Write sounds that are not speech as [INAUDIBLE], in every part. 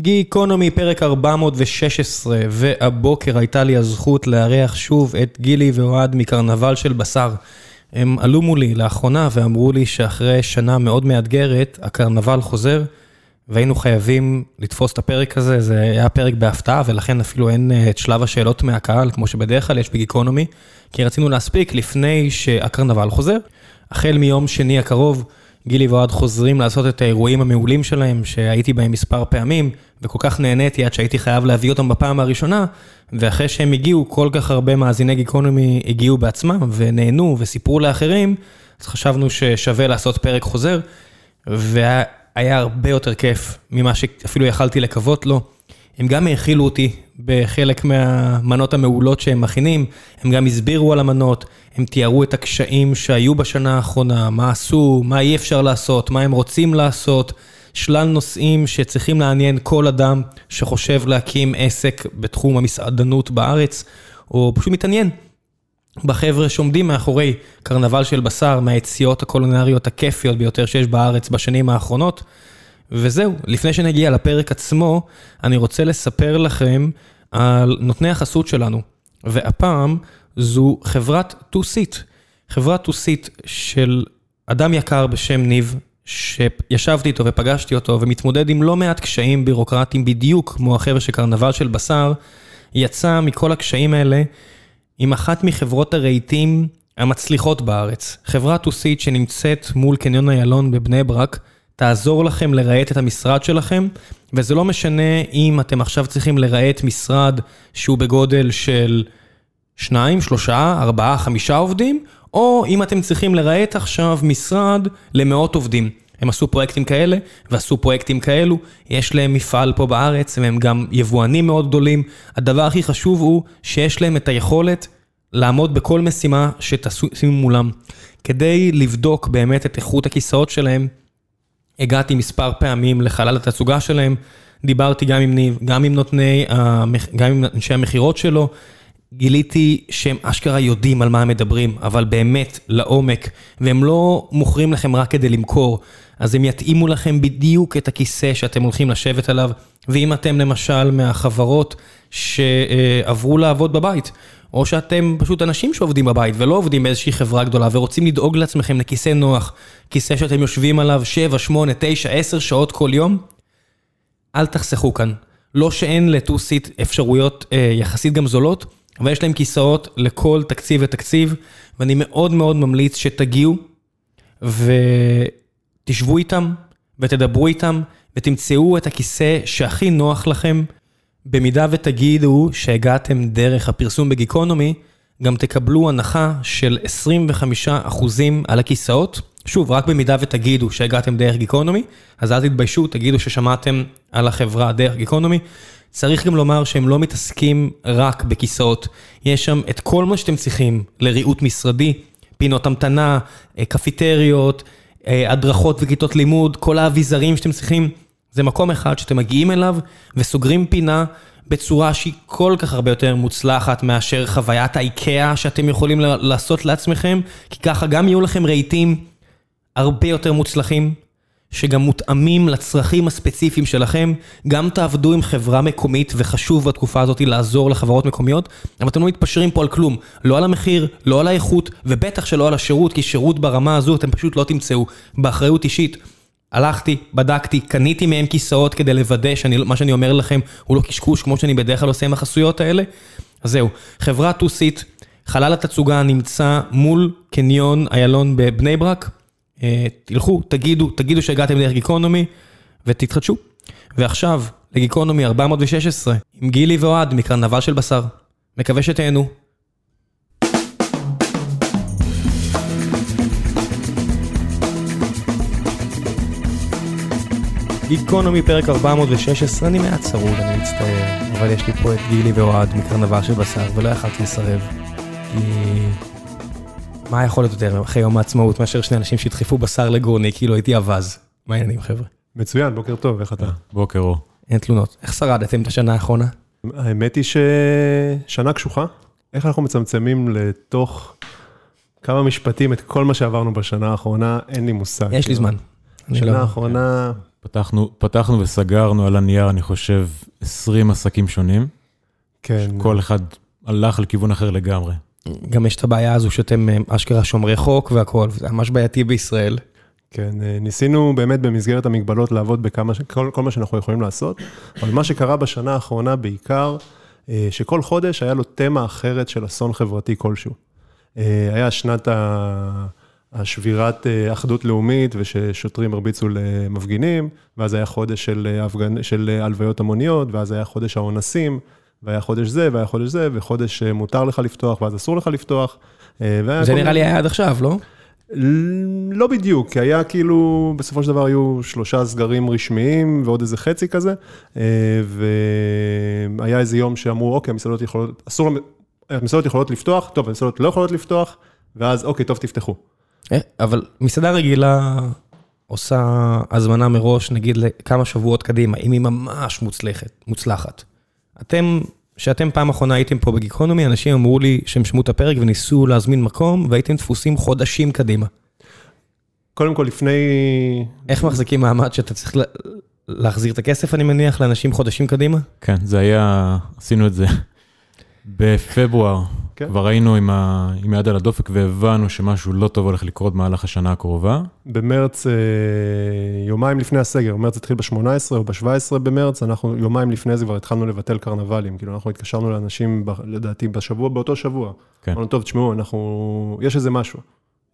גיקונומי, פרק 416, והבוקר הייתה לי הזכות לארח שוב את גילי ואוהד מקרנבל של בשר. הם עלו מולי לאחרונה ואמרו לי שאחרי שנה מאוד מאתגרת, הקרנבל חוזר, והיינו חייבים לתפוס את הפרק הזה, זה היה פרק בהפתעה, ולכן אפילו אין אה, את שלב השאלות מהקהל, כמו שבדרך כלל יש בגיקונומי, כי רצינו להספיק לפני שהקרנבל חוזר. החל מיום שני הקרוב, גילי ואוהד חוזרים לעשות את האירועים המעולים שלהם, שהייתי בהם מספר פעמים, וכל כך נהניתי עד שהייתי חייב להביא אותם בפעם הראשונה, ואחרי שהם הגיעו, כל כך הרבה מאזיני גיקונומי הגיעו בעצמם, ונהנו וסיפרו לאחרים, אז חשבנו ששווה לעשות פרק חוזר, והיה הרבה יותר כיף ממה שאפילו יכלתי לקוות לו. הם גם האכילו אותי בחלק מהמנות המעולות שהם מכינים, הם גם הסבירו על המנות, הם תיארו את הקשיים שהיו בשנה האחרונה, מה עשו, מה אי אפשר לעשות, מה הם רוצים לעשות, שלל נושאים שצריכים לעניין כל אדם שחושב להקים עסק בתחום המסעדנות בארץ, או פשוט מתעניין בחבר'ה שעומדים מאחורי קרנבל של בשר, מהיציאות הקולונריות הכיפיות ביותר שיש בארץ בשנים האחרונות. וזהו, לפני שנגיע לפרק עצמו, אני רוצה לספר לכם על נותני החסות שלנו. והפעם זו חברת To-Sit. חברת To-Sit של אדם יקר בשם ניב, שישבתי איתו ופגשתי אותו ומתמודד עם לא מעט קשיים בירוקרטיים בדיוק כמו החבר'ה של קרנבל של בשר, יצא מכל הקשיים האלה עם אחת מחברות הרהיטים המצליחות בארץ. חברת To-Sit שנמצאת מול קניון איילון בבני ברק, תעזור לכם לרהט את המשרד שלכם, וזה לא משנה אם אתם עכשיו צריכים לרהט משרד שהוא בגודל של שניים, שלושה, ארבעה, חמישה עובדים, או אם אתם צריכים לרהט עכשיו משרד למאות עובדים. הם עשו פרויקטים כאלה, ועשו פרויקטים כאלו, יש להם מפעל פה בארץ, והם גם יבואנים מאוד גדולים. הדבר הכי חשוב הוא שיש להם את היכולת לעמוד בכל משימה שתשימו מולם. כדי לבדוק באמת את איכות הכיסאות שלהם, הגעתי מספר פעמים לחלל התצוגה שלהם, דיברתי גם עם ניב, גם עם נותני, גם עם אנשי המכירות שלו, גיליתי שהם אשכרה יודעים על מה הם מדברים, אבל באמת, לעומק, והם לא מוכרים לכם רק כדי למכור, אז הם יתאימו לכם בדיוק את הכיסא שאתם הולכים לשבת עליו, ואם אתם למשל מהחברות שעברו לעבוד בבית, או שאתם פשוט אנשים שעובדים בבית ולא עובדים באיזושהי חברה גדולה ורוצים לדאוג לעצמכם לכיסא נוח, כיסא שאתם יושבים עליו 7, 8, 9, 10 שעות כל יום, אל תחסכו כאן. לא שאין לטוסיט אפשרויות אה, יחסית גם זולות, אבל יש להם כיסאות לכל תקציב ותקציב, ואני מאוד מאוד ממליץ שתגיעו ותשבו איתם ותדברו איתם ותמצאו את הכיסא שהכי נוח לכם. במידה ותגידו שהגעתם דרך הפרסום בגיקונומי, גם תקבלו הנחה של 25% על הכיסאות. שוב, רק במידה ותגידו שהגעתם דרך גיקונומי, אז אל תתביישו, תגידו ששמעתם על החברה דרך גיקונומי. צריך גם לומר שהם לא מתעסקים רק בכיסאות, יש שם את כל מה שאתם צריכים לריהוט משרדי, פינות המתנה, אה, קפיטריות, אה, הדרכות וכיתות לימוד, כל האביזרים שאתם צריכים. זה מקום אחד שאתם מגיעים אליו וסוגרים פינה בצורה שהיא כל כך הרבה יותר מוצלחת מאשר חוויית האיקאה שאתם יכולים לעשות לעצמכם, כי ככה גם יהיו לכם רהיטים הרבה יותר מוצלחים, שגם מותאמים לצרכים הספציפיים שלכם, גם תעבדו עם חברה מקומית, וחשוב בתקופה הזאת לעזור לחברות מקומיות, אבל אתם לא מתפשרים פה על כלום, לא על המחיר, לא על האיכות, ובטח שלא על השירות, כי שירות ברמה הזו אתם פשוט לא תמצאו, באחריות אישית. הלכתי, בדקתי, קניתי מהם כיסאות כדי לוודא שמה שאני אומר לכם הוא לא קשקוש כמו שאני בדרך כלל עושה עם החסויות האלה. אז זהו, חברת To-Sit, חלל התצוגה נמצא מול קניון איילון בבני ברק. אה, תלכו, תגידו, תגידו שהגעתם דרך גיקונומי ותתחדשו. ועכשיו, לגיקונומי 416, עם גילי ואוהד מקרנבל של בשר. מקווה שתהנו. גיקונומי פרק 416, אני מעט צרוד, אני מצטער, אבל יש לי פה את גילי ואוהד מקרנבל של בשר, ולא יכלתי לסרב. כי... מה יכול להיות יותר אחרי יום העצמאות מאשר שני אנשים שידחפו בשר לגורני, כאילו הייתי אווז. מה העניינים חבר'ה? מצוין, בוקר טוב, איך אתה? בוקר אור. אין תלונות. איך שרדתם את השנה האחרונה? האמת היא ששנה קשוחה. איך אנחנו מצמצמים לתוך כמה משפטים את כל מה שעברנו בשנה האחרונה, אין לי מושג. יש לי זמן. שנה האחרונה, פתחנו, פתחנו וסגרנו על הנייר, אני חושב, 20 עסקים שונים. כן. כל אחד הלך לכיוון אחר לגמרי. גם יש את הבעיה הזו שאתם אה, אשכרה שומרי חוק והכול, וזה ממש בעייתי בישראל. כן, אה, ניסינו באמת במסגרת המגבלות לעבוד בכמה, כל, כל מה שאנחנו יכולים לעשות, אבל מה שקרה בשנה האחרונה בעיקר, אה, שכל חודש היה לו תמה אחרת של אסון חברתי כלשהו. היה שנת ה- השבירת אה, אחדות לאומית וששוטרים הרביצו למפגינים, ואז היה חודש של, אה, אה, הלוויות המוניות, ואז היה חודש האונסים, והיה חודש זה, והיה חודש זה, וחודש מותר לך לפתוח, ואז אסור לך לפתוח. זה נראה לי היה עד עכשיו, לא? לא בדיוק, כי היה כאילו, בסופו של דבר היו שלושה סגרים רשמיים ועוד איזה חצי כזה, והיה איזה יום שאמרו, אוקיי, המסעדות יכולות, אסור, המסעדות יכולות לפתוח, טוב, המסעדות לא יכולות לפתוח, ואז אוקיי, טוב, תפתחו. אה, אבל מסעדה רגילה עושה הזמנה מראש, נגיד לכמה שבועות קדימה, אם היא ממש מוצלחת, מוצלחת. אתם, כשאתם פעם אחרונה הייתם פה בגיקונומי, אנשים אמרו לי שהם שמעו את הפרק וניסו להזמין מקום, והייתם דפוסים חודשים קדימה. קודם כל, לפני, איך מחזיקים מעמד שאתה צריך לה- להחזיר את הכסף, אני מניח, לאנשים חודשים קדימה? כן, זה היה, עשינו את זה בפברואר. כן. כבר היינו עם, ה, עם היד על הדופק והבנו שמשהו לא טוב הולך לקרות במהלך השנה הקרובה. במרץ, אה, יומיים לפני הסגר, מרץ התחיל ב-18 או ב-17 במרץ, אנחנו יומיים לפני זה כבר התחלנו לבטל קרנבלים, כאילו אנחנו התקשרנו לאנשים, ב- לדעתי, בשבוע, באותו שבוע. כן. אמרנו, טוב, תשמעו, אנחנו, יש איזה משהו.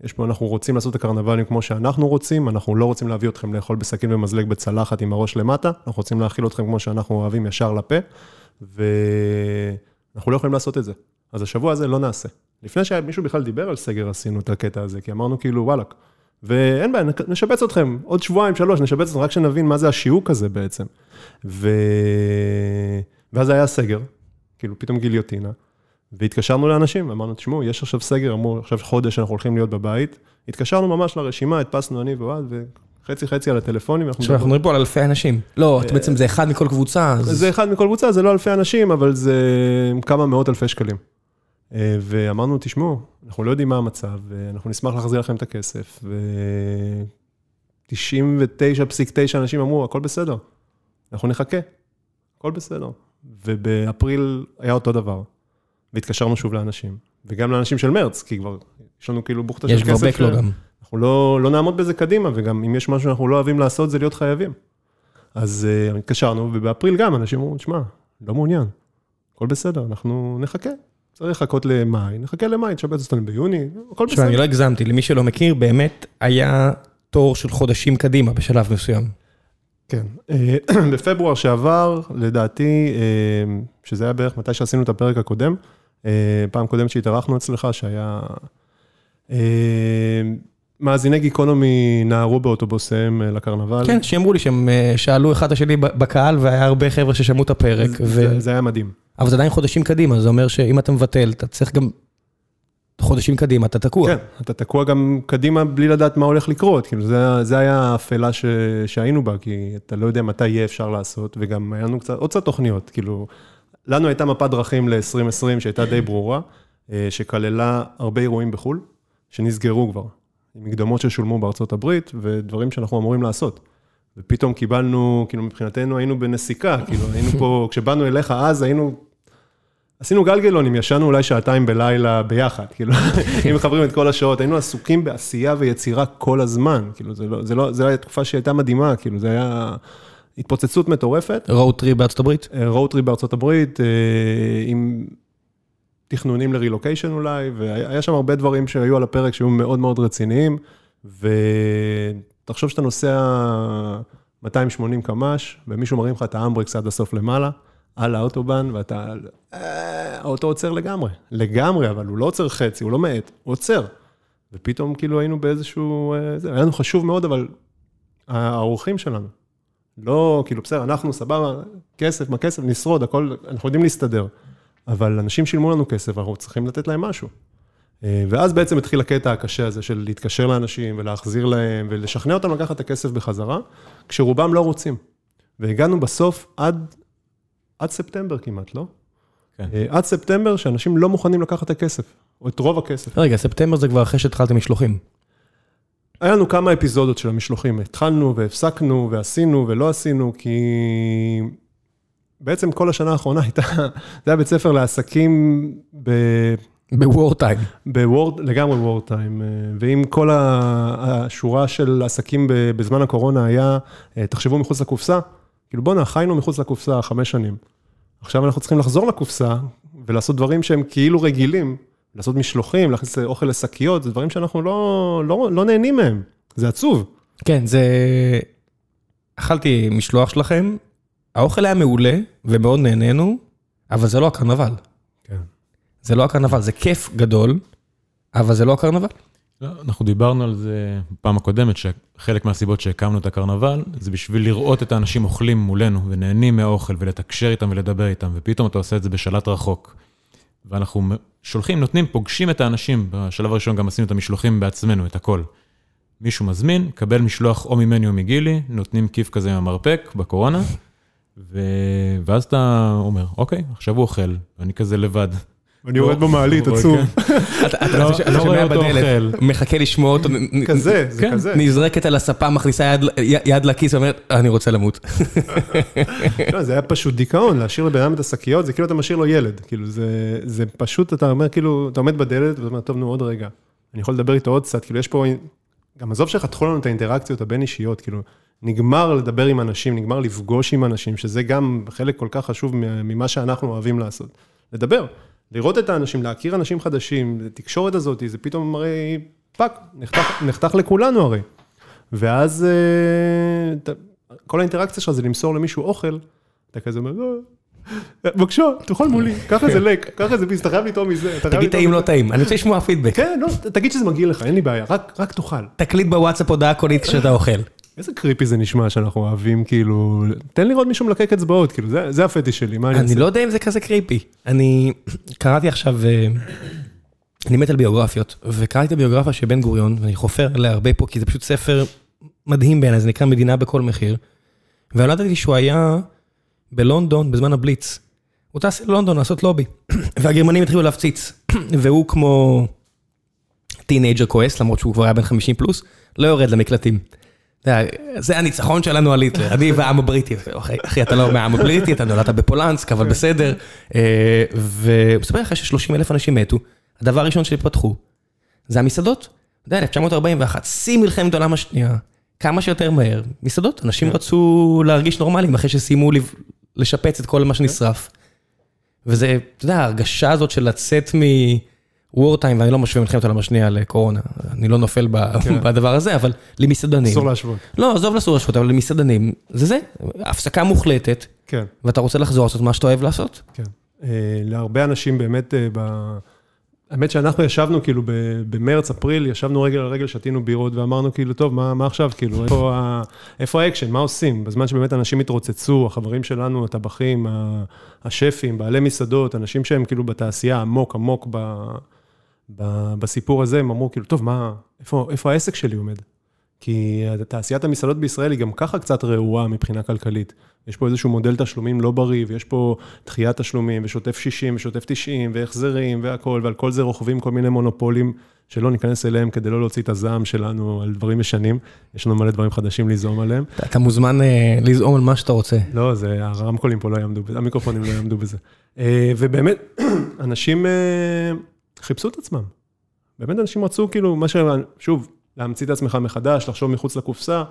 יש פה, אנחנו רוצים לעשות את הקרנבלים כמו שאנחנו רוצים, אנחנו לא רוצים להביא אתכם לאכול בסכין ומזלג בצלחת עם הראש למטה, אנחנו רוצים להאכיל אתכם כמו שאנחנו אוהבים ישר לפה, ואנחנו לא יכולים לעשות את זה. אז השבוע הזה לא נעשה. לפני שמישהו בכלל דיבר על סגר, עשינו את הקטע הזה, כי אמרנו כאילו, וואלכ. ואין בעיה, נשבץ אתכם, עוד שבועיים, שלוש, נשבץ אתכם, רק שנבין מה זה השיעוק הזה בעצם. ו... ואז היה סגר, כאילו פתאום גיליוטינה, והתקשרנו לאנשים, אמרנו, תשמעו, יש עכשיו סגר, אמרו, עכשיו חודש אנחנו הולכים להיות בבית. התקשרנו ממש לרשימה, הדפסנו אני ואוהד, וחצי חצי על הטלפונים. אנחנו עכשיו אנחנו מדברים פה על אלפי אנשים. לא, בעצם זה אחד מכל קבוצה. זה אחד מכל קבוצה, זה לא אלפי אנשים, אבל זה כמה מאות אלפי שקלים. אה, ואמרנו, תשמעו, אנחנו לא יודעים מה המצב, ואנחנו נשמח להחזיר לכם את הכסף, ו-99.9 אנשים אמרו, הכל בסדר, אנחנו נחכה, הכל בסדר. ובאפריל היה אותו דבר, והתקשרנו שוב לאנשים, וגם לאנשים של מרץ, כי כבר יש לנו כאילו בוכטה של יש כסף. כבר בקלוג ש- גם. אנחנו לא, לא נעמוד בזה קדימה, וגם אם יש משהו שאנחנו לא אוהבים לעשות, זה להיות חייבים. אז uh, התקשרנו, ובאפריל גם אנשים אמרו, תשמע, לא מעוניין, הכל בסדר, אנחנו נחכה. צריך לחכות למאי, נחכה למאי, תשבץ אותנו ביוני, הכל תשמע, אני בסדר. לא הגזמתי, למי שלא מכיר, באמת היה תור של חודשים קדימה בשלב מסוים. כן. אה, [CLEARS THROAT] בפברואר שעבר, לדעתי, אה, שזה היה בערך מתי שעשינו את הפרק הקודם, פעם קודמת שהתארחנו אצלך, שהיה... מאזיני גיקונומי נהרו באוטובוסיהם אה, לקרנבל. כן, שאמרו לי שהם אה, שאלו אחד את השני בקהל, והיה הרבה חבר'ה ששמעו את הפרק, זה, ו... זה, זה היה מדהים. אבל זה עדיין חודשים קדימה, זה אומר שאם אתה מבטל, אתה צריך גם חודשים קדימה, אתה תקוע. כן, אתה תקוע גם קדימה בלי לדעת מה הולך לקרות, כאילו זה, זה היה האפלה ש, שהיינו בה, כי אתה לא יודע מתי יהיה אפשר לעשות, וגם היה לנו קצת, עוד קצת תוכניות, כאילו, לנו הייתה מפת דרכים ל-2020 שהייתה די ברורה, אה, שכללה הרבה אירועים בחו"ל, שנסגרו כבר, עם מקדמות ששולמו בארצות הברית, ודברים שאנחנו אמורים לעשות. ופתאום קיבלנו, כאילו מבחינתנו היינו בנסיקה, כאילו היינו פה, [LAUGHS] כשבאנו אליך אז היינו עשינו גלגלונים, ישנו אולי שעתיים בלילה ביחד, כאילו, [LAUGHS] אם מחברים את כל השעות, היינו עסוקים בעשייה ויצירה כל הזמן, כאילו, זה לא, זה לא, זה הייתה תקופה שהייתה מדהימה, כאילו, זה היה התפוצצות מטורפת, road trip בארצות הברית? road trip בארצות הברית, אה, עם תכנונים לרילוקיישן אולי, והיה שם הרבה דברים שהיו על הפרק שהיו מאוד מאוד רציניים, ותחשוב שאתה נוסע 280 קמ"ש, ומישהו מרים לך את האמברקס עד הסוף למעלה, על האוטובן, ואתה, אה, האוטו עוצר לגמרי, לגמרי, אבל הוא לא עוצר חצי, הוא לא מאט, הוא עוצר. ופתאום כאילו היינו באיזשהו, אה, זה היה לנו חשוב מאוד, אבל האורחים שלנו, לא, כאילו, בסדר, אנחנו סבבה, כסף, מה כסף, נשרוד, הכל, אנחנו יודעים להסתדר. אבל אנשים שילמו לנו כסף, אנחנו צריכים לתת להם משהו. אה, ואז בעצם התחיל הקטע הקשה הזה של להתקשר לאנשים ולהחזיר להם ולשכנע אותם לקחת את הכסף בחזרה, כשרובם לא רוצים. והגענו בסוף עד, עד ספטמבר כמעט, לא? כן. אה, עד ספטמבר שאנשים לא מוכנים לקחת את הכסף, או את רוב הכסף. רגע, ספטמבר זה כבר אחרי שהתחלתם משלוחים. היה לנו כמה אפיזודות של המשלוחים, התחלנו והפסקנו ועשינו ולא עשינו, כי בעצם כל השנה האחרונה הייתה, [LAUGHS] זה היה בית ספר לעסקים ב... בוור טיים. לגמרי וורד טיים, ואם כל השורה של עסקים בזמן הקורונה היה, אה, תחשבו מחוץ לקופסה, כאילו בואנה, חיינו מחוץ לקופסה חמש שנים. עכשיו אנחנו צריכים לחזור לקופסה ולעשות דברים שהם כאילו רגילים, לעשות משלוחים, להכניס אוכל לשקיות, זה דברים שאנחנו לא, לא, לא נהנים מהם, זה עצוב. כן, זה... אכלתי משלוח שלכם, האוכל היה מעולה ומאוד נהנינו, אבל זה לא הקרנבל. כן. זה לא הקרנבל, זה כיף גדול, אבל זה לא הקרנבל. לא, אנחנו דיברנו על זה בפעם הקודמת, שחלק מהסיבות שהקמנו את הקרנבל, זה בשביל לראות את האנשים אוכלים מולנו ונהנים מהאוכל ולתקשר איתם ולדבר איתם, ופתאום אתה עושה את זה בשלט רחוק. ואנחנו שולחים, נותנים, פוגשים את האנשים, בשלב הראשון גם עשינו את המשלוחים בעצמנו, את הכל. מישהו מזמין, קבל משלוח או ממני או מגילי, נותנים כיף כזה עם המרפק בקורונה. ואז אתה אומר, אוקיי, עכשיו הוא אוכל, ואני כזה לבד. אני יורד במעלית, עצוב. כן. אתה אתה- לא- לא שומע בדלת, מחכה לשמוע אותו, כזה, זה כן, כזה. נזרקת על הספה, מכניסה יד- לכיס ואומרת, אני רוצה למות. [LAUGHS] לא, זה היה פשוט דיכאון, להשאיר לבן אדם את השקיות, זה כאילו אתה משאיר לו ילד, כאילו זה פשוט, אתה אומר כאילו, אתה עומד בדלת ואתה אומר, טוב, נו, עוד רגע, אני יכול לדבר איתו עוד קצת, כאילו יש פה, גם עזוב שחתכו לנו את האינטראקציות הבין אישיות, כאילו, נגמר לדבר עם אנשים, נגמר לפגוש עם אנשים, שזה גם חלק כל כך חשוב ממה שאנחנו אוהבים לעשות. לדבר, לראות את האנשים, להכיר אנשים חדשים, התקשורת הזאת, זה פתאום הרי fuck, נחתך, נחתך לכולנו הרי. ואז אה, כל האינטראקציה שלך זה למסור למישהו אוכל, אתה כזה אומר, "לא, בבקשה, תאכל מולי, קח איזה לק, קח איזה ביס, אתה חייב לטעום מזה. תגיד טעים לא מזה." טעים, אני רוצה לשמוע פידבק. כן, לא, תגיד שזה מגיע לך, אין לי בעיה, רק תאכל. תקליט בוואטסאפ הודעה קולית שאתה אוכל. איזה קריפי זה נשמע שאנחנו אוהבים, כאילו, תן לראות מישהו מלקק אצבעות, כאילו, זה- זה הפטיש שלי, מה אני אני? לא יודע אם זה כזה קריפי. אני קראתי עכשיו, אה, אני מת על ביוגרפיות, וקראתי את הביוגרפיה של בן גוריון, ואני חופר עליה הרבה פה, כי זה פשוט ספר מדהים בעיניי, זה נקרא מדינה בכל מחיר. ולא ידעתי שהוא היה בלונדון בזמן הבליץ. הוא טס ללונדון לעשות לובי, [CLEARS THROAT] והגרמנים התחילו להפציץ, [CLEARS THROAT] והוא כמו teenager כועס, למרות שהוא כבר היה בן 50 פלוס, לא יורד למקלטים. זה הניצחון שלנו על היטלר, אני והעם הבריטי. אחי, אתה לא מהעם הבריטי, אתה נולדת בפלונסק, אבל בסדר. אה, והוא מספר לך ש-30 אלף אנשים מתו, הדבר הראשון שפתחו, זה המסעדות. אתה יודע, 1941, שיא מלחמת העולם השנייה, כמה שיותר מהר, מסעדות, אנשים רצו להרגיש נורמליים אחרי שסיימו לשפץ את כל מה שנשרף. וזה, אתה יודע, ההרגשה הזאת של לצאת מ-war time, ואני לא משווה מלחמת העולם השנייה לקורונה, אני לא נופל ב- בדבר הזה, אבל למסעדנים. אסור להשוות. לא, עזוב לסור להשוות, אבל למסעדנים, זה זה, הפסקה מוחלטת, כן. ואתה רוצה לחזור לעשות מה שאתה אוהב לעשות. כן. אה, להרבה אנשים באמת, אה, ב... האמת שאנחנו ישבנו כאילו במרץ, אפריל, ישבנו רגל על רגל, שתינו בירות ואמרנו כאילו, טוב, מה, מה עכשיו, כאילו, איפה. איפה האקשן, מה עושים? בזמן שבאמת אנשים התרוצצו, החברים שלנו, הטבחים, השפים, בעלי מסעדות, אנשים שהם כאילו בתעשייה עמוק עמוק ב... ב... בסיפור הזה, הם אמרו כאילו, טוב, מה, איפה, איפה העסק שלי עומד? כי תעשיית המסעדות בישראל היא גם ככה קצת רעועה מבחינה כלכלית. יש פה איזשהו מודל תשלומים לא בריא, ויש פה דחיית תשלומים, ושוטף 60, ושוטף 90, והחזרים, והכול, ועל כל זה רוכבים כל מיני מונופולים, שלא ניכנס אליהם כדי לא להוציא את הזעם שלנו על דברים ישנים. יש לנו מלא דברים חדשים ליזום עליהם. אתה- מוזמן אה, לזעום על מה שאתה רוצה. לא, זה, הרמקולים פה לא יעמדו בזה, המיקרופונים לא יעמדו בזה. אה, ובאמת, [CLEARS THROAT] אנשים אה, חיפשו את עצמם. באמת אנשים רצו כאילו, מה ש... שוב, להמציא את עצמך מחדש, לחשוב מחוץ לקופסה,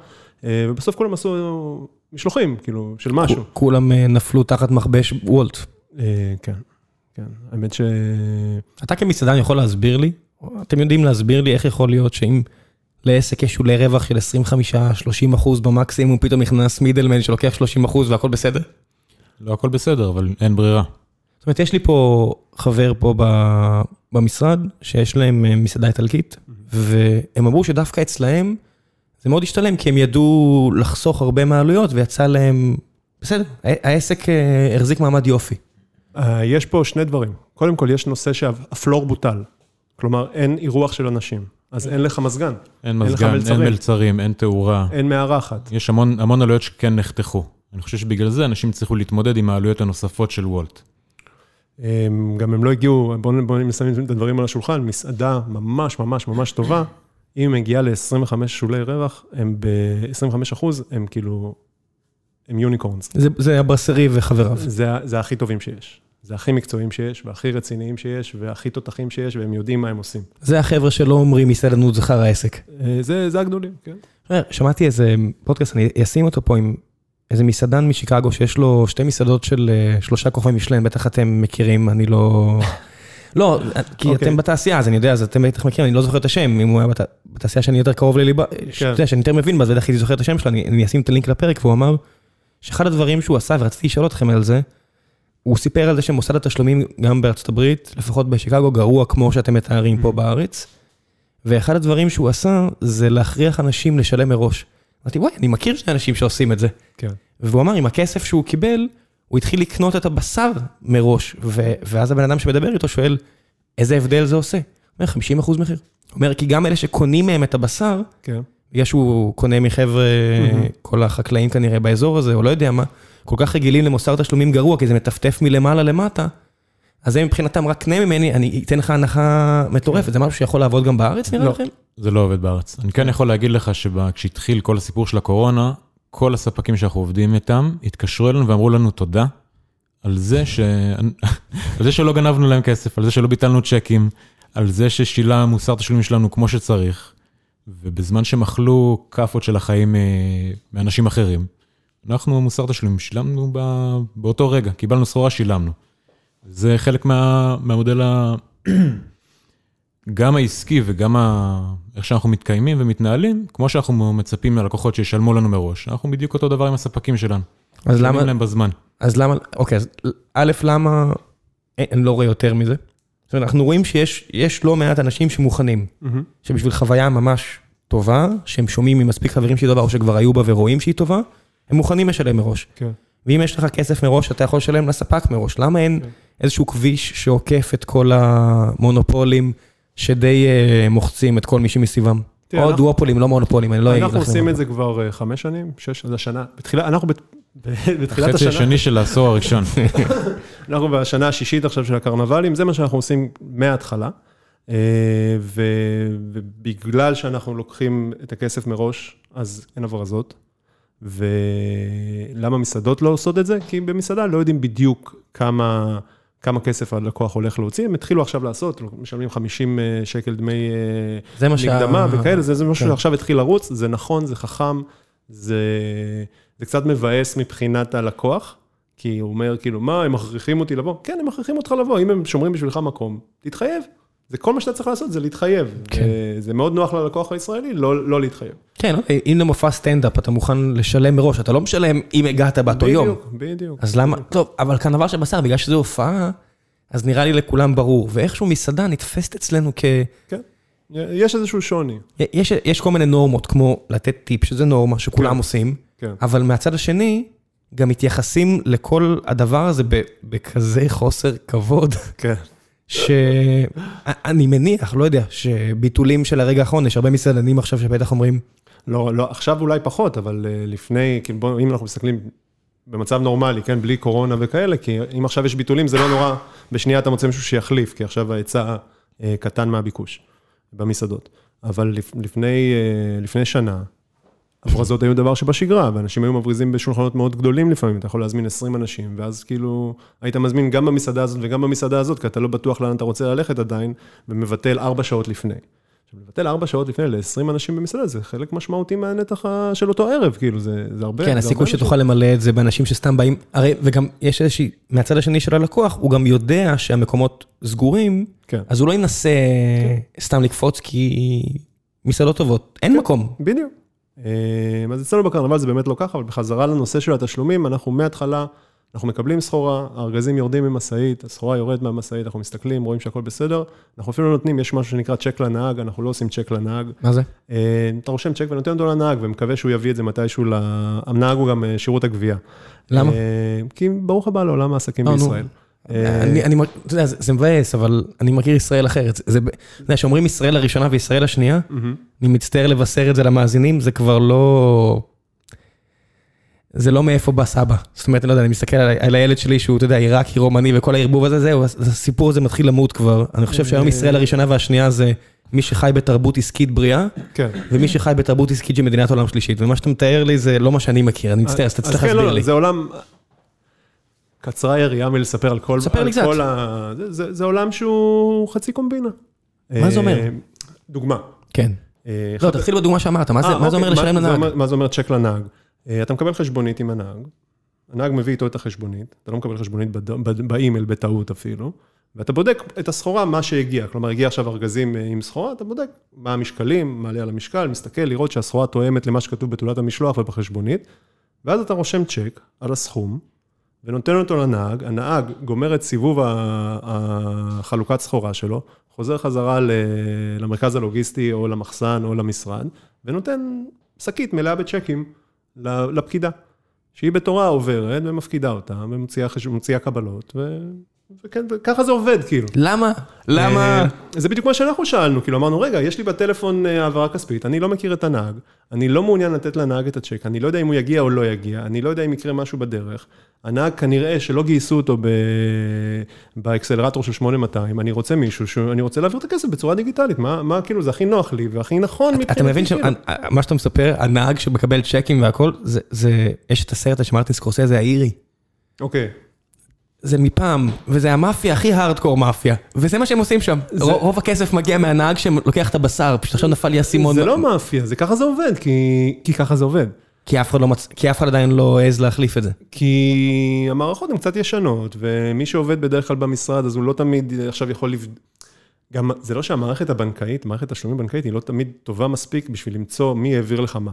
אה, ובסוף כולם עשו משלוחים, כאילו, של משהו. כולם אה, נפלו תחת מכבש וולט. אה, כן, כן. האמת ש... אתה כמסעדן יכול להסביר לי, אתם יודעים להסביר לי איך יכול להיות שאם לעסק יש שולי רווח של 25-30 אחוז במקסימום, פתאום נכנס מידלמן שלוקח 30 אחוז והכל בסדר? לא הכל בסדר, אבל אין ברירה. זאת אומרת, יש לי פה חבר פה ב- במשרד, שיש להם אה, מסעדה איטלקית, והם אמרו שדווקא אצלהם זה מאוד השתלם, כי הם ידעו לחסוך הרבה מהעלויות, ויצא להם, בסדר, העסק אה, החזיק מעמד יופי. אה, יש פה שני דברים. קודם כל, יש נושא שהפלור בוטל. כלומר, אין אירוח של אנשים, אז אין לך מזגן, אין מזגן, אין מלצרים. מלצרים, אין תאורה. אין מארחת. יש המון, המון עלויות שכן נחתכו. אני חושב שבגלל זה אנשים צריכו להתמודד עם העלויות הנוספות של וולט. הם- גם הם לא הגיעו, בואו בוא נשים את הדברים על השולחן, מסעדה ממש ממש ממש טובה, אם היא מגיעה ל-25 שולי רווח, הם ב-25 אחוז, הם כאילו, הם יוניקורנס. זה, זה הברסרי וחבריו. זה, זה הכי טובים שיש. זה הכי מקצועיים שיש, והכי רציניים שיש, והכי תותחים שיש, והם יודעים מה הם עושים. זה החבר'ה שלא אומרים מסעדנות זכר העסק. אה, זה, זה הגדולים, כן. שמעתי איזה פודקאסט, אני אשים אותו פה עם איזה מסעדן משיקגו שיש לו שתי מסעדות של אה, שלושה כוכבים משלם, בטח אתם מכירים, אני לא... [LAUGHS] לא, כי אוקיי. אתם בתעשייה, אז אני יודע, אז אתם בטח מכירים, אני לא זוכר את השם, אם הוא היה בת- בתעשייה שאני יותר קרוב לליבה, ש- אתה יודע, שאני יותר מבין בה, אז בטח הייתי זוכר את השם שלו, אני אני אשים את הלינק לפרק, והוא אמר שאחד הדברים שהוא עשה, ורציתי לשאול אתכם על זה, הוא סיפר על זה שמוסד התשלומים גם בארצות הברית, לפחות בשיקגו, גרוע כמו שאתם מתארים פה בארץ, ואחד הדברים שהוא עשה, זה להכריח אנשים לשלם מראש. אמרתי, וואי, אני מכיר שני אנשים שעושים את זה. כן. והוא אמר, עם הכסף שהוא קיבל, הוא התחיל לקנות את הבשר מראש, ו- ואז הבן אדם שמדבר איתו שואל, איזה הבדל זה עושה? הוא אומר, 50 אחוז מחיר. הוא אומר, כי גם אלה שקונים מהם את הבשר, כן. בגלל שהוא קונה מחבר'ה, כל החקלאים כנראה באזור הזה, או לא יודע מה, כל כך רגילים למוסר תשלומים גרוע, כי זה מטפטף מלמעלה למטה, אז זה מבחינתם רק קנה ממני, אני אתן לך הנחה מטורפת, זה משהו שיכול לעבוד גם בארץ נראה לא. לכם? זה לא עובד בארץ. אני כן יכול להגיד לך שכשהתחיל כל הסיפור של הקורונה, כל הספקים שאנחנו עובדים איתם, התקשרו אלינו ואמרו לנו תודה על זה, ש... [LAUGHS] על זה שלא גנבנו להם כסף, על זה שלא ביטלנו צ'קים, על זה ששילה מוסר תשלומים שלנו כמו שצריך, ובזמן שהם אכלו כאפות של החיים אה, מאנשים אחרים, אנחנו מוסר תשלומים שילמנו ב... באותו רגע, קיבלנו סחורה, שילמנו. זה חלק מה... מהמודל ה... [CLEARS THROAT] גם העסקי וגם ה... איך שאנחנו מתקיימים ומתנהלים, כמו שאנחנו מצפים מהלקוחות שישלמו לנו מראש, אנחנו בדיוק אותו דבר עם הספקים שלנו. אז למה, משלמים להם בזמן. אז למה, אוקיי, אז א', למה, אין, אני לא רואה יותר מזה. זאת אומרת, אנחנו רואים שיש יש לא מעט אנשים שמוכנים, מהמם. שבשביל חוויה ממש טובה, שהם שומעים ממספיק חברים שהיא טובה, או שכבר היו בה ורואים שהיא טובה, הם מוכנים לשלם מראש. כן. ואם יש לך כסף מראש, אתה יכול לשלם לספק מראש. למה אין כן. איזשהו כביש שעוקף את כל המונופולים, שדי אה, מוחצים את כל מי שמסביבם? או אנחנו- דואופולים, לא מונופולים, אני לא אגיד אנחנו לכם. עושים את זה כבר אה, חמש שנים, שש, זה השנה. בתחילה, אנחנו בתחילת החצי השנה, השני של העשור הראשון. [LAUGHS] אנחנו בשנה השישית עכשיו של הקרנבלים, זה מה שאנחנו עושים מההתחלה. אה, ובגלל שאנחנו לוקחים את הכסף מראש, אז אין הברזות. ולמה מסעדות לא עושות את זה? כי במסעדה לא יודעים בדיוק כמה, כמה כסף הלקוח הולך להוציא, הם התחילו עכשיו לעשות, משלמים 50 אה, שקל דמי אה, מקדמה וכאלה, זה, זה משהו כן. שעכשיו התחיל לרוץ, זה נכון, זה חכם, זה, זה קצת מבאס מבחינת הלקוח, כי הוא אומר כאילו, מה, הם מכריחים אותי לבוא? כן, הם מכריחים אותך לבוא, אם הם שומרים בשבילך מקום, תתחייב. זה כל מה שאתה צריך לעשות, זה להתחייב. כן. אה, זה מאוד נוח ללקוח הישראלי לא, לא להתחייב. כן, אם למופע סטנדאפ אתה מוכן לשלם מראש, אתה לא משלם אם הגעת באותו יום. בדיוק, בדיוק. אז למה, טוב, אבל קרנבל של בשר, בגלל שזו הופעה, אז נראה לי לכולם ברור. ואיכשהו מסעדה נתפסת אצלנו כ... כן, יש איזשהו שוני. יש, יש כל מיני נורמות, כמו לתת טיפ, שזה נורמה שכולם כן. עושים, כן. אבל מהצד השני, גם מתייחסים לכל הדבר הזה בכזה חוסר כבוד, כן. שאני מניח, לא יודע, שביטולים של הרגע האחרון, יש הרבה מסעדנים עכשיו שבטח אומרים, לא, לא, עכשיו אולי פחות, אבל אה, לפני, כאילו בוא, אם אנחנו מסתכלים במצב נורמלי, כן, בלי קורונה וכאלה, כי אם עכשיו יש ביטולים, זה לא נורא, בשנייה אתה מוצא מישהו שיחליף, כי עכשיו ההיצע אה, קטן מהביקוש במסעדות. אבל לפ, לפני, אה, לפני שנה, הברזות היו דבר שבשגרה, ואנשים היו מבריזים בשולחנות מאוד גדולים לפעמים, אתה יכול להזמין 20 אנשים, ואז כאילו, היית מזמין גם במסעדה הזאת וגם במסעדה הזאת, כי אתה לא בטוח לאן אתה רוצה ללכת עדיין, ומבטל 4 שעות לפני. עכשיו, לבטל 4 שעות לפני ל-20 אנשים במסעדה, זה חלק משמעותי מהנתח של אותו ערב, כאילו, זה, זה הרבה. כן, הסיכוי שתוכל למלא את זה באנשים שסתם באים, הרי, וגם יש איזושהי, מהצד השני של הלקוח, הוא גם יודע שהמקומות סגורים, כן. אז הוא לא ינסה סתם לקפוץ, כי מסעדות טובות, אין מקום. בדיוק. אה, אז אצלנו בקרנבל זה באמת לא ככה, אבל בחזרה לנושא של התשלומים, אנחנו מההתחלה, אנחנו מקבלים סחורה, הארגזים יורדים ממשאית, הסחורה יורדת מהמשאית, אנחנו מסתכלים, רואים שהכל בסדר, אנחנו אפילו לא נותנים, יש משהו שנקרא צ'ק לנהג, אנחנו לא עושים צ'ק לנהג. מה זה? אה, אתה רושם צ'ק ונותן אותו לנהג, ומקווה שהוא יביא את זה מתישהו ל... הנהג הוא גם אה, שירות הגבייה. למה? אה, כי ברוך הבא לעולם העסקים. בישראל. אני, אני, אתה יודע, זה, מבאס, אבל אני מכיר ישראל אחרת. זה, אתה יודע, שאומרים ישראל הראשונה וישראל השנייה. אני מצטער לבשר את זה למאזינים, זה כבר לא... זה לא מאיפה בא סבא. זאת אומרת, אני לא יודע, אני מסתכל על, על הילד שלי שהוא, אתה יודע, עיראקי, רומני וכל הערבוב הזה, זהו, הסיפור הזה מתחיל למות כבר. אני חושב שהיום. ישראל הראשונה והשנייה זה מי שחי בתרבות עסקית בריאה, כן. ומי שחי בתרבות עסקית של מדינת עולם שלישית. ומה שאתה מתאר לי זה לא מה שאני מכיר, אני מצטער, אז אתה צריך כן, להסביר לא, לי. זה עולם... קצרה היריעה מלספר על כל... ספר על לי קצת. ה... זה- זה זה עולם שהוא חצי קומבינה. מה זה אומר? אה, דוגמה. כן. אה, לא, תתחיל בדוגמה שאמרת, מה זה אה, זה אומר אוקיי, לשלם לנהג? מה זה אומר צ'ק לנהג? אה, אתה מקבל חשבונית עם הנהג, הנהג מביא איתו את החשבונית, אתה לא מקבל חשבונית באימייל בטעות אפילו, ואתה בודק את הסחורה, מה שהגיע. כלומר, הגיע עכשיו ארגזים אה, עם סחורה, אתה בודק מה המשקלים, מעלה על המשקל, מסתכל, לראות שהסחורה תואמת למה שכתוב בתעודת המשלוח ובחשבונית, ואז אתה רושם צ'ק על הסכום, ונותן אותו לנהג, הנהג גומר את סיבוב החלוקת סחורה שלו, חוזר חזרה למרכז הלוגיסטי או למחסן או למשרד, ונותן שקית מלאה בצ'קים לפקידה, שהיא בתורה עוברת ומפקידה אותה, ומוציאה קבלות, ו... וכן, וככה זה עובד, כאילו. למה? למה? אה, זה בדיוק מה שאנחנו שאלנו, כאילו אמרנו, רגע, יש לי בטלפון אה, העברה כספית, אני לא מכיר את הנהג, אני לא מעוניין לתת לנהג את הצ'ק, אני לא יודע אם הוא יגיע או לא יגיע, אני לא יודע אם יקרה משהו בדרך. הנהג כנראה שלא גייסו אותו ב... באקסלרטור של 8200, אני רוצה מישהו, ש... אני רוצה להעביר את הכסף בצורה דיגיטלית, מה, מה כאילו, זה הכי נוח לי והכי נכון אתה מבין כאילו. שמה שאתה מספר, הנהג שמקבל צ'קים והכל, זה- זה, יש את הסרט הזה שמרטין סקורסזה האירי. אוקיי. זה מפעם, וזה המאפיה הכי הארדקור מאפיה, וזה מה שהם עושים שם. זה- רוב רוב הכסף מגיע מהנהג שלוקח את הבשר, פשוט עכשיו נפל לי האסימון. זה לא מאפיה, זה ככה זה עובד, כי, כי ככה זה עובד. כי אף אחד לא מצ... כי אף אחד עדיין לא העז להחליף את זה. כי המערכות הן קצת ישנות, ומי שעובד בדרך כלל במשרד, אז הוא לא תמיד עכשיו יכול לבד... גם, זה לא שהמערכת הבנקאית, מערכת תשלומים בנקאית, היא לא תמיד טובה מספיק בשביל למצוא מי העביר לך מה.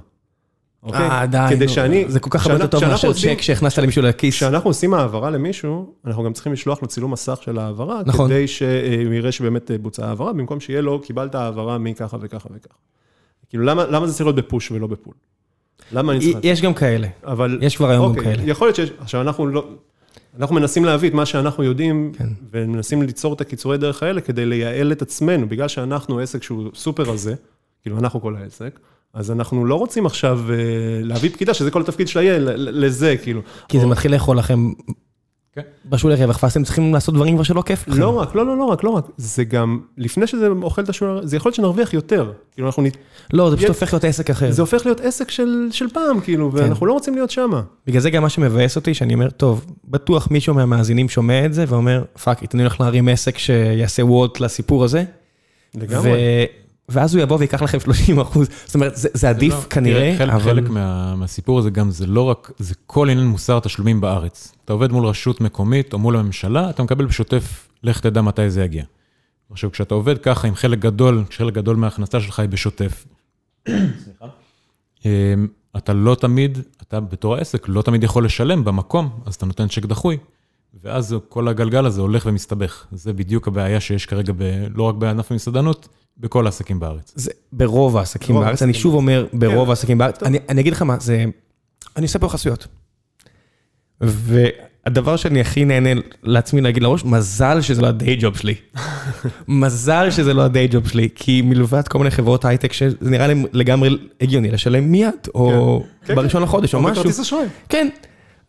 אוקיי? אה, די. כדי נו. שאני... זה כל כך הרבה יותר טוב מאשר צ'ק שהכנסת למישהו לכיס. כשאנחנו עושים העברה למישהו, אנחנו גם צריכים לשלוח לו צילום מסך של ההעברה, נכון. כדי שהוא יראה שבאמת בוצעה העברה, במקום שיהיה לו, קיבלת העברה מככה וככה וככה. כאילו, למה, למה זה צריך להיות בפוש ולא בפול? למה אני צריך... יש גם כאלה. אבל... יש כבר היום גם אוקיי, כאלה. יכול להיות שיש... עכשיו, אנחנו לא... אנחנו מנסים להביא את מה שאנחנו יודעים, כן. ומנסים ליצור את הקיצורי דרך האלה כדי לייעל את עצמנו, בגלל שאנחנו עסק שהוא סופר רזה, כאילו אנחנו כל העסק, אז אנחנו לא רוצים עכשיו אה, להביא פקידה, שזה כל התפקיד שלה יהיה, לזה, כאילו. כי זה או- מתחיל לאכול לכם כן. בשולי רווח, ואז אתם צריכים לעשות דברים כבר שלא כיף לכם. לא רק, לא, לא, לא רק, לא רק, זה גם, לפני שזה אוכל את השוער, זה יכול להיות שנרוויח יותר. כאילו, אנחנו, נת- לא, זה פשוט יש- הופך להיות עסק אחר. זה הופך להיות עסק של, של פעם, כאילו, כן. ואנחנו לא רוצים להיות שמה. בגלל זה גם מה שמבאס אותי, שאני אומר, טוב, בטוח מישהו מהמאזינים שומע את זה ואומר, fuck, אני הולך להרים עסק שיעשה וולט לסיפור הזה. לגמרי. ואז הוא יבוא ויקח לכם 30 אחוז. זאת אומרת, זה זה עדיף לא, כנראה, תראה, חלק, אבל... חלק מה, מהסיפור הזה גם זה לא רק, זה כל עניין מוסר התשלומים בארץ. אתה עובד מול רשות מקומית או מול הממשלה, אתה מקבל בשוטף, לך תדע מתי זה יגיע. עכשיו, כשאתה עובד ככה עם חלק גדול, כשחלק גדול מההכנסה שלך היא בשוטף, אמ, אתה לא תמיד, אתה בתור העסק לא תמיד יכול לשלם במקום, אז אתה נותן צ'ק דחוי, ואז כל הגלגל הזה הולך ומסתבך. זה בדיוק הבעיה שיש כרגע, ב, לא רק בענף המסעדנות, בכל העסקים בארץ. זה ברוב העסקים ברוב בארץ, אני שוב אומר, ברוב כן. העסקים בארץ, אני אני אגיד לך מה, זה, אני עושה פה חסויות. והדבר שאני הכי נהנה לעצמי להגיד לראש, מזל שזה לא הדיי ג'וב שלי. מזל שזה לא הדיי ג'וב שלי, כי מלבד כל מיני חברות הייטק שזה נראה להם לגמרי הגיוני לשלם מיד, או כן, בראשון לחודש, או או משהו. בכרטיס אשראי. כן.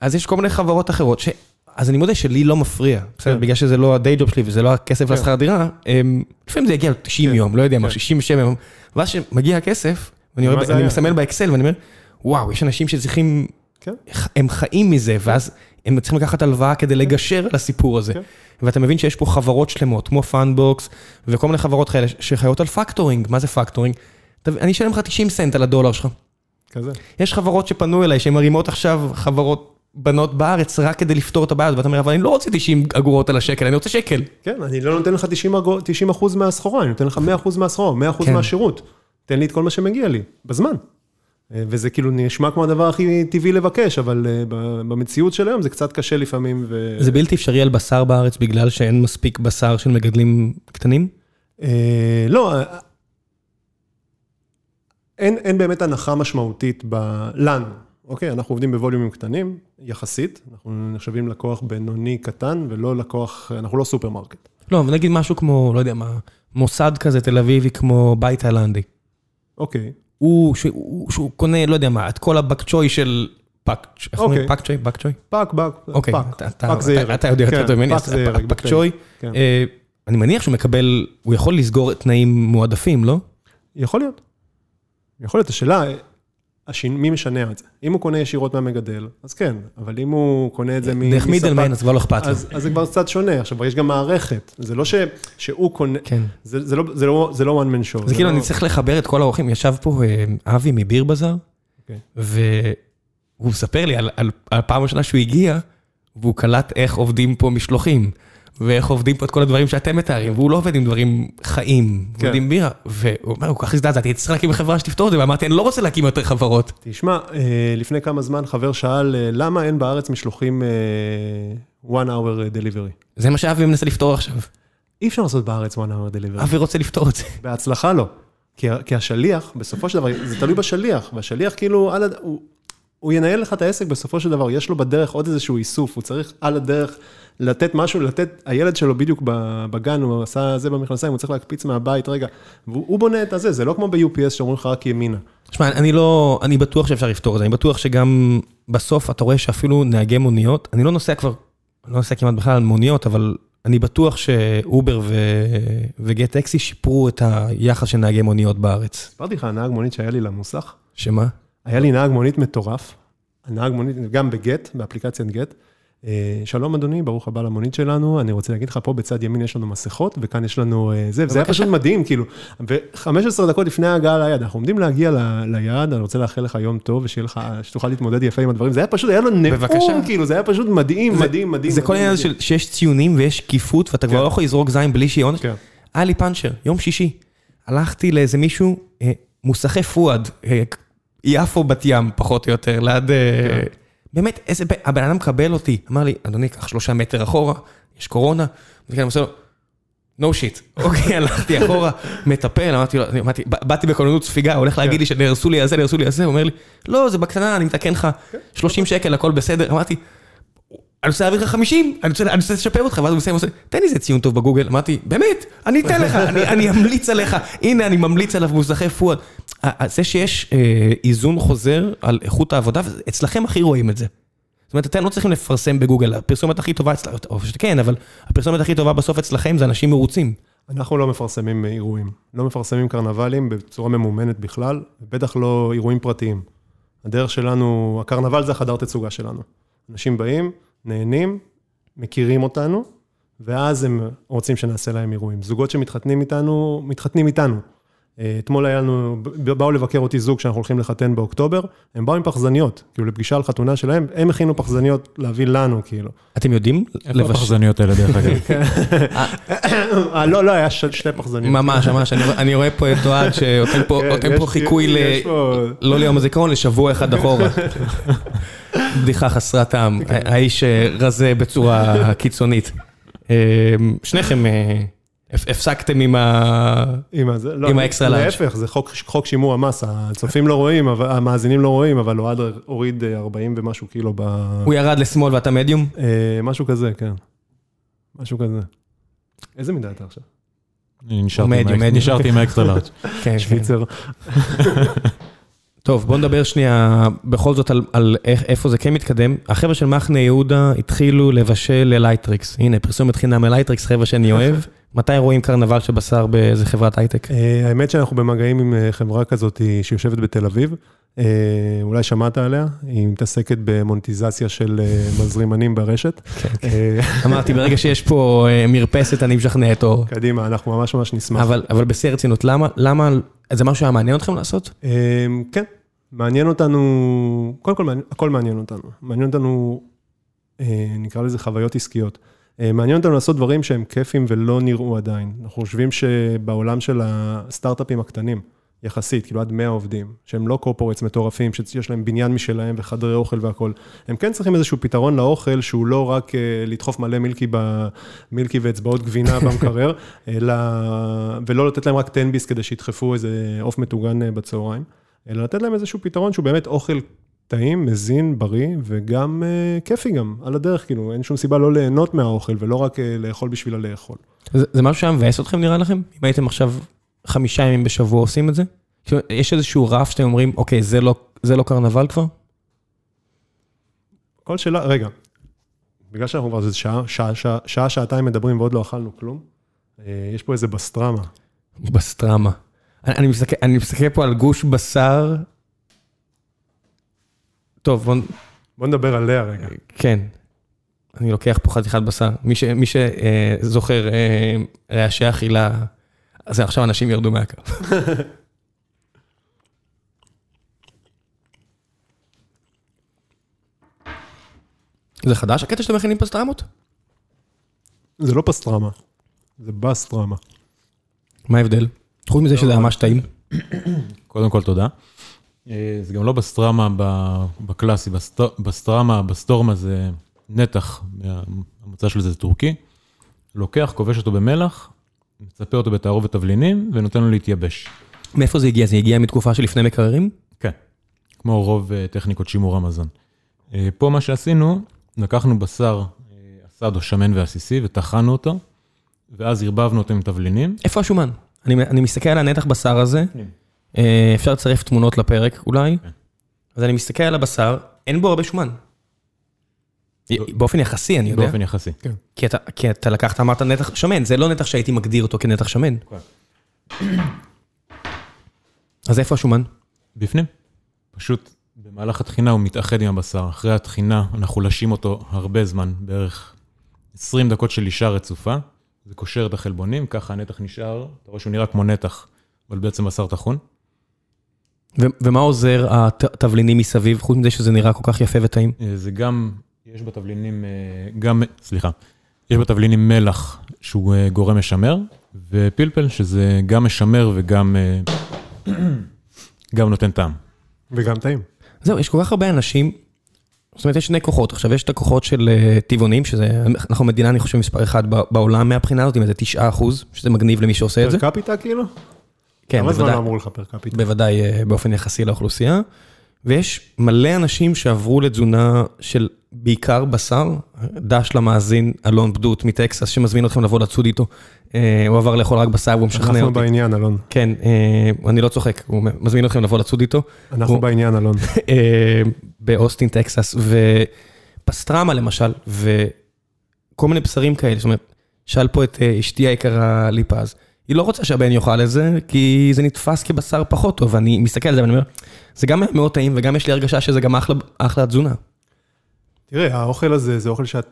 אז יש כל מיני חברות אחרות, ש... אז אני מודה שלי לא מפריע, בסדר, כן. בגלל שזה לא הדיי ג'וב שלי וזה לא הכסף כן. לשכר דירה, הם- לפעמים זה יגיע 90 כן. יום, לא יודע מה, כן. 67 יום, ואז שמגיע הכסף, אני? מסמל באקסל ואני אומר, וואו, יש אנשים שצריכים, כן. הם חיים מזה, ואז הם צריכים לקחת הלוואה כדי לגשר על הסיפור הזה. כן. ואתה מבין שיש פה חברות שלמות, כמו Fundbox, וכל מיני חברות כאלה שחיות על factoring, מה זה factoring? אני אשלם לך 90 סנט על הדולר שלך. כזה. יש חברות שפנו אליי, שהן מרימות עכשיו חברות בנות בארץ רק כדי לפתור את הבעיות, ואתה אומר, אבל אני לא רוצה 90 אגורות על השקל, אני רוצה שקל. כן, אני לא נותן לך 90 אגור- 90 אחוז מהסחורה, אני נותן לך 100 אחוז מהסחורה, 100 אחוז כן. מהשירות. תן לי את כל מה שמגיע לי, בזמן. אה, וזה כאילו נשמע כמו הדבר הכי טבעי לבקש, אבל אה, ב- במציאות של היום זה קצת קשה לפעמים. ו... זה בלתי אפשרי על בשר בארץ בגלל שאין מספיק בשר של מגדלים קטנים? אה, לא, אה, אין, אין באמת הנחה משמעותית ב... לנו, אוקיי? אנחנו עובדים בווליומים קטנים, יחסית, אנחנו נחשבים לקוח בינוני קטן ולא לקוח, אנחנו לא סופרמרקט. לא, אבל נגיד משהו כמו, לא יודע מה, מוסד כזה תל אביבי כמו בית תאילנדי. אוקיי, הוא, שהוא, שהוא קונה, לא יודע מה, את כל הבוק צ'וי של פאק, איך אומרים? אוקיי. פאקצ'וי? בקצ'וי? פאק, פאק, אוקיי, פאק, אתה- אתה- פאק זה ירק. אתה יודע יותר כן, טוב ממני, פאק פאקצ'וי, כן. אה, אני מניח שהוא מקבל, הוא יכול לסגור תנאים מועדפים, לא? יכול להיות. יכול להיות, השאלה, השינ... מי משנע את זה? אם הוא קונה ישירות מהמגדל, אז כן, אבל אם הוא קונה את זה. דרך מספק, middleman, אז כבר לא אכפת לו. אז, אז זה כבר קצת שונה, עכשיו יש גם מערכת, זה לא ש, שהוא קונה, כן. זה, זה, לא, זה, לא, זה לא one man show. זה כאילו, לא... אני צריך לחבר את כל האורחים. ישב פה אה, אבי מביר בזאר, אוקיי. והוא מספר לי על, על, על הפעם הראשונה שהוא הגיע, והוא קלט איך עובדים פה משלוחים, ואיך עובדים פה את כל הדברים שאתם מתארים, והוא לא עובד עם דברים חיים, הוא כן. עובד עם בירה. והוא אומר, הוא כל כך הזדעזעתי, הייתי צריך להקים חברה שתפתור את זה, ואמרתי, אני לא רוצה להקים יותר חברות. תשמע, אה, לפני כמה זמן חבר שאל, אה, למה אין בארץ משלוחים אה, one hour delivery? זה מה שאבי מנסה לפתור עכשיו. אי אפשר לעשות בארץ one hour delivery. אבי רוצה לפתור את זה. [LAUGHS] בהצלחה לא. כי, כי השליח, בסופו של דבר, זה תלוי בשליח, והשליח כאילו, על, הד- הוא, הוא ינהל לך את העסק בסופו של דבר, יש לו בדרך עוד איזשהו איסוף, הוא צריך על הדרך לתת משהו, לתת, הילד שלו בדיוק בגן, הוא עשה זה במכנסיים, הוא צריך להקפיץ מהבית, רגע, והוא הוא בונה את הזה, זה לא כמו ב-UPS שאומרים לך רק ימינה. תשמע, אני לא, אני בטוח שאפשר לפתור את זה, אני בטוח שגם בסוף אתה רואה שאפילו נהגי מוניות, אני לא נוסע כבר, אני לא נוסע כמעט בכלל על מוניות, אבל אני בטוח שאובר ו- וגט טקסי שיפרו את היחס של נהגי מוניות בארץ. סיפרתי לך, הנהג מונית שהיה לי למוסך, שמה? היה לי נהג מונית מטורף, הנהג מונית, גם בגט, באפליקציית גט. אה, שלום אדוני, ברוך הבא למונית שלנו, אני רוצה להגיד לך, פה בצד ימין יש לנו מסכות, וכאן יש לנו אה, זה, וזה היה פשוט מדהים, כאילו, ו-15 דקות לפני ההגעה ליעד, אנחנו עומדים להגיע ליעד, אני רוצה לאחל לך יום טוב, ושיהיה לך, שתוכל להתמודד יפה עם הדברים, זה היה פשוט, היה לו. נאום, כאילו, זה היה פשוט מדהים, מדהים, מדהים. זה כל העניין הזה שיש ציונים ויש שקיפות, ואתה כבר כן. לא יכול לזרוק זין בלי שיהיה עונש. כן. היה לי פאנצ'ר, יום שישי. הלכתי לאיזה מישהו, אה, מוסכי פואד, יפו בת ים, פחות או יותר, ליד... כן. באמת, איזה... הבן אדם מקבל אותי, אמר לי, אדוני, קח שלושה מטר אחורה, יש קורונה. אני עושה לו, no shit. [LAUGHS] אוקיי, הלכתי אחורה, מטפל, אמרתי לו, אמרתי, "ב- באתי בכוננות ספיגה, הולך להגיד לי שנהרסו לי הזה, נהרסו לי הזה, הוא אומר לי, לא, זה בקטנה, אני מתקן לך 30 שקל, הכל בסדר. אמרתי, אני רוצה להעביר לך 50, אני רוצה, לשפר אותך, ואז הוא מסיים, הוא עושה, תן לי איזה ציון טוב בגוגל. אמרתי, באמת, אני אתן לך, אני, אמליץ עליך, הנה אני ממליץ עליו מוסכי פואד. זה שיש אה, איזון חוזר על איכות העבודה, אצלכם הכי רואים את זה. זאת אומרת, אתם לא צריכים לפרסם בגוגל, הפרסומת הכי טובה אצלכם, או שכן, אבל הפרסומת הכי טובה בסוף אצלכם זה אנשים מרוצים. אנחנו לא מפרסמים אירועים, לא מפרסמים קרנבלים בצורה ממומנת בכלל, בטח לא אירועים פרטיים. הדרך שלנו, הקרנבל זה החדר תצוגה שלנו. אנשים באים, נהנים, מכירים אותנו, ואז הם רוצים שנעשה להם אירועים. זוגות שמתחתנים איתנו, מתחתנים איתנו. אתמול היה לנו, באו לבקר אותי זוג שאנחנו הולכים לחתן באוקטובר, הם באו עם פחזניות, כאילו לפגישה על חתונה שלהם, הם הכינו פחזניות להביא לנו, כאילו. אתם יודעים איפה הפחזניות האלה דרך אגב? [LAUGHS] אה, לא, לא, היה שתי פחזניות. ממש, ממש, אני, אני רואה פה את אוהד שנותן פה, כן, חיקוי לא ליום הזיכרון, לשבוע אחד אחורה. בדיחה חסרת טעם, כן. האיש אה, רזה בצורה קיצונית. אה, שניכם הפסקתם עם ה... עם, הזה, לא, עם האקסטרה לארג'. להפך, זה חוק, חוק שימור המס, הצופים לא רואים, אבל, המאזינים לא רואים, אבל אוהד הוריד אה, 40 ומשהו קילו ב... הוא ירד לשמאל ואתה מדיום? אה, משהו כזה, כן. משהו כזה. איזה מידה אתה עכשיו? אני נשארתי עם ה extra large. [LAUGHS] כן, כן. שוויצר. טוב, בוא נדבר שנייה בכל זאת על, על איך, איפה זה כן מתקדם. החבר'ה של מחנה יהודה התחילו לבשל ללייטריקס. הנה, פרסומת חינם ללייטריקס, חבר'ה שאני אוהב. מתי רואים קרנבל של בשר באיזה חברת הייטק? אה, האמת שאנחנו במגעים עם אה, חברה כזאת שיושבת בתל אביב. אה, אולי שמעת עליה, היא מתעסקת במונטיזציה של מזרימנים ברשת. אה, אמרתי, ברגע שיש פה מרפסת, אני משכנע את אור. קדימה, אנחנו ממש ממש נשמח. אבל, בשיא הרצינות, למה, למה, זה משהו שהיה מעניין אתכם לעשות? כן, מעניין אותנו, קודם כל, הכל מעניין אותנו. מעניין אותנו, נקרא לזה חוויות עסקיות. אה, מעניין אותנו לעשות דברים שהם כיפים ולא נראו עדיין. אנחנו חושבים שבעולם של הסטארט-אפים הקטנים, יחסית, כאילו עד 100 עובדים, שהם לא קורפורטס מטורפים, שיש להם בניין משלהם וחדרי אוכל והכול, הם כן צריכים איזשהו פתרון לאוכל שהוא לא רק אה, לדחוף מלא מילקי, ב, מילקי ואצבעות גבינה [LAUGHS] במקרר, אלא, ולא לתת להם רק 10 ביס כדי שידחפו איזה עוף מטוגן אה, בצהריים, אלא לתת להם איזשהו פתרון שהוא באמת אוכל טעים, מזין, בריא, וגם אה, כיפי גם, על הדרך, כאילו, אין שום סיבה לא ליהנות מהאוכל ולא רק אה, לאכול בשביל הלאכול. זה, זה משהו שהיה מבאס אתכם נראה לכם? אם הייתם עכשיו חמישה ימים בשבוע עושים את זה? כאילו, יש איזשהו רף שאתם אומרים, אוקיי, זה לא, זה לא קרנבל כבר? כל שאלה, רגע, בגלל שאנחנו כבר איזה שעה, שעה, שעה, שעה, שעתיים מדברים ועוד לא אכלנו כלום, אה, יש פה איזה בסטרמה. בסטרמה. אני, אני, מסתכל, אני מסתכל פה על גוש בשר. טוב, בוא, בוא נדבר עליה רגע. כן. אני לוקח פה חתיכת בשר. מי, ש, מי שזוכר אה, רעשי אכילה, אז עכשיו אנשים ירדו מהקו. [LAUGHS] זה חדש הקטע שאתם מכינים פסטרמות? זה לא פסטרמה, זה בסטרמה. מה ההבדל? חוץ מזה שזה ממש טעים. [COUGHS] קודם כל, תודה. אה, זה גם לא בסטרמה בקלאסי, בסט- בסטרמה, בסטורמה זה נתח, המוצא של זה זה טורקי. לוקח, כובש אותו במלח, מצפה אותו בתערובת תבלינים ונותן לו להתייבש. מאיפה זה הגיע? זה הגיע מתקופה שלפני מקררים? כן, כמו רוב אה, טכניקות שימור המזון. אה, פה מה שעשינו, לקחנו בשר אסד או שמן ועסיסי וטחנו אותו, ואז ערבבנו אותו עם תבלינים. איפה השומן? אני, אני מסתכל על הנתח בשר הזה, אה, אפשר לצרף תמונות לפרק אולי, כן. אז אני מסתכל על הבשר, אין בו הרבה שומן. לא. באופן יחסי, אני יודע. באופן יחסי. כי אתה, כי אתה לקחת, אמרת נתח שמן, זה לא נתח שהייתי מגדיר אותו כנתח שמן. אז איפה השומן? בפנים. פשוט במהלך הטחינה הוא מתאחד עם הבשר. אחרי הטחינה אנחנו לשים אותו הרבה זמן, בערך 20 דקות של אישה רצופה. זה קושר את החלבונים, ככה הנתח נשאר, אתה רואה שהוא נראה כמו נתח, אבל בעצם בשר טחון. ומה עוזר התבלינים מסביב, חוץ מזה שזה נראה כל כך יפה וטעים? אה, זה גם, יש בתבלינים, אה, גם, סליחה, יש בתבלינים מלח שהוא אה, גורם משמר, ופלפל שזה גם משמר וגם [CLEARS THROAT] גם נותן טעם. וגם טעים. זהו, יש כל כך הרבה אנשים, זאת אומרת, יש שני כוחות. עכשיו, יש את הכוחות של טבעונים, שזה, אנחנו מדינה, אני חושב, מספר אחד בעולם מהבחינה הזאת, עם איזה 9 אחוז, שזה מגניב למי שעושה את זה. פר קפיטה כאילו? כן, כמה זמן בוודאי, אמרו לך פר קפיטה? בוודאי אה, באופן יחסי לאוכלוסייה. ויש מלא אנשים שעברו לתזונה של בעיקר בשר, דש למאזין אלון בדות מטקסס, שמזמין אתכם לבוא לצוד איתו. אה, הוא עבר לאכול רק בשר והוא משכנע אנחנו אותי. בעניין, אלון. כן, אה, אני לא צוחק, הוא מזמין אתכם לבוא לצוד איתו. אנחנו הוא- בעניין, אלון. [LAUGHS] באוסטין, טקסס, ופסטרמה למשל, וכל מיני בשרים כאלה, זאת אומרת, שאל פה את אשתי היקרה ליפז, היא לא רוצה שהבן יאכל את זה, כי זה נתפס כבשר פחות טוב, ואני מסתכל על זה ואני אומר, זה גם מאוד טעים, וגם יש לי הרגשה שזה גם אחלה, אחלה תזונה. תראה, האוכל הזה זה אוכל שאת...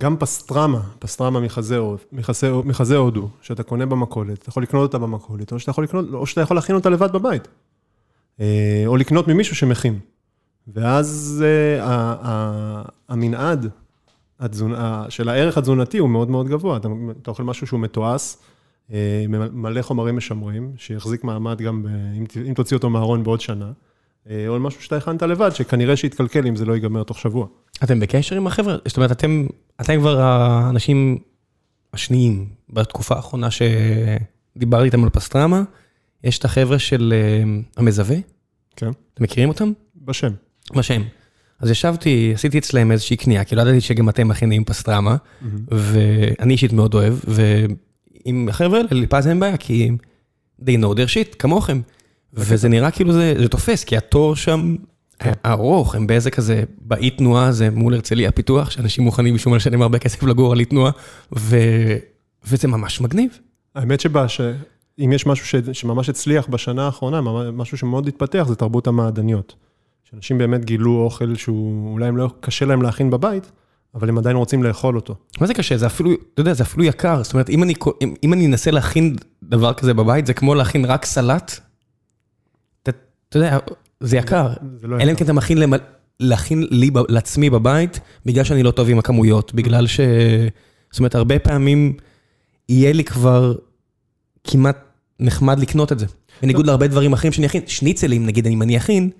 גם פסטרמה, פסטרמה מחזה, הוד- מחזה, מחזה הודו, שאתה קונה במכולת, אתה יכול לקנות אותה במכולת, או שאתה יכול, לקנות, או שאתה יכול להכין אותה לבד בבית. אה, או לקנות ממישהו שמכין. ואז אה, המנעד התזונ... ה- של הערך התזונתי הוא מאוד מאוד גבוה. אתה, אתה אוכל משהו שהוא מתועש, מלא חומרים משמרים, שיחזיק מעמד גם ב, אם, תוציא אותו מהארון בעוד שנה, אה, או משהו שאתה הכנת לבד, שכנראה שיתקלקל אם זה לא ייגמר תוך שבוע. אתם בקשר עם החבר'ה? זאת אומרת, אתם, אתם כבר האנשים השניים בתקופה האחרונה שדיברתי איתם על פסטרמה, יש את החבר'ה של אה, המזווה, כן. אתם מכירים אותם? בשם. שהם. אז ישבתי, עשיתי אצלם איזושהי קנייה, כי לא ידעתי שגם אתם מכינים פסטרמה, ואני אישית מאוד אוהב, ועם החבר'ה האלה, ליפז אין בעיה, כי they know their shit, כמוכם. וזה נראה כאילו זה, זה תופס, כי התור שם ארוך, הם באיזה כזה, באי תנועה הזה מול הרצליה פיתוח, שאנשים מוכנים משום מה לשלם הרבה כסף לגור על אי תנועה, ו... וזה ממש מגניב. האמת שבה, שאם יש משהו ש... שממש הצליח בשנה האחרונה, משהו שמאוד התפתח, זה תרבות המעדניות. שאנשים באמת גילו אוכל שהוא, אולי לא, קשה להם להכין בבית, אבל הם עדיין רוצים לאכול אותו. מה זה קשה? זה אפילו, אתה יודע, זה אפילו יקר. זאת אומרת, אם אני, אם, אם אני אנסה להכין דבר כזה בבית, זה כמו להכין רק סלט. אתה, אתה יודע, זה יקר. זה לא אלא אם יקר. כן אתה מכין למ- להכין לי, לעצמי בבית, בגלל שאני לא טוב עם הכמויות, בגלל ש... זאת אומרת, הרבה פעמים יהיה לי כבר כמעט נחמד לקנות את זה. בניגוד להרבה דברים אחרים שאני אכין. שניצלים, נגיד, אם אני אכין,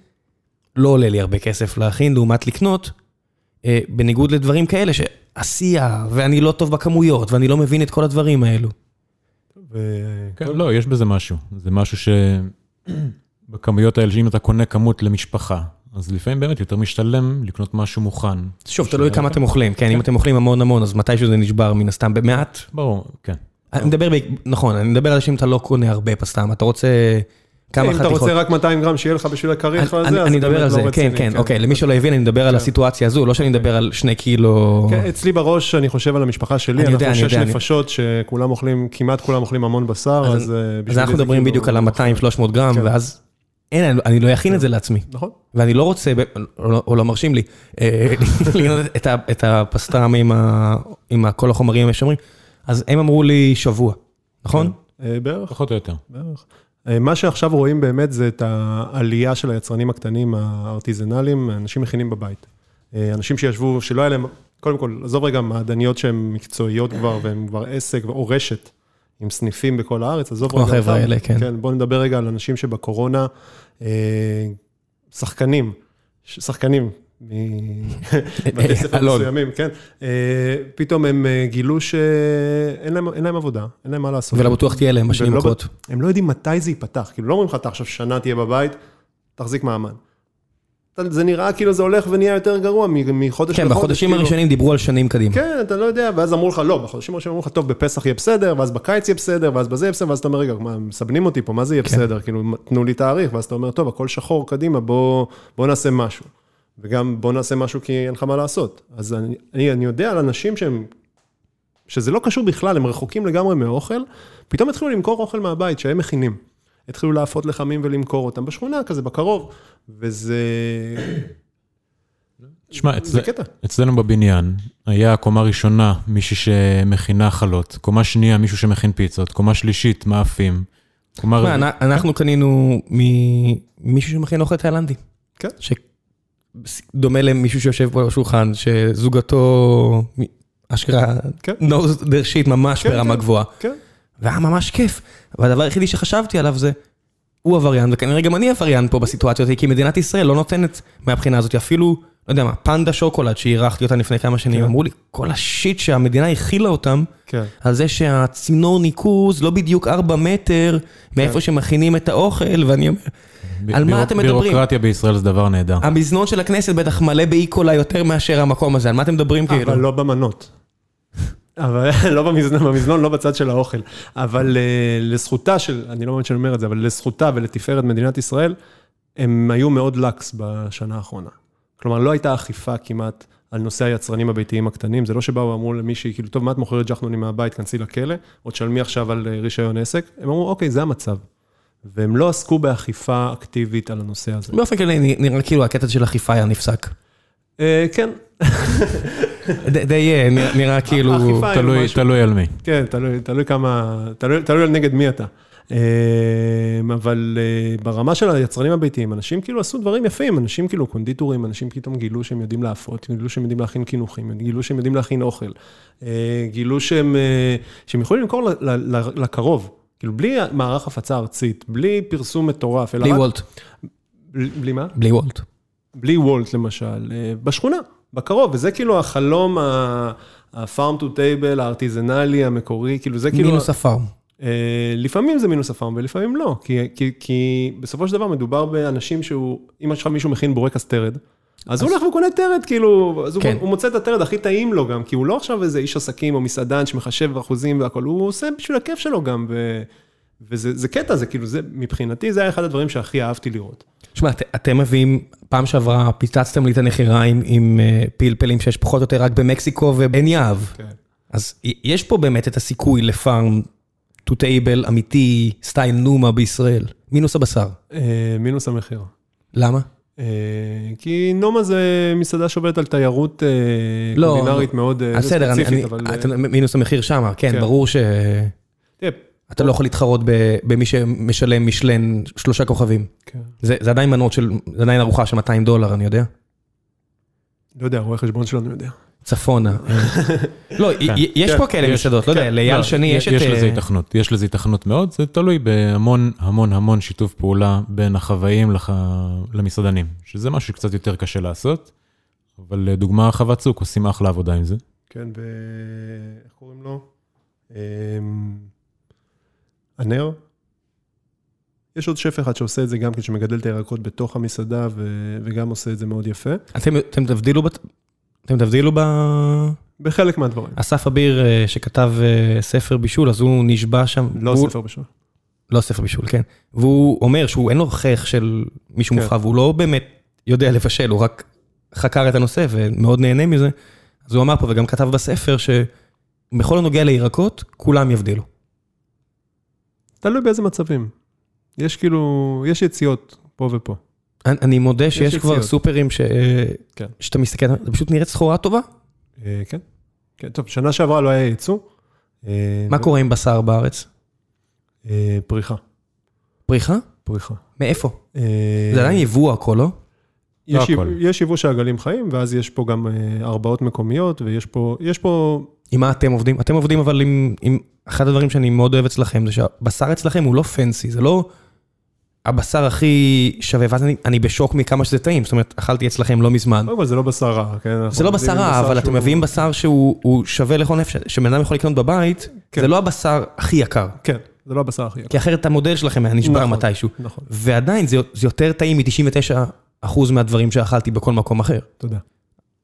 לא עולה לי הרבה כסף להכין לעומת לקנות, בניגוד לדברים כאלה שעשייה, ואני לא טוב בכמויות, ואני לא מבין את כל הדברים האלו. ו... כן, לא, יש בזה משהו. זה משהו ש... [CLEARS THROAT] בכמויות האלה, שאם אתה קונה כמות למשפחה, אז לפעמים באמת יותר משתלם לקנות משהו מוכן. שוב, תלוי כמה אתם אוכלים, כן, אם אתם אוכלים המון המון, אז מתישהו זה נשבר מן הסתם במעט. ברור, כן. אני מדבר, נכון, אני מדבר על זה שאם אתה לא קונה הרבה פסטרמה, אתה רוצה כמה אם אתה חתיכות. רוצה רק 200 גרם שיהיה לך בשביל הכריך אני- הזה, אז אני זה מדבר באמת על לא זה, כן, רציני, כן, אוקיי, למי שלא הבין, אני מדבר על כן. הסיטואציה הזו, לא שאני מדבר על שני קילו... כן, אצלי בראש, אני חושב על המשפחה שלי, אני יודע, אנחנו שש נפשות שכולם אוכלים, כמעט כולם אוכלים המון בשר, אז- אז אה, אנחנו מדברים כאילו- בדיוק על ה-200-300 גרם, כן. ואז אין, אני- לא אכין את זה לעצמי. נכון. ואני לא רוצה, או לא- או לא מרשים לי, אה, [LAUGHS] לקנות את הפסטרם עם כל החומרים המשמרים, אז הם אמרו לי שבוע, נכון? אה, בערך. פחות או יותר. בערך. אה, מה שעכשיו רואים באמת זה את העלייה של היצרנים הקטנים הארטיזנליים, אנשים מכינים בבית. אה, אנשים שישבו, שלא היה להם, קודם כל, עזוב רגע מעדניות שהן מקצועיות כבר, והן כבר עסק או רשת עם סניפים בכל הארץ, עזוב כמו רגע החבר'ה אותם. האלה, כן. כן, בואו נדבר רגע על אנשים שבקורונה, אה, שחקנים, שחקנים. מבתי [LAUGHS] ספר. מסוימים, כן. אה, פתאום הם אה, גילו שאין להם, עבודה, אין להם מה לעשות. ולא בטוח תהיה להם בשנים לא הקרובות. ב- הם לא יודעים מתי זה ייפתח, כאילו לא אומרים לך, אתה עכשיו שנה תהיה בבית, תחזיק מעמד. זה נראה כאילו זה הולך ונהיה יותר גרוע מחודש כן, לחודש. בחודשים כאילו. הראשונים דיברו על שנים קדימה. כן, אתה לא יודע, ואז אמרו לך, לא, בחודשים הראשונים אמרו לך, טוב, בפסח יהיה בסדר, ואז בקיץ יהיה בסדר, ואז בזה יהיה בסדר, ואז אתה אומר, רגע, מה, מסבנים אותי פה, מה זה יהיה כן. בסדר? כאילו, תנו לי תאריך, ואז אתה אומר, טוב, הכל שחור, קדימה, בוא, בוא נעשה משהו. וגם בוא נעשה משהו כי אין לך מה לעשות. אז אני, אני, אני יודע על אנשים שהם, שזה לא קשור בכלל, הם רחוקים לגמרי מאוכל, פתאום התחילו למכור אוכל מהבית שהם מכינים. התחילו להפות לחמים ולמכור אותם בשכונה כזה, בקרוב, וזה... [COUGHS] תשמע, אצל-. אצלנו בבניין היה קומה ראשונה מישהי שמכינה חלות, קומה שנייה מישהו שמכין פיצות, קומה שלישית מאפים, קומה רביעית. אנחנו קנינו ממישהו שמכין אוכל תאילנדי. כן. שדומה למישהו שיושב פה בשולחן, שזוגתו, מ- אשכרה, כן. knows their shit ממש כן, ברמה כן. גבוהה. כן. והיה ממש כיף. והדבר היחידי שחשבתי עליו זה, הוא עבריין, וכנראה גם אני עבריין פה בסיטואציה הזאת, כי מדינת ישראל לא נותנת מהבחינה הזאת, אפילו, לא יודע מה, פנדה שוקולד שאירחתי אותה לפני כמה שנים, כן. אמרו לי, כל השיט שהמדינה הכילה אותם, כן. על זה שהצינור ניקוז לא בדיוק 4 מטר מאיפה כן. שמכינים את האוכל, ואני אומר, על מה אתם מדברים? בירוקרטיה בישראל זה דבר נהדר. המזנון של הכנסת בטח מלא באיקולה יותר מאשר המקום הזה, על מה אתם מדברים כאילו? אבל לא במנות. [LAUGHS] אבל לא במזנון, במזנון, לא בצד של האוכל. אבל אה, לזכותה של, אני לא מאמין שאני אומר את זה, אבל לזכותה ולתפארת מדינת ישראל, הם היו מאוד לקס בשנה האחרונה. כלומר, לא הייתה אכיפה כמעט על נושא היצרנים הביתיים הקטנים, זה לא שבאו ואמרו למישהי, כאילו, טוב, מה את מוכרת ג'חנונים מהבית, כנסי לכלא, או תשלמי עכשיו על אה, רישיון עסק. הם אמרו, אוקיי, זה המצב. והם לא עסקו באכיפה אקטיבית על הנושא הזה. באופן כללי נראה כאילו הקטע של אכיפה היה נפסק. אה, כן, [LAUGHS] די- אה, נראה- כאילו... תלוי- על מי. כן, תלוי, כמה, תלוי, נגד מי אתה. אה, אבל אה, ברמה של היצרנים הביתיים, אנשים כאילו עשו דברים יפים, אנשים כאילו קונדיטורים, אנשים פתאום גילו שהם יודעים להפות, גילו שהם יודעים להכין קינוחים, גילו שהם יודעים להכין אוכל, אה, גילו שהם, אה, שהם יכולים למכור לקרוב, כאילו בלי מערך הפצה ארצית, בלי פרסום מטורף, אלא בלי רק... וולט. בלי, בלי מה? בלי וולט. בלי וולט למשל, בשכונה, בקרוב, וזה כאילו החלום ה-farm to table, הארטיזנלי, המקורי, כאילו זה כאילו... מינוס הפארם. אה, לפעמים זה מינוס הפארם ולפעמים לא, כי, כי, כי בסופו של דבר מדובר באנשים שהוא, אם עכשיו מישהו מכין בורקס טרד, אז הוא הולך וקונה טרד, כאילו, אז כן. הוא, הוא מוצא את הטרד הכי טעים לו גם, כי הוא לא עכשיו איזה איש עסקים או מסעדן שמחשב אחוזים והכל, הוא עושה בשביל הכיף שלו גם, ו, וזה זה קטע, זה כאילו, זה, מבחינתי זה היה אחד הדברים שהכי אהבתי לראות. תשמע, את- אתם מביאים, פעם שעברה פיצצתם לי את הנחירה עם- אה, פלפלים שיש פחות או יותר רק במקסיקו ובעין יהב. כן. אז יש פה באמת את הסיכוי לפארם to table אמיתי, סטייל נומה בישראל. מינוס הבשר. אה, מינוס המחיר. למה? אה, כי נומה זה מסעדה שעובדת על תיירות קולינרית מאוד בסדר, ספציפית, אבל... אתם- מינוס המחיר שמה, כן, כן. ברור שאתה תראה, לא יכול להתחרות במי שמשלם משלן שלושה כוכבים. כן. זה זה עדיין מנות של, זה עדיין ארוחה של 200 דולר, אני יודע. לא יודע, רואה חשבון שלנו יודע. צפונה. [LAUGHS] לא, י- יש כן, פה כאלה מסעדות, לא יודע, כן. לאייל לא, שני יש את... יש לזה אה, היתכנות, יש לזה היתכנות מאוד, זה תלוי בהמון המון המון שיתוף פעולה בין החוואים. למסעדנים, שזה משהו שקצת יותר קשה לעשות, אבל לדוגמה חוות צוק עושים אחלה עבודה עם זה. כן, ב... איך קוראים לו? אמ, הנר. יש עוד שף אחד שעושה את זה גם כן, שמגדל את הירקות בתוך המסעדה, ו... וגם עושה את זה מאוד יפה. אתם אתם תבדילו בת- אתם תבדילו ב... בחלק מהדברים. אסף אביר אה, שכתב אה, ספר בישול, אז הוא נשבע שם. לא הוא- ספר בשביל. לא ספר בישול, כן. והוא אומר שהוא אין לו חייך של מישהו כן. מובחר, והוא לא באמת יודע לבשל, הוא רק חקר את הנושא ומאוד נהנה מזה. אז הוא אמר פה וגם כתב בספר שבכל הנוגע לירקות, כולם יבדילו. תלוי באיזה מצבים. יש כאילו, יש יציאות פה ופה. אני, אני מודה שיש כבר. סופרים ש... כן. שאתה מסתכל, זה פשוט נראית סחורה טובה. אה, כן. כן, טוב, שנה שעברה לא היה ייצוא. אה, מה ו- קורה עם בשר בארץ? אה, פריחה, פריחה? פריחה. מאיפה? אה, זה עדיין יבוא הכל, לא? יש לא יבוא- הכל. יש יבוא שהעגלים חיים, ואז יש פה גם אה, הרבעות מקומיות, ויש פה, יש פה, עם מה אתם עובדים? אתם עובדים אבל עם, עם... אחד הדברים שאני מאוד אוהב אצלכם זה שהבשר אצלכם הוא לא פנסי, זה לא הבשר הכי שווה, ואז אני, אני בשוק מכמה שזה טעים, זאת אומרת, אכלתי אצלכם לא מזמן. קודם כל זה לא בשר רע, כן? זה לא בשר רע, אבל אתם מביאים בשר שהוא הוא שווה לכל נפש, שבן אדם יכול לקנות בבית, כן. זה לא הבשר הכי יקר. כן, זה לא הבשר הכי יקר. כי אחרת המודל שלכם היה נשבר נכון, מתישהו. נכון, ועדיין זה, יותר טעים מ-99% מהדברים שאכלתי בכל מקום אחר. תודה.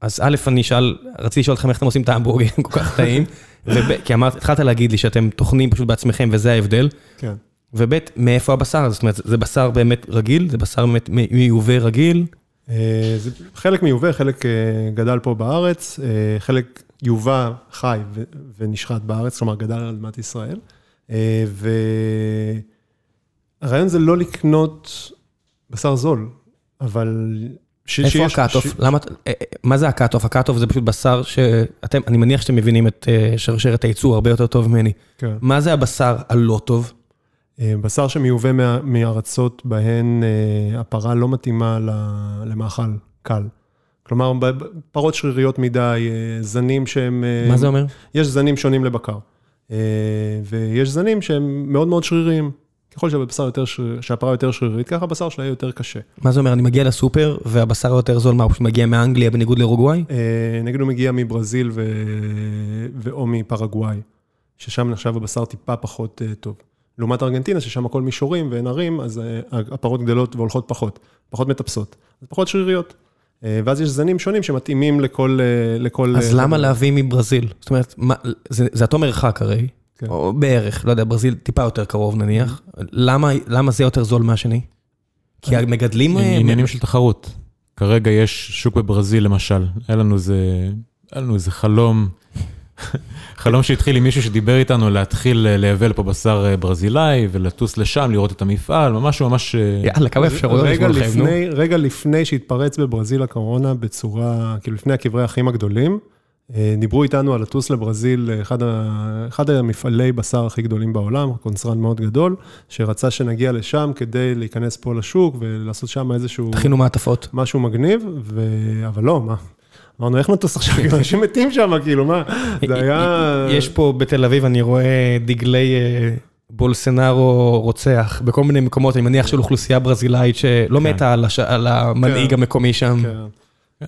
אז א', אני אשאל, רציתי לשאול אתכם איך אתם עושים את ההמבורגר [LAUGHS] כל כך טעים, [LAUGHS] כי אמרת, התחלת להגיד לי שאתם טוחנים פשוט בעצמכם וזה ההבדל, כן. וב', מאיפה הבשר? זאת אומרת, זה בשר באמת רגיל? זה בשר באמת מיובא רגיל? אה, זה חלק מיובא, חלק אה, גדל פה בארץ, אה, חלק יובא חי ונשחט בארץ, כלומר גדל על אדמת ישראל. והרעיון זה לא לקנות בשר זול, אבל... ש- איפה ה cut-off? ש- למה, מה זה ה cut-off? ה cut-off זה פשוט בשר שאתם, אני מניח שאתם מבינים את שרשרת הייצור הרבה יותר טוב ממני. כן. מה זה הבשר הלא טוב? אה, בשר שמיובא מה- מארצות בהן אה, הפרה לא מתאימה למאכל קל. כלומר, פרות שריריות מדי, אה, זנים שהם... מה זה אומר? יש זנים שונים לבקר, ויש זנים שהם מאוד מאוד שריריים. ככל שהבשר יותר שריר, שהפרה יותר שרירית, ככה הבשר שלה יהיה יותר קשה. מה זה אומר? אני מגיע לסופר והבשר היותר זול, מה, הוא פשוט מגיע מאנגליה בניגוד לאורוגוואי? נגיד הוא מגיע מברזיל ו... ואו מפרגוואי, ששם נחשב הבשר טיפה פחות טוב. לעומת ארגנטינה, ששם הכל מישורים ואין ערים, אז אה, הפרות גדלות והולכות פחות, פחות מטפסות, אז פחות שריריות. אה, ואז יש זנים שונים שמתאימים לכל... אה, לכל אז למה להביא מברזיל? זאת אומרת, מה- זה זה אותו מרחק הרי, כן. או בערך, לא יודע, ברזיל טיפה יותר קרוב נניח. למה למה זה יותר זול מהשני? כי המגדלים... עניינים של תחרות. כרגע יש שוק בברזיל למשל, היה לנו איזה, היה לנו איזה חלום, חלום שהתחיל עם מישהו שדיבר איתנו להתחיל אה, לייבא פה בשר אה, ברזילאי ולטוס לשם, לראות את המפעל, ממש ממש... אה, יאללה, כמה אפשרויות יש לכם, נו. לפני, רגע לפני שהתפרץ בברזיל הקורונה בצורה, כאילו לפני הקברי האחים הגדולים, דיברו איתנו על לטוס לברזיל, אחד, ה, אחד המפעלי בשר הכי גדולים בעולם, קונצרן מאוד גדול, שרצה שנגיע לשם כדי להיכנס פה לשוק ולעשות שם איזשהו תכינו מעטפות. משהו מגניב, ו... אבל לא, מה? אמרנו, איך נטוס עכשיו? [LAUGHS] אנשים מתים שם, כאילו, מה? זה היה... יש פה בתל אביב, אני רואה דגלי אה, בולסנארו רוצח בכל מיני מקומות, אני מניח של אוכלוסייה ברזילאית שלא כן. מתה על המנהיג כן. המקומי שם. כן.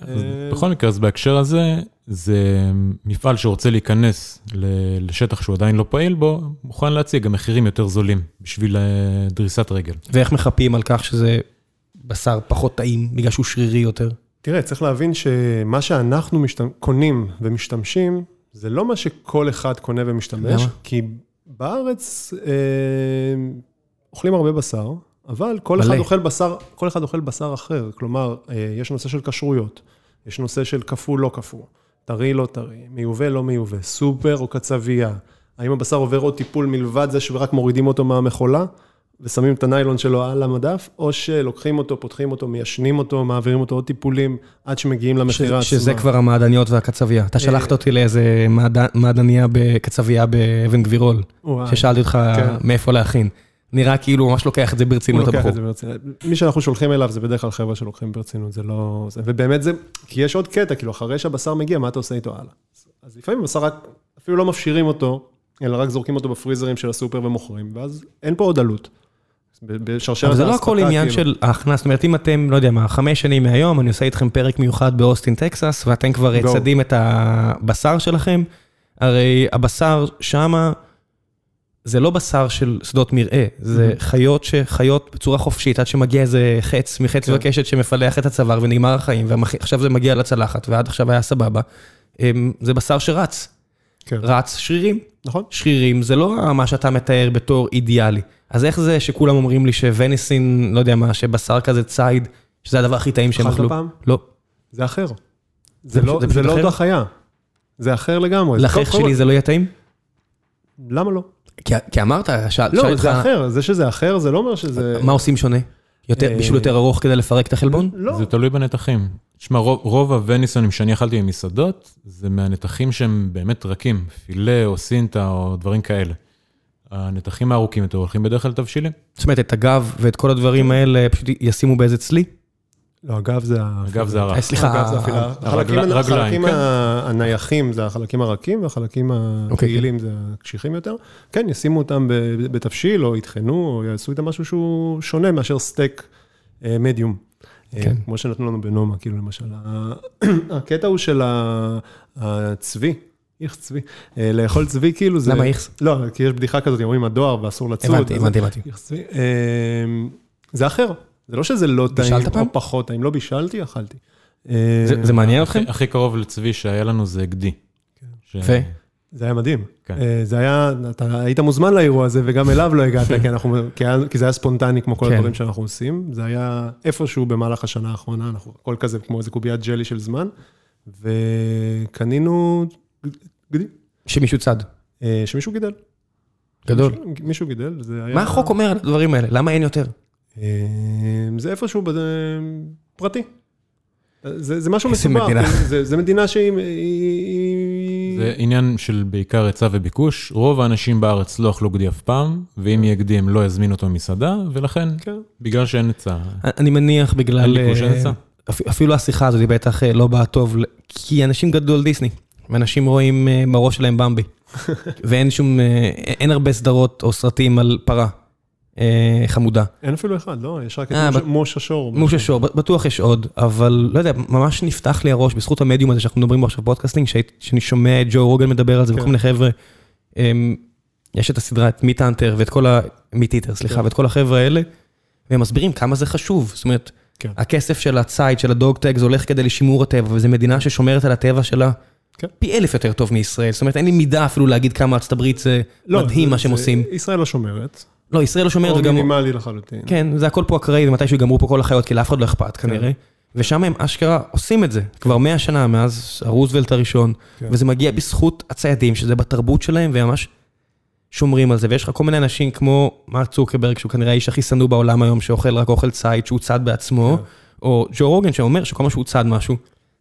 אז בכל מקרה, אז בהקשר הזה, זה מפעל שרוצה להיכנס ל- לשטח שהוא עדיין לא פעיל בו, מוכן להציג גם מחירים יותר זולים בשביל אה, דריסת רגל. ואיך מחפים על כך שזה בשר פחות טעים, בגלל שהוא שרירי יותר? תראה, צריך להבין שמה שאנחנו משתמ... קונים ומשתמשים, זה לא מה שכל אחד קונה ומשתמש, למה? כי בארץ אה, אוכלים הרבה בשר, אבל כל מלא. אחד אוכל בשר, כל אחד אוכל בשר אחר. כלומר, אה, יש נושא של כשרויות, יש נושא של קפוא, לא קפוא, טרי, לא טרי, מיובא, לא מיובא, סופר או קצבייה. האם הבשר עובר עוד טיפול מלבד זה שרק מורידים אותו מהמכולה? ושמים את הניילון שלו על המדף, או שלוקחים אותו, פותחים אותו, מיישנים אותו, מעבירים אותו עוד טיפולים, עד שמגיעים למכירה עצמה. שזה כבר המעדניות והקצבייה. אתה שלחת אותי לאיזה מעד- מעדניה בקצבייה באבן גבירול, ששאלתי אותך כן. מאיפה להכין. נראה כאילו הוא ממש לוקח את זה הוא ברצינות לוקח הבחור. את זה ברצינות. מי שאנחנו שולחים אליו זה בדרך כלל חבר'ה שלוקחים ברצינות, זה לא... ובאמת זה... כי יש עוד קטע, כאילו, אחרי שהבשר מגיע, מה אתה עושה איתו הלאה? אז לפעמים הבשר רק, אפילו לא מפשירים אותו, אלא רק זורקים אותו בפריזרים של הסופר ומוכרים, ואז אין פה עוד עלות. בשרשרת אבל זה לא האספקה, הכל עניין כאילו. של ההכנס, זאת אומרת, אם אתם, לא יודע מה, חמש שנים מהיום, אני עושה איתכם פרק מיוחד באוסטין, טקסס, ואתם כבר. צדים את הבשר שלכם, הרי הבשר שמה, זה לא בשר של שדות מרעה, זה חיות שחיות בצורה חופשית, עד שמגיע איזה חץ מחץ כן. וקשת שמפלח את הצוואר ונגמר החיים, ועכשיו זה מגיע לצלחת, ועד עכשיו היה סבבה. זה בשר שרץ, כן. רץ שרירים. נכון? שרירים, זה לא מה שאתה מתאר בתור אידיאלי. אז איך זה שכולם אומרים לי ווניסין, לא יודע מה, שבשר כזה ציד, שזה הדבר הכי טעים שהם אכלו? פעם? לא. זה אחר. זה זה פשוט- לא זה זה פשוט לא אחר? אותה חיה. זה אחר לגמרי. כל- שלי זה לא יהיה טעים? למה לא? כי, כי אמרת, שאל, לא, שאל אותך, זה אחר. זה שזה אחר, זה לא אומר שזה... מה עושים שונה? יותר, אה, בשביל יותר ארוך כדי לפרק את החלבון? לא. זה תלוי בנתחים. תשמע, רוב, רוב הווניסונים שאני אכלתי במסעדות, זה מהנתחים שהם באמת רכים, פילה או סינטה או דברים כאלה. הנתחים הארוכים יותר הולכים בדרך כלל לתבשילים. זאת אומרת, את הגב ואת כל הדברים האלה פשוט ישימו באיזה צלי? לא, הגב זה... ה- אגב, זה אה, הרך. סליחה, הגב זה הפילה. החלקים- כן. הנייחים זה החלקים הרכים, והחלקים אוקיי, הקהילים זה הקשיחים יותר. כן, ישימו אותם בתבשיל, או יטחנו, או יעשו איתם משהו שהוא שונה מאשר סטייק אה, מדיום. אה, כן. כמו שנתנו לנו בנומה, כאילו למשל. [CLEARS THROAT] הקטע הוא של הצבי, איך צבי, אה, לאכול צבי כאילו זה... למה איכס? לא, כי יש בדיחה כזאת, אומרים הדואר ואסור לצוד. הבנתי, הבנתי, הבנתי. איך צבי. אה, זה אחר, זה לא שזה לא טעים בישלת פעם? או פחות טעים, לא בישלתי, אכלתי. זה, זה מעניין אתכם? הכי קרוב לצבי שהיה לנו זה גדי. ש... ו? זה היה מדהים. כן. אה, זה היה, אתה היית מוזמן לאירוע הזה וגם אליו לא הגעת, [LAUGHS] כי, אנחנו, כי, היה, כי זה היה ספונטני כמו כל כן. הדברים שאנחנו עושים. זה היה איפשהו במהלך השנה האחרונה, אנחנו הכל כזה כמו איזה קוביית ג'לי של זמן, וקנינו גדי, שמישהו צד. אה, שמישהו גידל. גדול. מישהו, מישהו גידל, זה היה... מה החוק אומר על הדברים האלה? למה אין יותר? אה, זה איפשהו בד... פרטי. זה, זה משהו איזה מסובך, מדינה. [LAUGHS] זה, זה מדינה שהיא... היא- היא- זה עניין של בעיקר היצע וביקוש. רוב האנשים בארץ לא אכלו גדי אף פעם, ואם יהיה גדי הם לא יזמינו אותו ממסעדה, ולכן, כן. בגלל שאין היצע. אני מניח בגלל... אין ביקוש, אין אה, היצע. אפ- אפילו השיחה הזאת היא בטח אה, לא באה טוב, כי אנשים גדלו על דיסני, ואנשים רואים אה, בראש שלהם במבי. [LAUGHS] ואין שום, אה, אין הרבה סדרות או סרטים על פרה אה, חמודה. אין אפילו אחד, לא? יש רק את אה, מוש- השור. מושה שור, בטוח יש עוד, אבל לא יודע, ממש נפתח לי הראש בזכות המדיום הזה שאנחנו מדברים בו עכשיו בפודקאסטינג, שאני שומע את ג'ו רוגן מדבר על זה כן. וכל מיני חבר'ה. יש את הסדרה, את מיט האנטר ואת כל ה... מיט איטר, סליחה, כן. ואת כל החבר'ה האלה, והם מסבירים כמה זה חשוב. זאת אומרת, כן. הכסף של הציד, של הדוג טג, זה הולך כדי לשימור הטבע, וזו מדינה ששומרת על הטבע שלה. פי אלף יותר טוב מישראל. זאת אומרת, אין לי מידה אפילו להגיד כמה ארצות הברית זה לא, מדהים זה- מה שהם עושים. ישראל לא שומרת. לא, ישראל לא שומרת או וגם... מינימלי לחלוטין. כן, זה הכל פה אקראי, ומתישהו יגמרו פה כל החיות, כי לאף אחד לא אכפת כנראה. ושם הם אשכרה עושים את זה, כבר מאה שנה מאז הרוזוולט הראשון, כן. וזה מגיע בזכות הציידים, שזה בתרבות שלהם, והם ממש שומרים על זה. ויש לך כל מיני אנשים כמו מרק צוקרברג, שהוא כנראה האיש הכי שנוא בעולם היום, שאוכל רק אוכל ציד, שהוא צד בעצמו, כן. או ג'ו רוגן שאומר שכל מה שהוא צד משהו,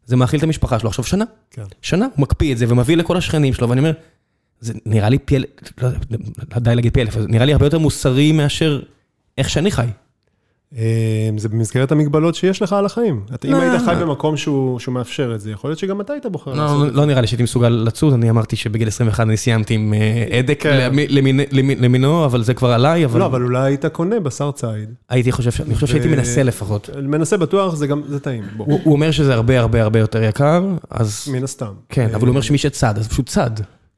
זה מאכיל את המשפחה שלו עכשיו שנה. כן. שנה, הוא מקפיא את זה ומביא לכל השכנים שלו, ואני אומר, זה נראה לי פי אלף, לא יודע, די להגיד פי אלף, נראה לי הרבה יותר מוסרי מאשר איך שאני חי. אה, זה במסגרת המגבלות שיש לך על החיים. אתה- אם לא. היית חי במקום שהוא שהוא מאפשר את זה, יכול להיות שגם אתה היית בוחר לא, לעשות את זה. לא נראה לי שהייתי מסוגל לצוד, אני אמרתי שבגיל 21 אני סיימתי עם אה, הדק כן. למינו, אבל זה כבר עליי, אבל לא, אבל אולי היית קונה בשר ציד. הייתי חושב, אני חושב שהייתי ו- מנסה לפחות. מנסה בטוח, זה גם, זה טעים. הוא הוא אומר שזה הרבה הרבה הרבה יותר יקר, אז מן הסתם. כן, אה, אבל הוא אומר שמי שצד, אז פשוט צד.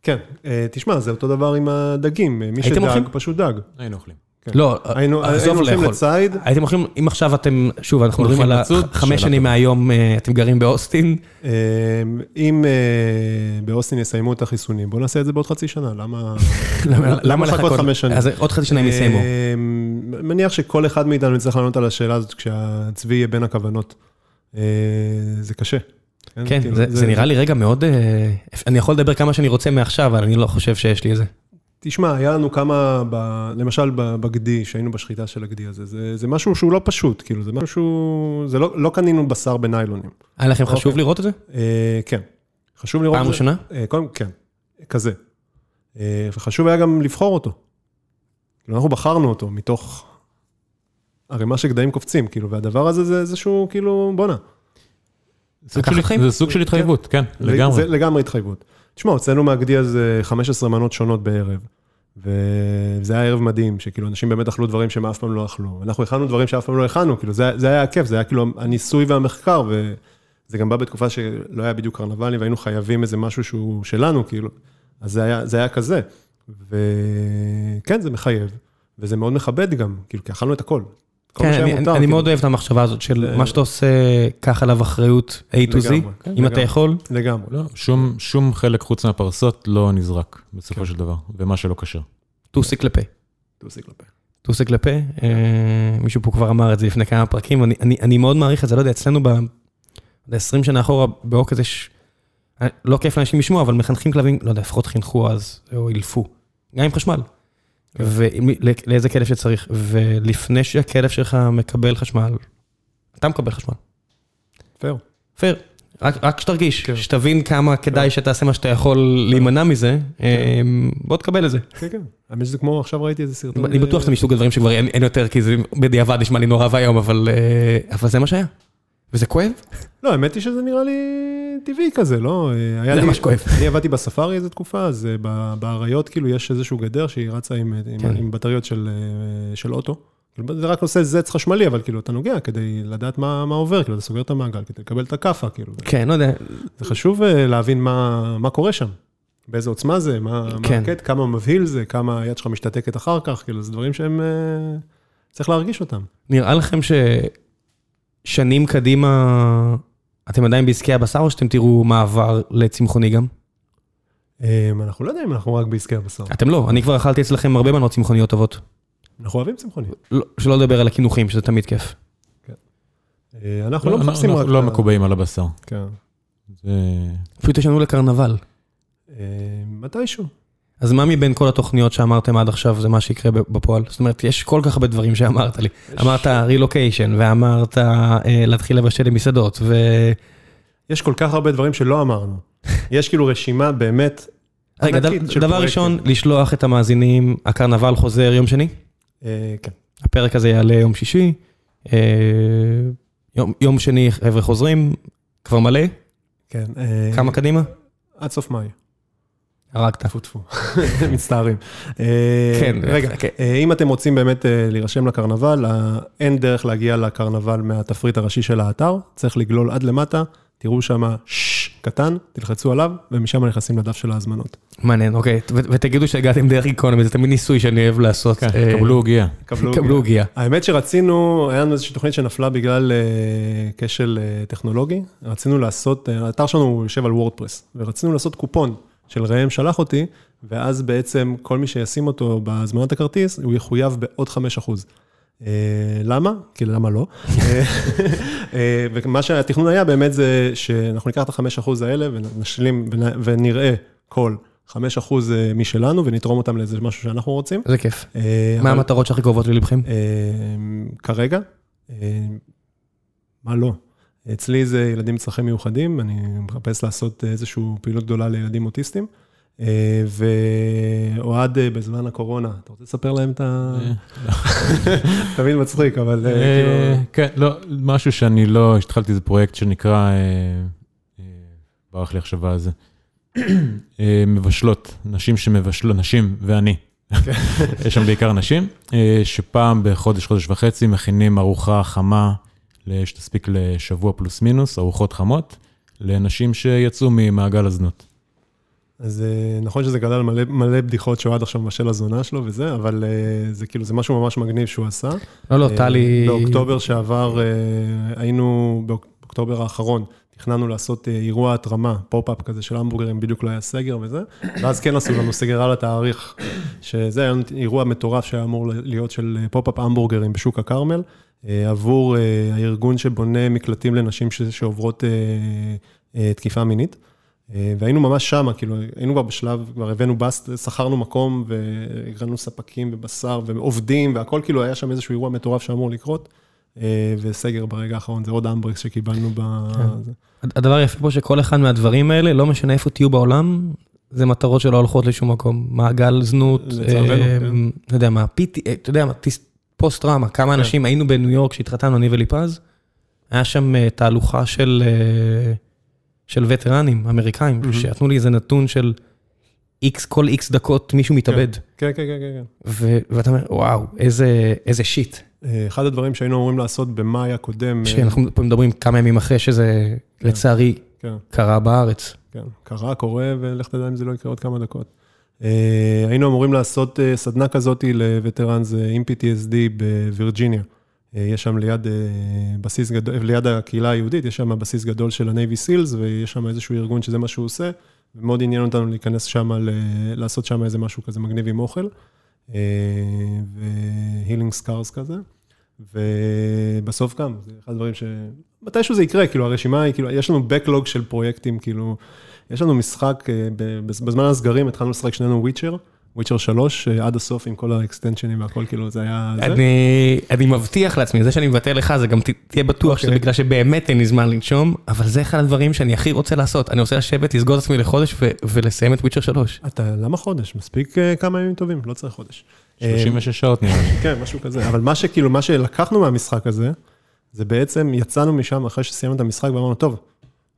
כן, אה, תשמע, זה אותו דבר עם הדגים. מי שדג? פשוט דג. היינו אוכלים. לא, היינו הולכים. לציד, הייתם הולכים, אם עכשיו אתם, שוב, אנחנו מדברים על שאלה שנים. מהיום, אה, אתם גרים באוסטין, אה, אם אה, באוסטין יסיימו את החיסונים, בואו נעשה את זה בעוד חצי שנה, למה... [LAUGHS] למה לחכות חמש שנים? אז עוד חצי שנה הם יסיימו. אה, מניח שכל אחד מאיתנו יצטרך לענות על השאלה הזאת כשהצבי יהיה בין הכוונות. אה, זה קשה. כן, כאילו, זה- נראה לי רגע מאוד, אני יכול לדבר כמה שאני רוצה מעכשיו, אבל אני לא חושב שיש לי את זה. תשמע, היה לנו כמה, ב, למשל ב- בגדי, שהיינו בשחיטה של הגדי הזה, זה, זה משהו שהוא לא פשוט, כאילו, זה משהו שהוא, זה לא, לא קנינו בשר בניילונים. היה לכם חשוב אוקיי. לראות את זה? אה, כן. חשוב לראות... פעם את זה- ראשונה? אה, קודם, כן, כזה. אה, וחשוב היה גם לבחור אותו. כאילו, אנחנו בחרנו אותו מתוך ערימה של גדיים קופצים, כאילו, והדבר הזה זה איזשהו, כאילו, בואנה. זה סוג של התחייבות, כן, זה לגמרי. לגמרי התחייבות. תשמע, הוצאנו מהגדי הזה 15 מנות שונות בערב, וזה היה ערב מדהים, שכאילו אנשים באמת אכלו דברים שהם אף פעם לא אכלו. אנחנו הכנו דברים שאף פעם לא הכנו, כאילו זה, זה היה הכיף, זה היה כאילו הניסוי והמחקר, וזה גם בא בתקופה שלא היה בדיוק קרנבלים, והיינו חייבים איזה משהו שהוא שלנו, כאילו, אז זה היה, זה היה כזה. וכן, זה מחייב, וזה מאוד מכבד גם, כאילו, כי אכלנו את הכל. כן, אני- מותר, אני כאילו. מאוד אוהב את המחשבה הזאת של זה- מה שאתה עושה, קח עליו אחריות A to Z, לגמרי, כן, אם אתה. יכול. לגמרי. לא, שום, שום חלק חוץ מהפרסות לא נזרק בסופו כן. של דבר, ומה שלא כשר. טוסיק לפה. תוסיק לפה. טוסיק לפה, אה, מישהו פה כבר אמר את זה לפני כמה פרקים, אני, אני, אני מאוד מעריך את זה, לא יודע, אצלנו ב... ב- 20 שנה אחורה, בעוקץ יש... אה, לא כיף לאנשים לשמוע, אבל מחנכים כלבים, לא יודע, לפחות חינכו אז, או אילפו. גם עם חשמל. ולאיזה כלב שצריך, ולפני שהכלב שלך מקבל חשמל, אתה מקבל חשמל. פייר. פייר. רק, שתרגיש, כן. שתבין כמה כדאי שתעשה מה שאתה יכול להימנע מזה, אה, בוא תקבל את זה. כן, כן. האמת שזה כמו, עכשיו ראיתי איזה סרטון. אני בטוח שזה מסוג הדברים שכבר אין יותר, כי זה בדיעבד נשמע לי נורא ואיום, אבל אה, אבל זה מה שהיה. וזה כואב? לא, האמת היא שזה נראה לי טבעי כזה, לא? אה, זה ממש כואב. אני עבדתי בספארי איזה תקופה, אז אה, באריות כאילו יש איזשהו גדר שהיא רצה עם, עם, כן. עם בטריות של, אה, של אוטו. כאילו, זה רק עושה זץ חשמלי, אבל כאילו, אתה נוגע כדי לדעת מה, מה עובר, כאילו, אתה סוגר את המעגל כדי לקבל את הכאפה, כאילו. כן, לא יודע. זה חשוב אה, להבין מה, מה קורה שם, באיזה עוצמה זה, מה, כן. מה הקט, כמה מבהיל זה, כמה היד שלך משתתקת אחר כך, כאילו, זה דברים שהם... אה, צריך להרגיש אותם. נראה לכם ששנים קדימה אתם עדיין בעסקי הבשר, או שאתם תראו מעבר לצמחוני גם? אה, אנחנו לא יודעים אם אנחנו רק בעסקי הבשר. אתם לא, אני כבר אכלתי אצלכם הרבה מנות צמחוניות טובות. אנחנו אוהבים צמחונים. לא- שלא לדבר על הקינוחים, שזה תמיד כיף. אה, אנחנו לא מחפשים אנחנו רק... לא את ה- מקובעים על הבשר. כן. זה... פשוט יש לנו לקרנבל. אה, מתישהו. אז מה מבין כל התוכניות שאמרתם עד עכשיו זה מה שיקרה בפועל? זאת אומרת, יש כל כך הרבה דברים שאמרת לי. אמרת רילוקיישן, ואמרת אה, להתחיל לבשל למסעדות, ו... יש כל כך הרבה דברים שלא אמרנו. [LAUGHS] יש כאילו רשימה באמת... רגע, ענקית דבר של דבר. ראשון, לשלוח את המאזינים, הקרנבל חוזר יום שני, אה, כן. הפרק הזה יעלה יום שישי, אה, יום- יום שני חבר'ה חוזרים, כבר מלא, כן. אה, כמה קדימה? עד סוף מאי. הרגת. טפו טפו. [LAUGHS] מצטערים. אה, כן, רגע, כן. אה, אם אתם רוצים באמת אה, להירשם לקרנבל, אין דרך להגיע לקרנבל מהתפריט הראשי של האתר, צריך לגלול עד למטה, תראו שם שש קטן, תלחצו עליו, ומשם נכנסים לדף של ההזמנות. מעניין, אוקיי, ותגידו שהגעתם דרך גיקונומי, זה תמיד ניסוי שאני אוהב לעשות. כן, קבלו עוגיה. קבלו עוגיה. האמת שרצינו, היה לנו איזושהי תוכנית שנפלה בגלל כשל טכנולוגי, רצינו לעשות, האתר שלנו יושב על וורדפרס, ורצינו לעשות קופון של ראם שלח אותי, ואז בעצם כל מי שישים אותו בהזמנת הכרטיס, הוא יחויב בעוד 5%. אה, למה? כי למה לא? אה, ומה שהתכנון היה באמת זה שאנחנו ניקח את ה-5% האלה ונשלים ונ- ונראה כל 5% משלנו ונתרום אותם לאיזה משהו שאנחנו רוצים. איזה כיף. אה, מה המטרות שהכי קרובות ללבכם? אה, כרגע, אה, מה לא? אצלי זה ילדים עם צרכים מיוחדים, אני מחפש לעשות איזושהי פעילות גדולה לילדים אוטיסטים. אה, ואוהד אה, בזמן הקורונה, אתה רוצה לספר להם את ה... [LAUGHS] תמיד מצחיק, אבל אה, אה, כאילו... כן, לא, משהו שאני לא, התחלתי איזה פרויקט שנקרא, אה, אה, ברח לי עכשיו על זה, אה, מבשלות, נשים שמבשלות, נשים ואני. [LAUGHS] יש שם בעיקר נשים, אה, שפעם בחודש, חודש וחצי מכינים ארוחה חמה, שתספיק לשבוע פלוס מינוס, ארוחות חמות, לנשים שיצאו ממעגל הזנות. אז אה, נכון שזה גדל מלא, מלא בדיחות שהוא עד עכשיו מבשל לזונה שלו וזה, אבל אה, זה כאילו, זה משהו ממש מגניב שהוא עשה. לא, לא, אה, טלי... באוקטובר שעבר, היינו, באוק- באוקטובר האחרון, תכננו לעשות אירוע התרמה, pop-up כזה של המבורגרים, בדיוק לא היה סגר וזה, ואז כן עשו לנו סגר על התאריך, שזה היה אירוע מטורף שהיה אמור להיות של pop-up המבורגרים בשוק הכרמל, עבור אה, הארגון שבונה מקלטים לנשים שעוברות אה, אה, תקיפה מינית. אה, והיינו ממש שמה, כאילו, היינו כבר בשלב, כבר הבאנו בסט, שכרנו מקום והגרנו ספקים ובשר ועובדים והכל, כאילו היה שם איזשהו אירוע מטורף שאמור לקרות, אה, וסגר ברגע האחרון, זה עוד אמברקס שקיבלנו ב... זה. הדבר היפה פה שכל אחד מהדברים האלה, לא משנה איפה תהיו בעולם, זה מטרות שלא הולכות לשום מקום. מעגל זנות, אה, כן. אתה יודע מה, אה, אתה יודע מה, פוסט-טראומה, כמה אנשים היינו בניו יורק כשהתחתנו, אני וליפז, היה שם אה, תהלוכה של אה, של וטרנים אמריקאים, מהמם. שנתנו לי איזה נתון של איקס, כל איקס דקות מישהו מתאבד. כן, כן, כן, כן, כן. ו- ואתה אומר, וואו, איזה איזה שיט. אה, אחד הדברים שהיינו אמורים לעשות במאי הקודם, שאנחנו פה מדברים כמה ימים אחרי שזה, כן. לצערי, כן, קרה בארץ. כן, קרה, קורה, ולך תדע אם זה לא יקרה עוד כמה דקות. אה, היינו אמורים לעשות אה, סדנה כזאת לווטרנס עם PTSD בווירג'יניה, אה, יש שם ליד בסיס גדול, ליד הקהילה היהודית, יש שם בסיס גדול של ה-Navy סילס, ויש שם איזשהו ארגון שזה מה שהוא עושה, ומאוד עניין אותנו להיכנס שם, לעשות שם איזה משהו כזה מגניב עם אוכל, ו healing scars כזה. ובסוף גם, זה אחד הדברים ש... מתישהו זה יקרה, כאילו הרשימה היא, כאילו, יש לנו backlog של פרויקטים, כאילו, יש לנו משחק, בזמן הסגרים התחלנו לשחק שנינו Witcher. Witcher 3 אה, עד הסוף עם כל ה extension ים והכל, כאילו זה היה זה. אני מבטיח לעצמי, זה שאני מבטא לך, זה גם תהיה בטוח שזה אוקיי. בגלל שבאמת אין לי זמן לנשום, אבל זה אחד הדברים שאני הכי רוצה לעשות. אני רוצה לשבת, לסגור את עצמי לחודש ולסיים את Witcher 3. אתה, למה חודש? מספיק אה, כמה ימים טובים, לא צריך חודש. 36 אה, שעות נראה לי. [LAUGHS] כן, משהו כזה. אבל מה שכאילו, מה שלקחנו מהמשחק הזה, זה בעצם יצאנו משם אחרי שסיימנו את המשחק ואמרנו, טוב,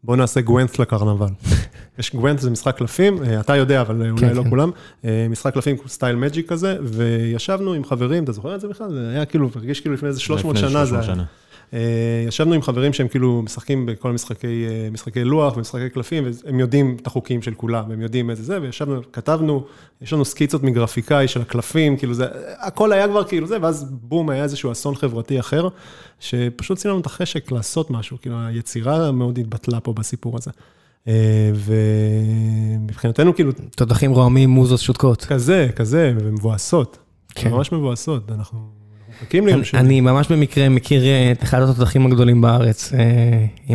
בוא נעשה גוונט לקרנבל. [LAUGHS] יש גוונט זה משחק קלפים, אה, אתה יודע, אבל אולי כן, לא כן. כולם, אה, משחק קלפים סטייל מג'יק כזה, וישבנו עם חברים, אתה זוכר את זה בכלל? זה היה כאילו, הרגיש כאילו לפני איזה 300 שנה זה היה. אה, ישבנו עם חברים שהם כאילו משחקים בכל משחקי, אה, משחקי לוח ומשחקי קלפים, והם יודעים את החוקים של כולם, הם יודעים איזה זה, וישבנו, כתבנו, יש לנו סקיצות מגרפיקאי של הקלפים, כאילו זה, הכל היה כבר כאילו זה, ואז בום, היה איזשהו אסון חברתי אחר, שפשוט עשינו לנו את החשק לעשות משהו, כאילו היצירה מאוד התבטלה פה בסיפור הזה. אה, ומבחינתנו כאילו... תותחים רועמים, מוזות שותקות. כזה, כזה, ומבואסות. כן. ממש מבואסות, אנחנו... מחכים ליום שני. אני ממש במקרה מכיר אה, את אחד התותחים הגדולים בארץ. אה,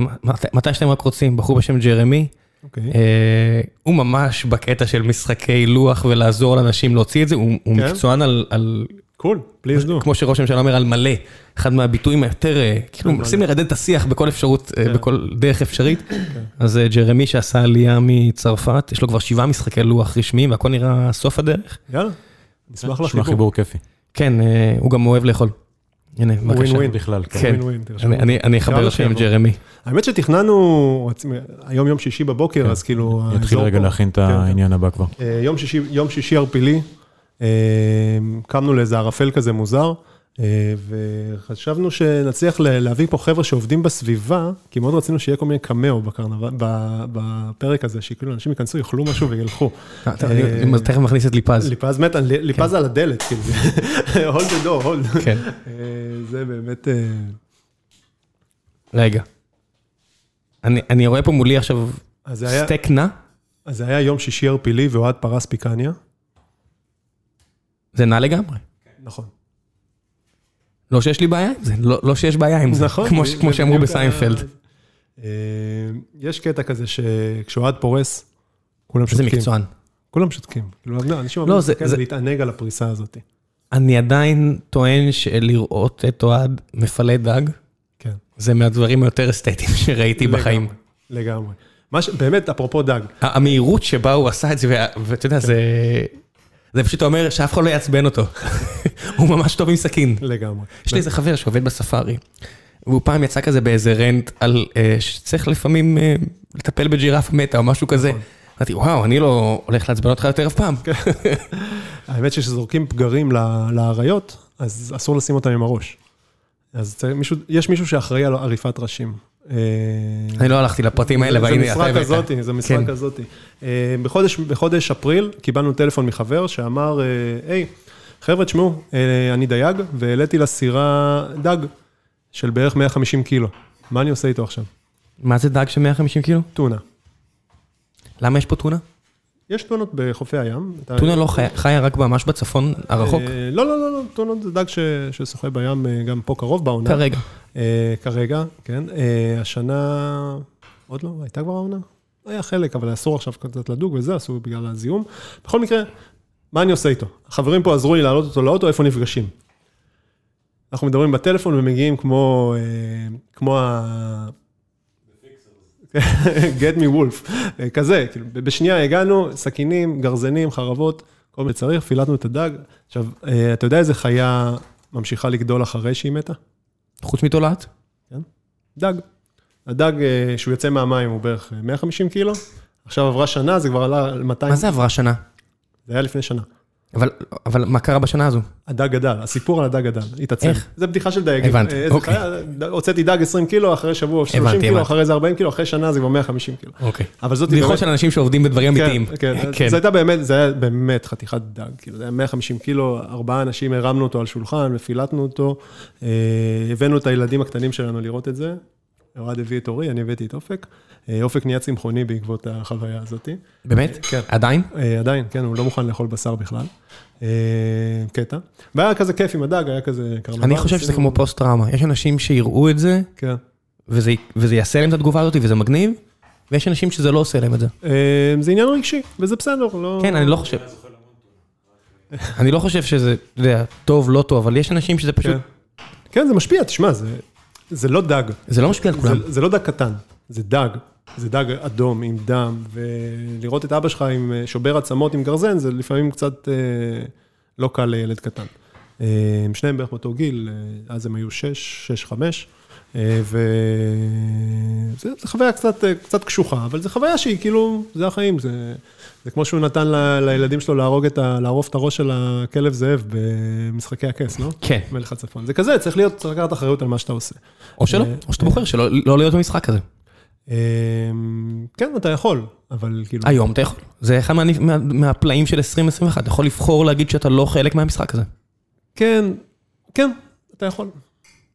מתי שאתם רק רוצים, בחור בשם ג'רמי. אוקיי. אה, הוא ממש בקטע של משחקי לוח ולעזור לאנשים להוציא את זה, הוא כן. מקצוען על... cool, please do. כמו שראש הממשלה אומר על מלא, אחד מהביטויים היותר, כאילו מנסים לרדד את השיח בכל אפשרות, כן. בכל דרך אפשרית. כן. אז ג'רמי שעשה עלייה מצרפת, יש לו כבר שבעה משחקי לוח רשמיים והכל נראה סוף הדרך. יאללה, נשמח לחיבור. חיבור כיפי. כן, אה, הוא גם אוהב לאכול. הנה, בבקשה. ווין ווין בכלל. כן, אני אחבר לכם עם ג'רמי. האמת שתכננו, היום יום שישי בבוקר, כן. אז כאילו... נתחיל רגע להכין את כן, העניין כן. הבא כבר. אה, יום שישי ערפילי, אה, קמנו לאיזה ערפל כזה מוזר. אה, וחשבנו שנצליח להביא פה חבר'ה שעובדים בסביבה, כי מאוד רצינו שיהיה כל מיני קמאו בפרק הזה, שכאילו אנשים ייכנסו, יאכלו משהו וילכו. אה, אה, תכף מכניס את ליפז. ליפז מת, ליפז כן. על הדלת, כאילו, [LAUGHS] hold the door, hold. כן. זה באמת... רגע. אני רואה פה מולי עכשיו סטייק נא. אז זה היה יום שישי ערפילי ואוהד פורס פיקניה. זה נא לגמרי. נכון. לא שיש לי בעיה עם זה, לא, לא שיש בעיה עם זה, נכון, כמו, שאמרו בסיינפלד. אה, יש קטע כזה שכשאוהד פורס, כולם שותקים. זה מקצוען. כולם שותקים. כאילו, אנשים אומרים לא, זה להתענג על הפריסה הזאת. אני עדיין טוען שלראות את אוהד מפלה דג, כן. זה מהדברים היותר אסתטיים שראיתי בחיים. לגמרי. באמת, אפרופו דג. המהירות שבה הוא עשה את זה, ואתה יודע, זה... זה פשוט אומר שאף אחד לא יעצבן אותו. [LAUGHS] הוא ממש טוב עם סכין. לגמרי. יש לי איזה חבר שעובד בספארי, והוא פעם יצא כזה באיזה רנט על אה, שצריך לפעמים אה, לטפל בג'ירף מתה או משהו כזה. נכון. אמרתי, וואו, אני לא הולך לעצבן אותך יותר אף פעם. האמת שכשזורקים פגרים לאריות, אז אסור לשים אותם עם הראש. אז יש מישהו שאחראי על עריפת ראשים. אה, אני לא הלכתי לפרטים האלה, והנה אתה הבאת. זה משרה כזאתי, זה משרה כן. כזאתי. אה, בחודש אפריל קיבלנו טלפון מחבר שאמר, אה, היי, חבר'ה, תשמעו, אני דייג, והעליתי לסירה דג של בערך 150 קילו. מה אני עושה איתו עכשיו? מה זה דג של 150 קילו? טונה. למה יש פה טונה? יש טונות בחופי הים. טונה לא חיה רק ממש בצפון הרחוק? לא, לא, לא, לא, טונות זה דג ששוחה בים גם פה קרוב בעונה. כרגע. אה, כרגע, כן. אה, השנה, עוד לא, הייתה כבר העונה? היה חלק, אבל אסור עכשיו קצת לדוג וזה, אסור בגלל הזיהום. בכל מקרה, מה אני עושה איתו? החברים פה עזרו לי להעלות אותו לאוטו, איפה נפגשים? אנחנו מדברים בטלפון ומגיעים כמו, אה, כמו. Get me wolf, כזה, כאילו, בשנייה הגענו, סכינים, גרזנים, חרבות, כל מה שצריך, פילטנו את הדג. עכשיו, אתה יודע איזה חיה ממשיכה לגדול אחרי שהיא מתה? חוץ מתולעת? כן. דג. הדג, אה, שהוא יוצא מהמים, הוא בערך 150 קילו. עכשיו עברה שנה, זה כבר עלה ל 200. מה זה עברה שנה? זה היה לפני שנה. אבל, אבל מה קרה בשנה הזו? הדג גדל, הסיפור על הדג גדל, התעצם. איך? זה בדיחה של דייגים. הבנתי, איזה אוקיי. חיה, הוצאתי דג 20 קילו, אחרי שבוע 30 הבנתי, קילו, הבנתי. אחרי זה 40 קילו, אחרי שנה זה כבר 150 קילו. אוקיי. אבל זאת בדיחות של אנשים שעובדים בדברים אמיתיים. כן, [LAUGHS] כן, זה הייתה באמת, זה היה באמת חתיכת דג, כאילו, זה היה 150 קילו, ארבעה אנשים הרמנו אותו על שולחן ופילטנו אותו, אה, הבאנו את הילדים הקטנים שלנו לראות את זה, אוהד הביא את אורי, אני הבאתי את אופק, אה, אופק נהיה צמחוני בעקבות החוויה הזאת. באמת? כן. עדיין? אה, עדיין, כן, הוא לא מוכן לאכול בשר בכלל. אה, קטע. והיה כזה כיף עם הדג, היה כזה קרנבל. אני חושב שזה כמו פוסט טראומה. יש אנשים שיראו את זה, כן. וזה, וזה יעשה להם את התגובה הזאת, וזה מגניב, ויש אנשים שזה לא עושה להם את זה. זה עניין רגשי, וזה בסדר, לא... כן, אני לא חושב. אני לא חושב שזה, אתה יודע, טוב, לא טוב, אבל יש אנשים שזה פשוט, כן. כן, זה משפיע, תשמע, זה, זה לא דג. זה לא משפיע על כולם. זה, זה לא דג קטן, זה דג. זה דג אדום עם דם, ולראות את אבא שלך עם אה, שובר עצמות עם גרזן, זה לפעמים קצת אה, לא קל לילד קטן. אה, הם שניהם בערך באותו גיל, אה, אז הם היו שש, שש, חמש, אה, וזו חוויה קצת, אה, קצת קשוחה, אבל זו חוויה שהיא כאילו, זה החיים, זה, זה כמו שהוא נתן ל, לילדים שלו להרוג את ה... לערוף את הראש של הכלב זאב במשחקי הכס, לא? כן. מלך הצפון. זה כזה, צריך להיות, צריך לקחת אחריות על מה שאתה עושה. או שלא, אה, או שאתה בוחר שלא לא להיות במשחק הזה. אמ, כן, אתה יכול, אבל כאילו... היום אתה יכול. זה אחד מה- מה- מהפלאים של 2021, אתה יכול לבחור להגיד שאתה לא חלק מהמשחק הזה. כן, כן, אתה יכול.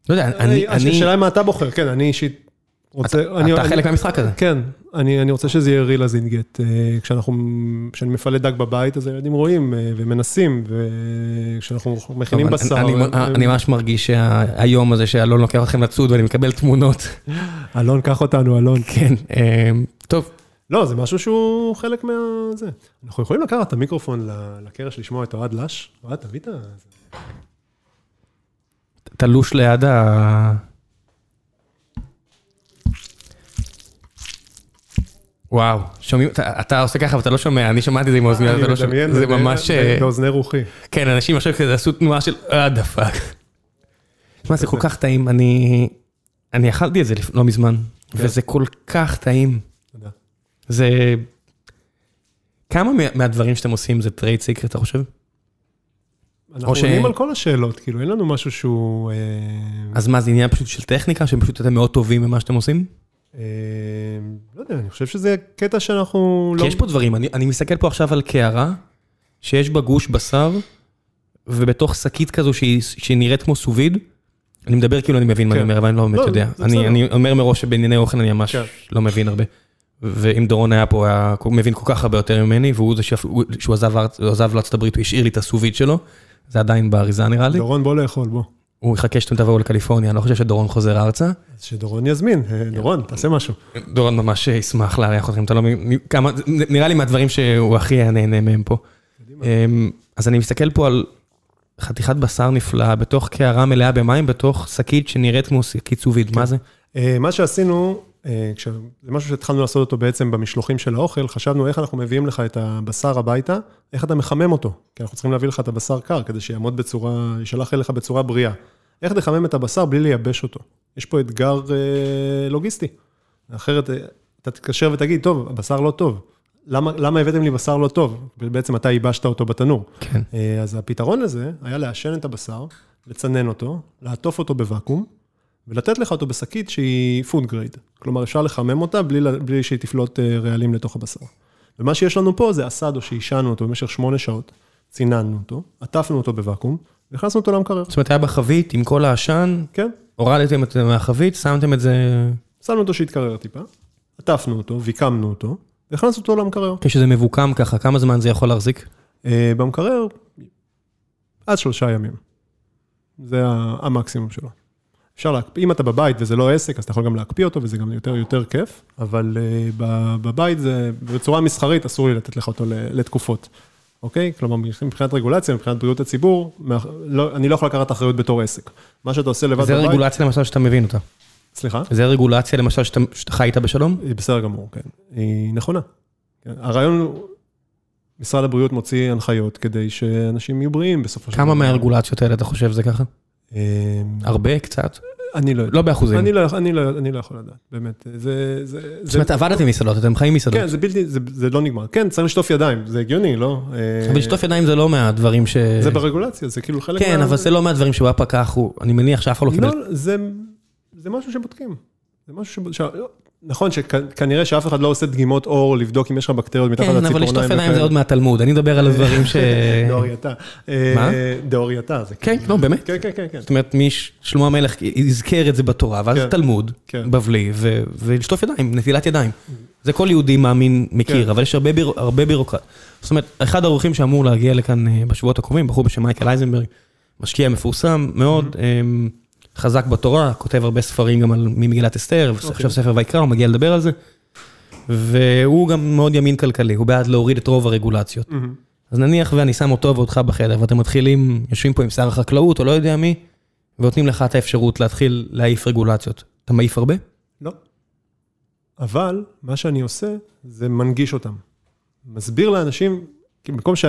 לא יודע, אני, אני, השאלה היא מה אתה בוחר, כן, אני אישית רוצה... אתה אני- אתה אני- חלק מהמשחק הזה. כן, אני אני רוצה שזה יהיה רילה זינגט. אה, כשאנחנו, כשאני מפלט דג בבית, אז הילדים רואים אה, ומנסים, וכשאנחנו מכינים טוב, בשר... אני- אני- הם- אני ממש מרגיש שהיום הזה שאלון לוקח אתכם לצוד ואני מקבל תמונות. [LAUGHS] אלון, קח אותנו, אלון. כן, אה, טוב, לא, זה משהו שהוא חלק מה... זה. אנחנו יכולים לקחת את המיקרופון לקרש לשמוע את אוהד לש? אוהד, תביא את ה... תלוש ליד ה... וואו, שומעים, אתה, אתה עושה ככה ואתה לא שומע, אני שמעתי את זה עם האוזניות, אתה לא שומע, זה ב- ממש, אה, באוזני רוחי. כן, אנשים עכשיו כזה עשו תנועה של what the fuck. תשמע, זה כל כך טעים, אני, אני אכלתי את זה לפ- לא מזמן, וזה כל כך טעים. תודה. זה... כמה מה- מהדברים שאתם עושים זה trade secret, אתה חושב? אנחנו ש- עונים על כל השאלות, כאילו, אין לנו משהו שהוא... אה, אז מה, זה עניין פשוט של טכניקה, שפשוט אתם מאוד טובים במה שאתם עושים? אה, לא יודע, אני חושב שזה קטע שאנחנו לא... כי יש פה דברים, אני, אני מסתכל פה עכשיו על קערה, שיש בה גוש בשר, ובתוך שקית כזו שהיא, שהיא נראית כמו סוביד, אני מדבר כאילו אני מבין מה אני כן. אומר, אבל אני לא באמת לא, יודע. אני. אני אומר מראש שבענייני אוכל אני ממש כן. לא מבין הרבה. ואם דורון היה פה, הוא היה מבין כל כך הרבה יותר ממני, והוא זה שהוא עזב עזב לארצות הברית, הוא השאיר לי את הסוביד שלו, זה עדיין באריזה נראה לי. דורון, בוא לאכול, בוא. הוא יחכה שאתם תבואו לקליפורניה, אני לא חושב שדורון חוזר ארצה. אז שדורון יזמין, אה, דורון, תעשה משהו. דורון ממש ישמח לארח אתכם, אתה לא מבין, נראה לי מהדברים שהוא הכי היה נהנה מהם פה. אמ, אז אני מסתכל פה על חתיכת בשר נפלאה, בתוך קערה מלאה במים, בתוך שקית שנראית כמו שקית סוביד, מה זה? אה, מה שעשינו, אה, כש- זה משהו שהתחלנו לעשות אותו בעצם במשלוחים של האוכל, חשבנו איך אנחנו מביאים לך את הבשר הביתה, איך אתה מחמם אותו, כי אנחנו צריכים להביא לך את הבשר קר, כדי שיעמוד בצורה, יישלח אליך בצורה בריאה. איך לחמם את הבשר בלי לייבש אותו? יש פה אתגר אה, לוגיסטי. אחרת, אה, אתה תתקשר ותגיד, טוב, הבשר לא טוב. למה, למה הבאתם לי בשר לא טוב? בעצם אתה ייבשת אותו בתנור. כן. אה, אז הפתרון לזה היה לעשן את הבשר, לצנן אותו, לעטוף אותו בוואקום, ולתת לך אותו בשקית שהיא food grade. כלומר, אפשר לחמם אותה בלי, בלי שהיא תפלוט אה, רעלים לתוך הבשר. ומה שיש לנו פה זה אסדו שהשענו אותו במשך שמונה שעות, ציננו אותו, עטפנו אותו בוואקום, והכנסנו אותו למקרר. זאת אומרת, היה בחבית עם כל העשן, כן, הורדתם את זה מהחבית, שמתם את זה, שמנו אותו שיתקרר טיפה, עטפנו אותו, ויקמנו אותו, והכנסנו אותו למקרר. כשזה מבוקם ככה, כמה זמן זה יכול להחזיק? אה, במקרר, עד שלושה ימים. זה המקסימום שלו. אפשר להקפיא, אם אתה בבית וזה לא עסק, אז אתה יכול גם להקפיא אותו, וזה גם יותר יותר כיף, אבל uh, בבית זה, בצורה מסחרית אסור לי לתת לך אותו לתקופות, אוקיי? כלומר, מבחינת רגולציה, מבחינת בריאות הציבור, לא, אני לא יכול לקחת אחריות בתור עסק. מה שאתה עושה לבד זה בבית... רגולציה למשל שאתה מבין אותה. סליחה? זה רגולציה למשל שאתה שאתה חי איתה בשלום? היא בסדר גמור, כן. היא נכונה. כן. הרעיון הוא, משרד הבריאות מוציא הנחיות כדי שאנשים יהיו בריאים בסופו של דבר. כמה מהרגולציות האלה אתה חושב זה ככה? אה, הרבה? קצת? אני לא יודע. לא באחוזים. אני לא, אני לא, אני לא יכול לדעת, באמת. זה, זה, זאת אומרת, עבדתם מסעדות, אתם חיים מסעדות. כן, זה בלתי, זה, זה לא נגמר. כן, צריך לשטוף ידיים, זה הגיוני, לא? אבל לשטוף ידיים זה לא מהדברים ש... זה ברגולציה, זה כאילו חלק כן, אבל זה לא מהדברים שבא פקח, הוא- אני מניח שאף אחד לא קיבל... לא, זה, זה משהו שבודקים. זה משהו ש... נכון שכנראה שאף אחד לא עושה דגימות עור לבדוק אם יש לך בקטריות מתחת כן, לציפורניים. אבל לשטוף ידיים זה. עוד מהתלמוד, אני מדבר על הדברים ש... [LAUGHS] דאורייתא. מה? דאורייתא, זה כן, כאילו- לא, באמת. כן, כן, כן, כן. זאת אומרת, מי שלמה המלך הזכר את זה בתורה, ואז כן. תלמוד, כן. בבלי, ולשטוף ידיים, נטילת ידיים. זה כל יהודי מאמין מכיר, כן. אבל יש הרבה ביר- הרבה בירוקרט. זאת אומרת, אחד האורחים שאמור להגיע לכאן אה, בשבועות הקרובים, בחור בשם מייקל אייזנברג, משקיע מפורסם מאוד, אמ, חזק בתורה, כותב הרבה ספרים גם על ממגילת אסתר, אוקיי. עכשיו ספר ויקרא, הוא מגיע לדבר על זה. והוא גם מאוד ימין כלכלי, הוא בעד להוריד את רוב הרגולציות. מהמם. אז נניח ואני שם אותו ואותך בחדר, ואתם מתחילים, יושבים פה עם שר החקלאות או לא יודע מי, ונותנים לך את האפשרות להתחיל להעיף רגולציות. אתה מעיף הרבה? לא. אבל מה שאני עושה, זה מנגיש אותם. מסביר לאנשים, במקום ש...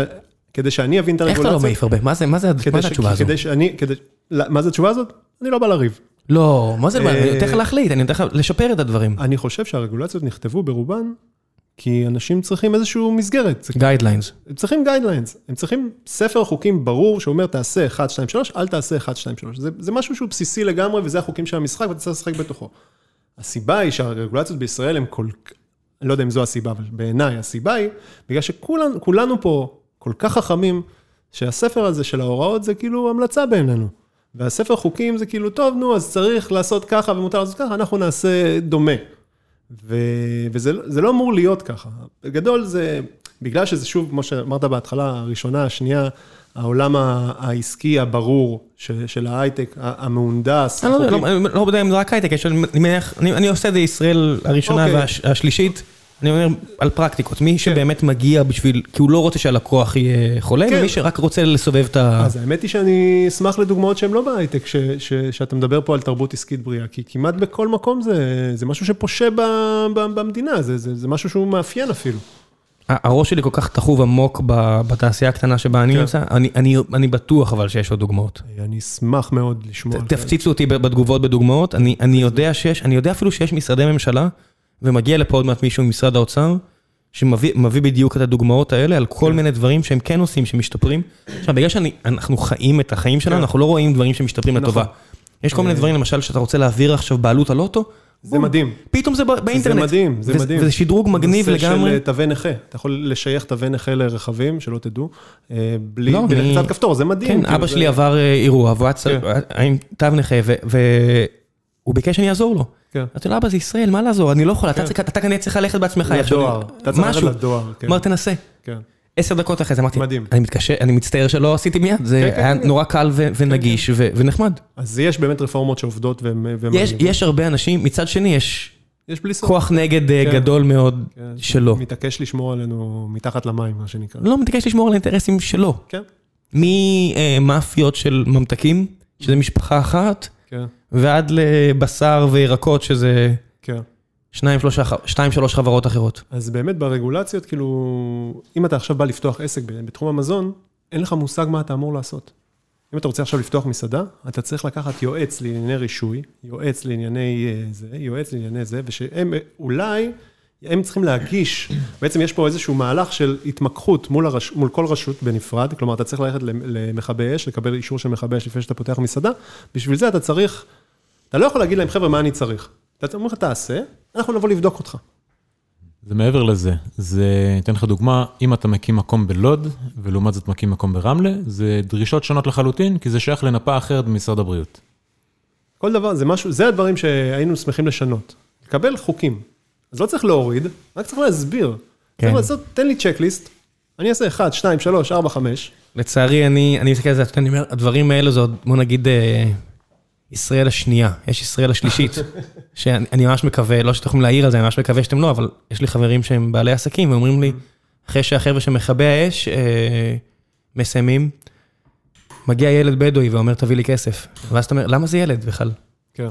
כדי שאני אבין את איך הרגולציה... אתה לא מעיף הרבה? מה זה, מה זה, מה זה התשובה הזו? כדי שאני... כדי... מה זה התשובה הזאת? אני לא בא לריב. לא, מה זה, אה, אני נותן לך להחליט, אני נותן לך לשפר את הדברים. אני חושב שהרגולציות נכתבו ברובן, כי אנשים צריכים איזושהי מסגרת. guidelines. הם צריכים guidelines, הם צריכים ספר חוקים ברור שאומר תעשה 1, 2, 3, אל תעשה 1, 2, 3. זה, זה משהו שהוא בסיסי לגמרי וזה החוקים של המשחק ואתה צריך לשחק בתוכו. הסיבה היא שהרגולציות בישראל הן כל... אני לא יודע אם זו הסיבה, אבל בעיניי הסיבה היא, בגלל שכולנו כולנו פה כל כך חכמים, שהספר הזה של ההוראות זה כאילו המלצה בעינינו. והספר חוקים זה כאילו, טוב, נו, אז צריך לעשות ככה ומותר לעשות ככה, אנחנו נעשה דומה. ו... וזה לא- אמור להיות ככה. בגדול זה, בגלל שזה שוב, כמו שאמרת בהתחלה, הראשונה, השנייה, העולם העסקי הברור של, של ההייטק, המהונדס. אני לא יודע, החוקי. לא- לא יודע אם זה רק הייטק, אני מניח, אני אני עושה את זה ישראל הראשונה אוקיי. והשלישית. אני אומר על פרקטיקות, מי שבאמת מגיע בשביל, כי הוא לא רוצה שהלקוח יהיה חולה, כן. ומי שרק רוצה לסובב את ה... אז האמת היא שאני אשמח לדוגמאות שהן לא בהייטק, שאתה מדבר פה על תרבות עסקית בריאה, כי כמעט בכל מקום זה, משהו שפושה במדינה, זה, משהו שהוא מאפיין אפילו. הראש שלי כל כך תחוב עמוק בתעשייה הקטנה שבה אני כן. נמצא, אני- בטוח אבל שיש עוד דוגמאות. אני אשמח מאוד לשמוע. תפציצו אותי בתגובות בדוגמאות, אני יודע שיש, אני יודע אפילו שיש משרדי ממשלה, ומגיע לפה עוד מעט מישהו ממשרד האוצר, שמביא מביא בדיוק את הדוגמאות האלה על כל מיני דברים שהם כן עושים, שמשתפרים. עכשיו, בגלל שאנחנו חיים את החיים שלנו, כן. אנחנו לא רואים דברים שמשתפרים לטובה. נכון. יש כל מיני דברים, למשל, שאתה רוצה להעביר עכשיו בעלות על אוטו, זה מדהים. פתאום זה באינטרנט. זה מדהים, זה מדהים. וזה שדרוג מגניב נושא לגמרי. של תווי נכה, אתה יכול לשייך תווי נכה לרכבים, שלא תדעו, אה, בלי, לא, בלחיצת כפתור, זה מדהים. כן, כאילו, אבא זה- שלי עבר אה, אירוע, והוא היה כן. עם תו נכה, והוא ביקש שאני אעזור לו. כן. אמרתי לו, אבא, זה ישראל, מה לעזור? אני לא יכול, אתה כן. כנראה צריך ללכת בעצמך. לדואר, אתה צריך ללכת. לדואר, כן. אמר, תנסה. כן. עשר דקות אחרי זה אמרתי, מדהים. אני מתקשר, אני מצטער שלא עשיתי מיד, זה היה. נורא קל ו- ונגיש ו- ונחמד. אז יש באמת רפורמות שעובדות והן... יש- הרבה אנשים, מצד שני יש יש בלי סוף. כוח נגד אה, כן. גדול מאוד כן, שלו. מתעקש לשמור עלינו מתחת למים, מה שנקרא. לא מתעקש לשמור על האינטרסים שלו. כן, ממאפיות של ממתקים, שזה משפחה אחת, כן, ועד לבשר וירקות, שזה כן. שניים, שלושה, שתיים, שלוש חברות אחרות. אז באמת ברגולציות, כאילו, אם אתה עכשיו בא לפתוח עסק בתחום המזון, אין לך מושג מה אתה אמור לעשות. אם אתה רוצה עכשיו לפתוח מסעדה, אתה צריך לקחת יועץ לענייני רישוי, יועץ לענייני אה, זה, יועץ לענייני זה, ושהם אה, אולי, הם צריכים להגיש, בעצם יש פה איזשהו מהלך של התמקחות מול, הרש, מול כל רשות בנפרד, כלומר, אתה צריך ללכת למ- למכבי אש, לקבל אישור של מכבי אש לפני שאתה פותח מסעדה, בשביל זה אתה צריך, אתה לא יכול להגיד להם, חבר'ה, מה אני צריך? אתה אומר לך, תעשה, אנחנו נבוא לבדוק אותך. זה מעבר לזה, זה, אתן לך דוגמה, אם אתה מקים מקום בלוד, ולעומת זאת מקים מקום ברמלה, זה דרישות שונות לחלוטין, כי זה שייך לנפה אחרת במשרד הבריאות. כל דבר, זה משהו, זה הדברים שהיינו שמחים לשנות. לקבל חוקים. אז לא צריך להוריד, רק צריך להסביר. כן. צריך לעשות, תן לי צ'קליסט, אני אעשה 1, 2, 3, 4, 5. לצערי, אני אני מסתכל על זה, אני אומר, הדברים האלה זה עוד, בוא נגיד, אה, ישראל השנייה, יש ישראל השלישית, [LAUGHS] שאני אני ממש מקווה, לא שאתם יכולים להעיר על זה, אני ממש מקווה שאתם לא, אבל יש לי חברים שהם בעלי עסקים, ואומרים לי, אחרי שהחבר'ה של מכבי האש אה, מסיימים, מגיע ילד בדואי ואומר, תביא לי כסף. ואז אתה אומר, למה זה ילד בכלל? כן.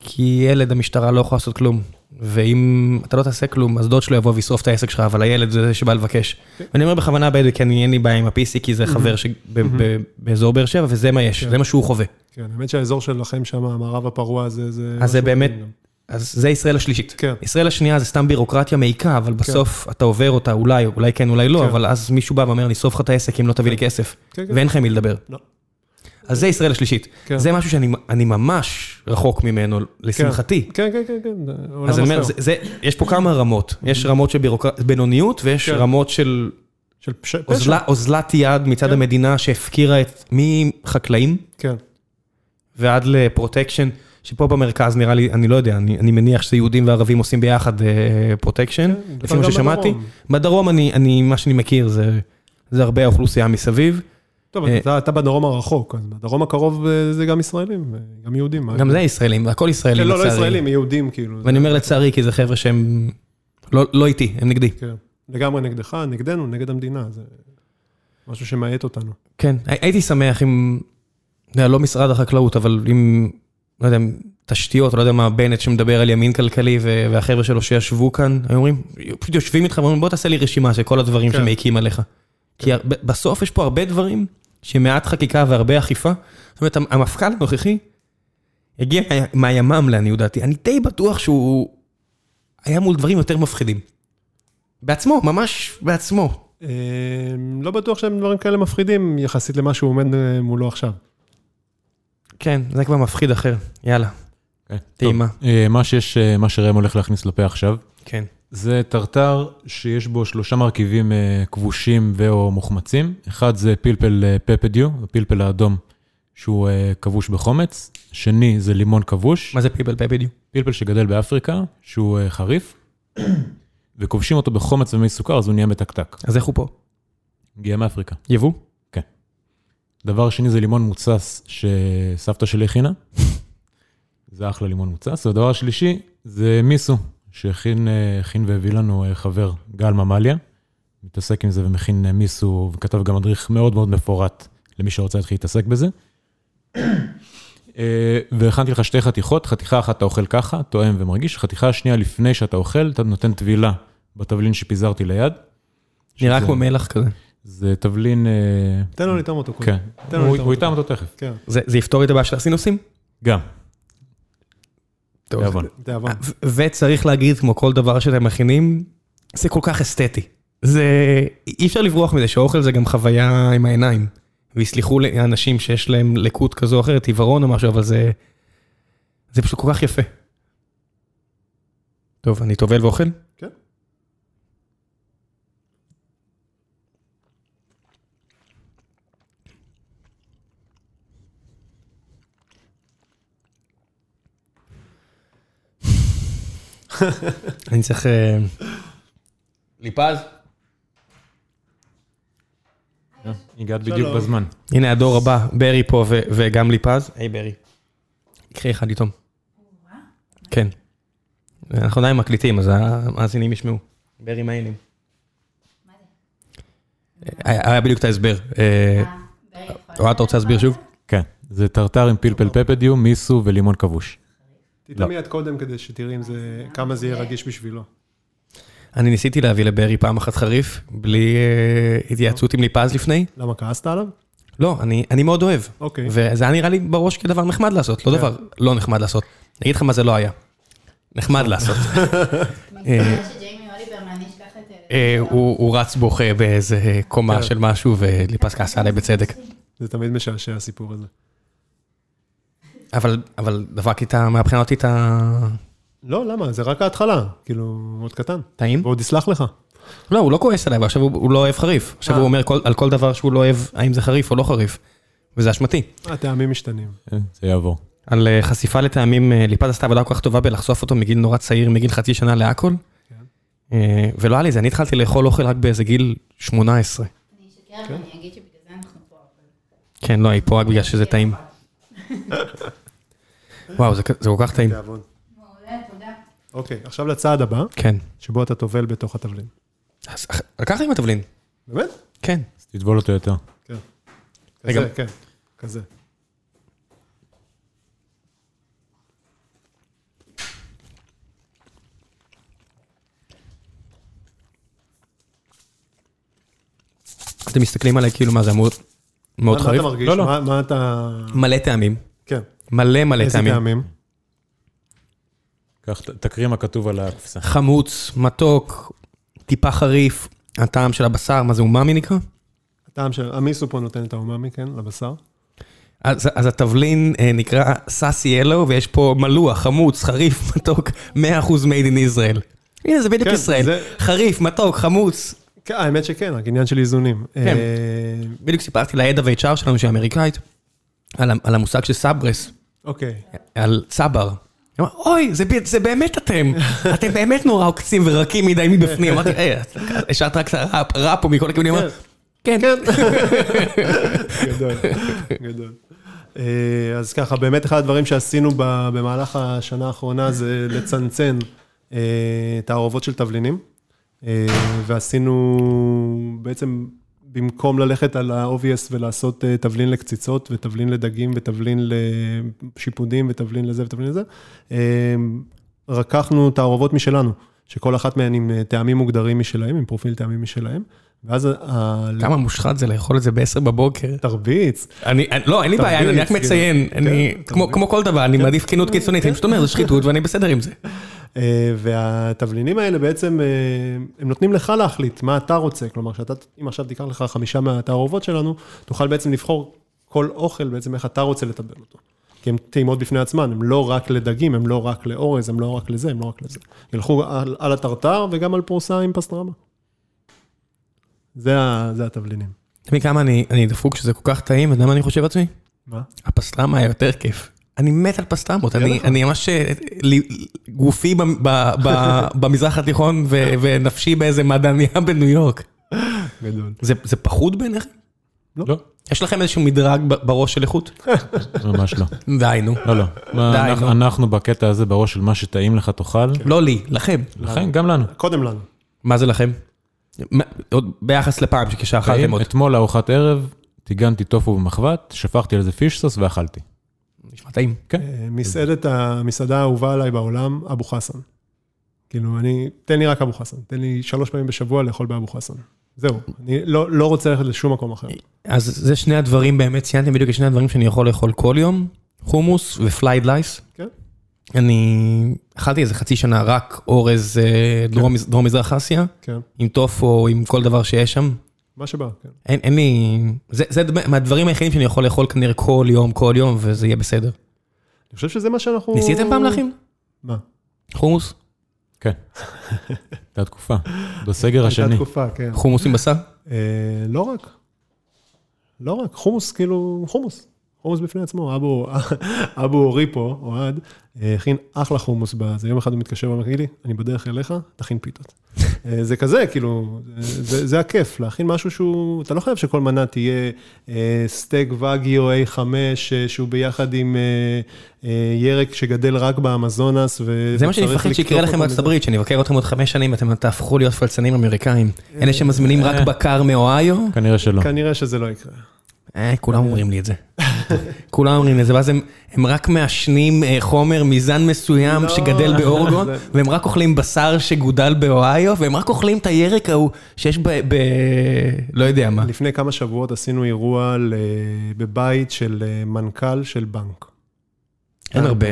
כי ילד, המשטרה לא יכולה לעשות כלום. ואם אתה לא תעשה כלום, אז דוד שלו יבוא וישרוף את העסק שלך, אבל הילד זה שבא לבקש. ואני אומר בכוונה בדואי, כי אני אין לי בעיה עם ה-PC, כי זה חבר שבאזור באר שבע, וזה מה יש, זה מה שהוא חווה. כן, האמת שהאזור שלכם שם, המערב הפרוע הזה, זה... אז זה באמת-. אז זה ישראל השלישית. כן. ישראל השנייה זה סתם בירוקרטיה מעיקה, אבל בסוף אתה עובר אותה, אולי, אולי כן, אולי לא, כן. אבל אז מישהו בא ואומר, אני אשרוף לך את העסק אם לא תביא לי כסף. כן, כן. ואין לך עם מי לדבר. לא. אז זה ישראל השלישית. כן. זה משהו שאני אני ממש רחוק ממנו, לשמחתי. כן, כן, כן, כן, אז אני אומר, יש פה כמה רמות. יש רמות של בינוניות, ויש כן. רמות של של פש- פשע. אוזלה- אוזלת יד מצד כן. המדינה שהפקירה את, מחקלאים כן, ועד לפרוטקשן, שפה במרכז נראה לי, אני לא יודע, אני אני מניח שזה יהודים וערבים עושים ביחד פרוטקשן, כן, לפי מה ששמעתי. בדרום. בדרום, אני, אני- מה שאני מכיר זה זה הרבה האוכלוסייה מסביב. טוב, אה, אתה- בדרום הרחוק, אז בדרום הקרוב אה, זה גם ישראלים, אה, גם יהודים. גם? זה ישראלים, הכל כן, ישראלים לא, לא לצערי. ישראלים, יהודים כאילו. ואני אומר לצערי, כי זה חבר'ה שהם לא לא איתי, הם נגדי. כן, לגמרי נגדך, נגדנו, נגד המדינה, זה משהו שמאט אותנו. כן, הי- הייתי שמח אם, לא משרד החקלאות, אבל אם, לא יודע, תשתיות, לא יודע מה, בנט שמדבר על ימין כלכלי והחבר'ה שלו שישבו כאן, היו אומרים, פשוט יושבים איתך ואומרים, בוא תעשה לי רשימה של כל הדברים כן. שמעיקים עליך. כי ב- בסוף יש פה הרבה דברים שמעט חקיקה והרבה אכיפה. זאת אומרת, המ- המפכ"ל הנוכחי הגיע מה- מהימ"מ לעניות דעתי, אני די בטוח שהוא היה מול דברים יותר מפחידים. בעצמו, ממש בעצמו. אה, לא בטוח שהם דברים כאלה מפחידים יחסית למה שהוא עומד אה, מולו עכשיו. כן, זה כבר מפחיד אחר, יאללה. כן, טעימה. אה, מה שיש, אה, מה שראם הולך להכניס לפה עכשיו, כן. זה טרטר שיש בו שלושה מרכיבים אה, כבושים ו/או מוחמצים. אחד זה פלפל אה, פפדיו, הפלפל האדום, שהוא אה, כבוש בחומץ. שני זה לימון כבוש, מה זה פיפל פה בדיוק? פלפל שגדל באפריקה, שהוא חריף, [COUGHS] וכובשים אותו בחומץ ומי סוכר, אז הוא נהיה מתקתק. אז איך הוא פה? הגיע מאפריקה. יבוא? דבר שני זה לימון מוצס שסבתא שלי הכינה. [LAUGHS] זה אחלה לימון מוצס. והדבר השלישי זה מיסו, שהכין אה, והביא לנו אה, חבר, גל ממליה. מתעסק עם זה ומכין אה, מיסו, וכתב גם מדריך מאוד מאוד מפורט למי שרוצה להתחיל להתעסק בזה. והכנתי לך שתי חתיכות, חתיכה אחת אתה אוכל ככה, טועם ומרגיש, חתיכה השנייה לפני שאתה אוכל, אתה נותן טבילה בתבלין שפיזרתי ליד. נראה כמו מלח כזה. זה תבלין, תן לו לטעום אותו קודם. כן, הוא. יטעם אותו תכף. כן, זה זה יפתור את הבעיה של הסינוסים? גם. תיאבון. וצריך להגיד, כמו כל דבר שאתם מכינים, זה כל כך אסתטי. זה... אי אפשר לברוח מזה שאוכל זה גם חוויה עם העיניים. ויסלחו לי אנשים שיש להם לקות כזו או אחרת, עיוורון או משהו, אבל זה... זה פשוט כל כך יפה. טוב, אני טובל ואוכל? כן. [LAUGHS] אני צריך... אה, ליפז? הגעת בדיוק שלום. בזמן. הנה הדור הבא, ברי פה ו- וגם ליפז. היי ברי. קחי אחד איתו. כן. אנחנו עדיין מקליטים, אז המאזינים ישמעו. ברי מה העניינים? היה בדיוק את ההסבר. אה, אוהד, אתה רוצה להסביר שוב? כן, זה טרטר עם פלפל פפדיו, מיסו ולימון כבוש. תטעם מיד קודם כדי שתראי אם זה, כמה זה יהיה רגיש בשבילו. אני ניסיתי להביא לברי פעם אחת חריף, בלי אה, התייעצות עם ליפז לפני. למה, כעסת עליו? לא, אני אני מאוד אוהב. אוקיי. וזה היה נראה לי בראש כדבר נחמד לעשות, לא כן. דבר לא נחמד לעשות. אני אגיד לך מה זה לא היה. נחמד לעשות. [LAUGHS] את... אה, הוא הוא רץ בוכה באיזה קומה כן. של משהו, וליפז כעסה עליי בצדק. זה תמיד משעשע הסיפור הזה. אבל אבל דפק איתה, מהבחינה אותי את. לא, למה? זה רק ההתחלה. כאילו, מאוד קטן. והוא עוד יסלח לך. לא, הוא לא כועס עליי, אבל עכשיו הוא הוא לא אוהב חריף. עכשיו אה. הוא אומר כל- על כל דבר שהוא לא אוהב, האם זה חריף או לא חריף. וזה אשמתי. הטעמים משתנים. אה, זה יעבור. על אה, חשיפה לטעמים, אה, ליפז עשתה עבודה כל כך טובה בלחשוף אותו מגיל נורא צעיר, מגיל חצי שנה להכל. כן. אה, ולא היה לי זה, אני התחלתי לאכול אוכל רק באיזה גיל 18. אני אשקר ואני אגיד שבגלל זה אנחנו פה. אבל- כן, לא, היא פה רק בגלל שזה טעים. [LAUGHS] וואו, זה כל כך טעים. אוקיי, עכשיו לצעד הבא, כן. שבו אתה טובל בתוך התבלין. אז לקחת עם התבלין. באמת? כן. אז תטבול אותו יותר. כן. כזה, כן, כזה. אתם מסתכלים עליי כאילו מה זה אמור מאוד מה- מה חריף? אתה מרגיש? לא, לא. מה- מה אתה... מלא טעמים. מלא מלא איזה טעמים. טעמים? קח, תקריא מה כתוב על הקופסה. חמוץ, מתוק, טיפה חריף, הטעם של הבשר, מה זה אומאמי נקרא? הטעם של, המיסו פה נותן את האומאמי, כן, לבשר. אז, אז התבלין אה, נקרא סאסי אלו, ויש פה מלוח, חמוץ, חריף, [LAUGHS] מתוק, 100% made in Israel. הנה, זה בדיוק כן, ישראל. זה- חריף, מתוק, חמוץ. כן, האמת שכן, רק עניין של איזונים. כן. אה, בדיוק סיפרתי לעד ה-HR שלנו, שהיא אמריקאית, על, על המושג של סברס, אוקיי. על צבר. אוי, זה, זה באמת אתם, אתם באמת נורא עוקצים ורקים מדי מבפנים. אמרתי, היי, השארת רק את הראפ, ראפ פה מכל הכיוונים, אמרה, כן, כן. גדול, גדול. אה, אז ככה, באמת אחד הדברים שעשינו במהלך השנה האחרונה זה לצנצן אה, תערובות של תבלינים, אה, ועשינו בעצם, במקום ללכת על ה-obvious ולעשות אה, תבלין לקציצות ותבלין לדגים ותבלין לשיפודים ותבלין לזה ותבלין לזה, אה, רקחנו תערובות משלנו, שכל אחת מהן עם אה, טעמים מוגדרים משלהם, עם פרופיל טעמים משלהם, ואז ה- כמה מושחת זה לאכול את זה ב-10 בבוקר. תרביץ. אני, אני- לא, אין לי בעיה, אני רק תרביץ, מציין, כן, אני, כן, כמו כל דבר, אני מעדיף כנות קיצונית, אני פשוט אומר, זה שחיתות ואני בסדר עם זה. אה, והתבלינים האלה בעצם, אה, הם נותנים לך להחליט מה אתה רוצה, כלומר, שאתה, אם עכשיו תיקח לך חמישה מהתערובות שלנו, תוכל בעצם לבחור כל אוכל, בעצם איך אתה רוצה לטבל אותו. כי הן טעימות בפני עצמן, הן לא רק לדגים, הן לא רק לאורז, הן לא רק לזה, הן לא רק לזה. ילכו על, על הטרטר וגם על פרוסה עם פסטרמה. זה, ה- זה התבלינים. אתה מבין כמה אני אני דפוק שזה כל כך טעים, ואתה יודע מה אני חושב לעצמי? מה? הפסטרמה היה יותר כיף. אני מת על פסטרמות, אני ממש, אה, גופי ב- ב- ב- [LAUGHS] במזרח התיכון ו- ונפשי באיזה מעדניה בניו יורק. גדול. זה זה פחות בעיניכם? לא, יש לכם איזשהו מדרג בראש של איכות? [LAUGHS] ממש לא. די, נו. לא, לא. די, אנחנו- נו. אנחנו בקטע הזה בראש של מה שטעים לך תאכל, לא לי, לכם. לכן גם לנו. קודם לנו. מה זה לכם? עוד ביחס לפעם כשאכלתם טעים, עוד. אתמול לארוחת ערב, טיגנתי טופו במחבת, שפכתי על זה fish sauce ואכלתי. נשמע טעים. כן. אה, מסעדת, המסעדה האהובה עליי בעולם, אבו חסן. כאילו, אני, תן לי רק אבו חסן, תן לי שלוש פעמים בשבוע לאכול באבו חסן. זהו, אני לא, לא רוצה ללכת לשום מקום אחר. אז זה שני הדברים, באמת ציינתם בדיוק שני הדברים שאני יכול לאכול כל יום, חומוס ו fried rice. כן. אני אכלתי איזה חצי שנה רק אורז אה, דרום מז- דרום מזרח אסיה, כן, עם טופו, עם כל דבר שיש שם. מה שבא, כן. אין אין לי... זה זה מהדברים היחידים שאני יכול לאכול כנראה כל יום, כל יום, וזה יהיה בסדר. אני חושב שזה מה שאנחנו... ניסיתם פעם להכין? מה? חומוס? כן. הייתה תקופה. בסגר הייתה השני. תקופה, כן. חומוס עם בשר? אה, לא רק. לא רק, חומוס, כאילו, חומוס. חומוס בפני עצמו, אבו, אבו אורי פה, אוהד, אה, הכין אחלה חומוס בזה. יום אחד הוא מתקשר ואומר, תגיד לי, אני בדרך אליך, תכין פיתות. אה, זה כזה, כאילו, זה, זה הכיף, להכין משהו שהוא, אתה לא חייב שכל מנה תהיה אה, סטייק וגיו A5, אה, שהוא ביחד עם אה, אה, ירק שגדל רק באמזונס, ו... זה מה שאני מפחד שיקרה לכם בארצות. הברית, שאני אבקר אתכם עוד חמש שנים, אתם תהפכו להיות פלצנים אמריקאים. אלה שמזמינים רק בקר מאוהיו, כנראה שלא. כנראה שזה לא יקרה. אה, כולם אומרים לי את זה. כולם אומרים לי את זה, ואז הם, רק מעשנים אה, חומר מזן מסוים לא, שגדל באורגון, [LAUGHS] והם רק אוכלים בשר שגודל באוהיו, והם רק אוכלים את הירק ההוא שיש ב... לא יודע מה. לפני כמה שבועות עשינו אירוע בבית של אה, מנכ"ל של בנק. אין הרבה.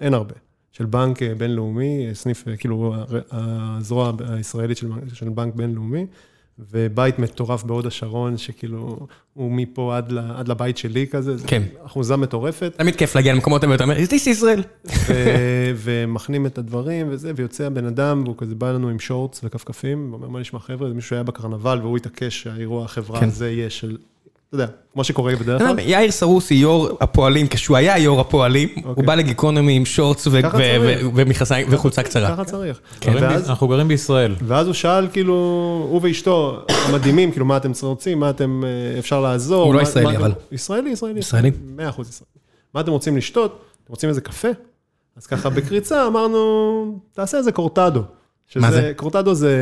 אין הרבה. של בנק אה, בינלאומי, סניף, כאילו, הזרוע הישראלית של בנק בינלאומי, ובית מטורף בהוד השרון, שכאילו, הוא מפה עד, ל, עד לבית שלי כזה, זה כן. אחוזה מטורפת, תמיד כיף להגיע למקומות האלה ואתה אומר, is this Israel? ו- [LAUGHS] ומכנים את הדברים וזה, ויוצא הבן אדם, והוא כזה בא לנו עם שורטס וכפכפים, ואומר, מה נשמע חבר'ה, זה מישהו שהיה בקרנבל, והוא התעקש שהאירוע החברה כן. הזה יהיה של, אתה יודע, כמו שקורה בדרך כלל. יודע, יאיר סרוסי, יו"ר הפועלים, כשהוא היה יו"ר הפועלים, הוא בא לגיקונומי עם שורטס ומכנסיים וחולצה קצרה. ככה צריך. ואז- אנחנו גרים בישראל. ואז הוא שאל, כאילו, הוא ואשתו המדהימים, כאילו, מה אתם רוצים, מה אתם, אה, אפשר לעזור. הוא לא ישראלי, אבל. ישראלי, ישראלי. ישראלי? 100 אחוז ישראלי. מה אתם רוצים לשתות? אתם רוצים איזה קפה? אז ככה, בקריצה אמרנו, תעשה איזה קורטדו. שזה, מה זה? קורטדו זה,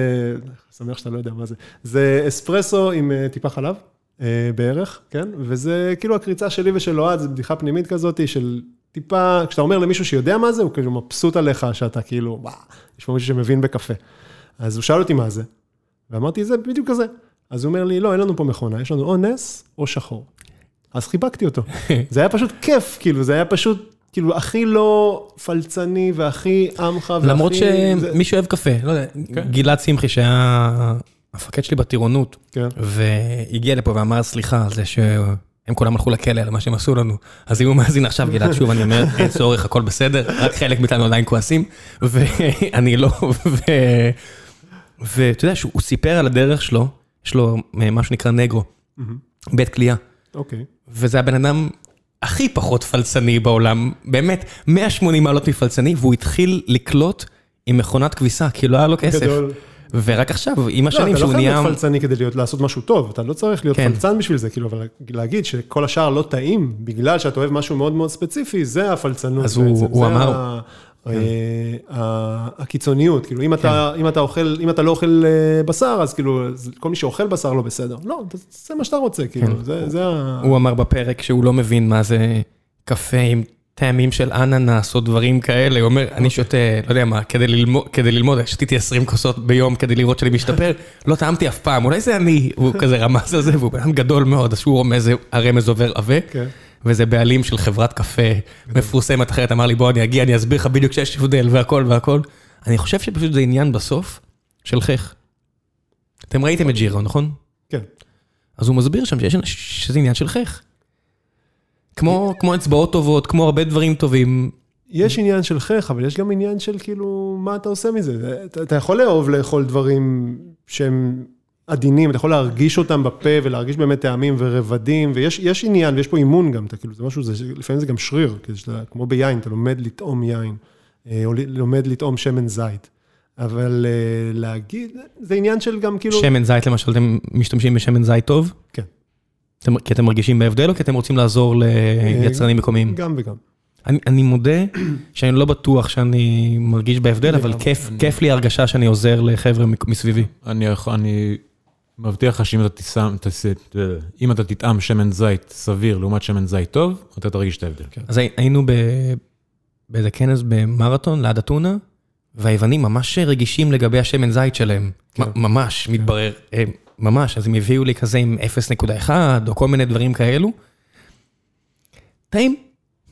שמח שאתה לא יודע מה זה. זה אספרסו עם אה, טיפה חלב, בערך, כן? וזה כאילו הקריצה שלי ושל אוהד, זו בדיחה פנימית כזאת של טיפה, כשאתה אומר למישהו שיודע מה זה, הוא כאילו מבסוט עליך, שאתה כאילו, וואו, יש פה מישהו שמבין בקפה. אז הוא שאל אותי מה זה, ואמרתי, זה בדיוק כזה. אז הוא אומר לי, לא, אין לנו פה מכונה, יש לנו או נס או שחור. אז חיבקתי אותו. [LAUGHS] זה היה פשוט כיף, כאילו, זה היה פשוט, כאילו, הכי לא פלצני והכי עמך והכי... למרות זה- שמישהו אוהב קפה, לא יודע, כן. גלעד שמחי שהיה המפקד שלי בטירונות, כן. והגיע לפה ואמר סליחה על זה שהם כולם הלכו לכלא על מה שהם עשו לנו. אז אם הוא מאזין עכשיו, גלעד, שוב, אני אומר, אין צורך, הכל בסדר, רק חלק מאיתנו עדיין כועסים, ואני לא, ו- ואתה יודע שהוא סיפר על הדרך שלו, יש לו אה, מה שנקרא נגרו, בית כליאה, אוקיי. וזה הבן אדם הכי פחות פלצני בעולם, באמת, 180 מעלות מפלצני, והוא התחיל לקלוט עם מכונת כביסה, כי לא היה לו כסף. גדול. ורק עכשיו, עם לא, השנים אתה לא שהוא חייב נהיה... להיות פלצני כדי להיות, לעשות משהו טוב, אתה לא צריך להיות כן. פלצן בשביל זה, כאילו, אבל להגיד שכל השאר לא טעים, בגלל שאתה אוהב משהו מאוד מאוד ספציפי, זה הפלצנות אז הוא- הוא זה אמר- ה- אה, ה- הקיצוניות, כאילו, אם אתה אם אתה אוכל, אם אתה לא אוכל אה, בשר, אז כאילו, כל מי שאוכל בשר לא בסדר. לא, זה מה שאתה רוצה, כאילו, זה- זה ה... הוא אמר בפרק שהוא לא מבין מה זה קפה עם טעמים של אננס או דברים כאלה, הוא אומר, אני שותה, לא יודע מה, כדי ללמוד, כדי ללמוד, שתיתי 20 כוסות ביום כדי לראות שאני משתפר, [LAUGHS] לא טעמתי אף פעם, אולי זה אני, הוא [LAUGHS] כזה רמז על זה, והוא בן גדול מאוד, אז שהוא רומז, הרמז עובר עבה, כן. וזה בעלים של חברת קפה מפורסמת אחרת, אמר לי, בוא אני אגיע, אני אסביר לך בדיוק שיש הבדל והכל והכל. אני חושב שפשוט זה עניין בסוף של חייך. אתם ראיתם את ג'ירו, נכון? כן. אז הוא מסביר שם שזה עניין של חייך. כמו, כמו אצבעות טובות, כמו הרבה דברים טובים. יש עניין של חייך, אבל יש גם עניין של כאילו, מה אתה עושה מזה? אתה, אתה יכול לאהוב לאכול דברים שהם עדינים, אתה יכול להרגיש אותם בפה ולהרגיש באמת טעמים ורבדים, ויש יש עניין ויש פה אימון גם, אתה כאילו, זה משהו, זה, לפעמים זה גם שריר, כי שאתה, כמו ביין, אתה לומד לטעום יין, אה, או לומד לטעום שמן זית. אבל אה, להגיד, זה עניין של גם כאילו... שמן זית למשל, אתם משתמשים בשמן זית טוב? כן. כי אתם מרגישים בהבדל או כי אתם רוצים לעזור ליצרנים מקומיים? גם וגם. אני, אני מודה [CLEARS THROAT] שאני לא בטוח שאני מרגיש בהבדל, אבל. כיף, כיף לי הרגשה שאני עוזר לחבר'ה מסביבי. אני, מבטיח לך שאם אתה תשם, אם אתה תטעם שמן זית סביר לעומת שמן זית טוב, אתה תרגיש את ההבדל. אז הי- היינו ב... באיזה כנס במרתון ליד אתונה, והיוונים ממש רגישים לגבי השמן זית שלהם. כן. ממש, מתברר. אה, ממש, אז הם הביאו לי כזה עם 0.1 או כל מיני דברים כאלו. טעים,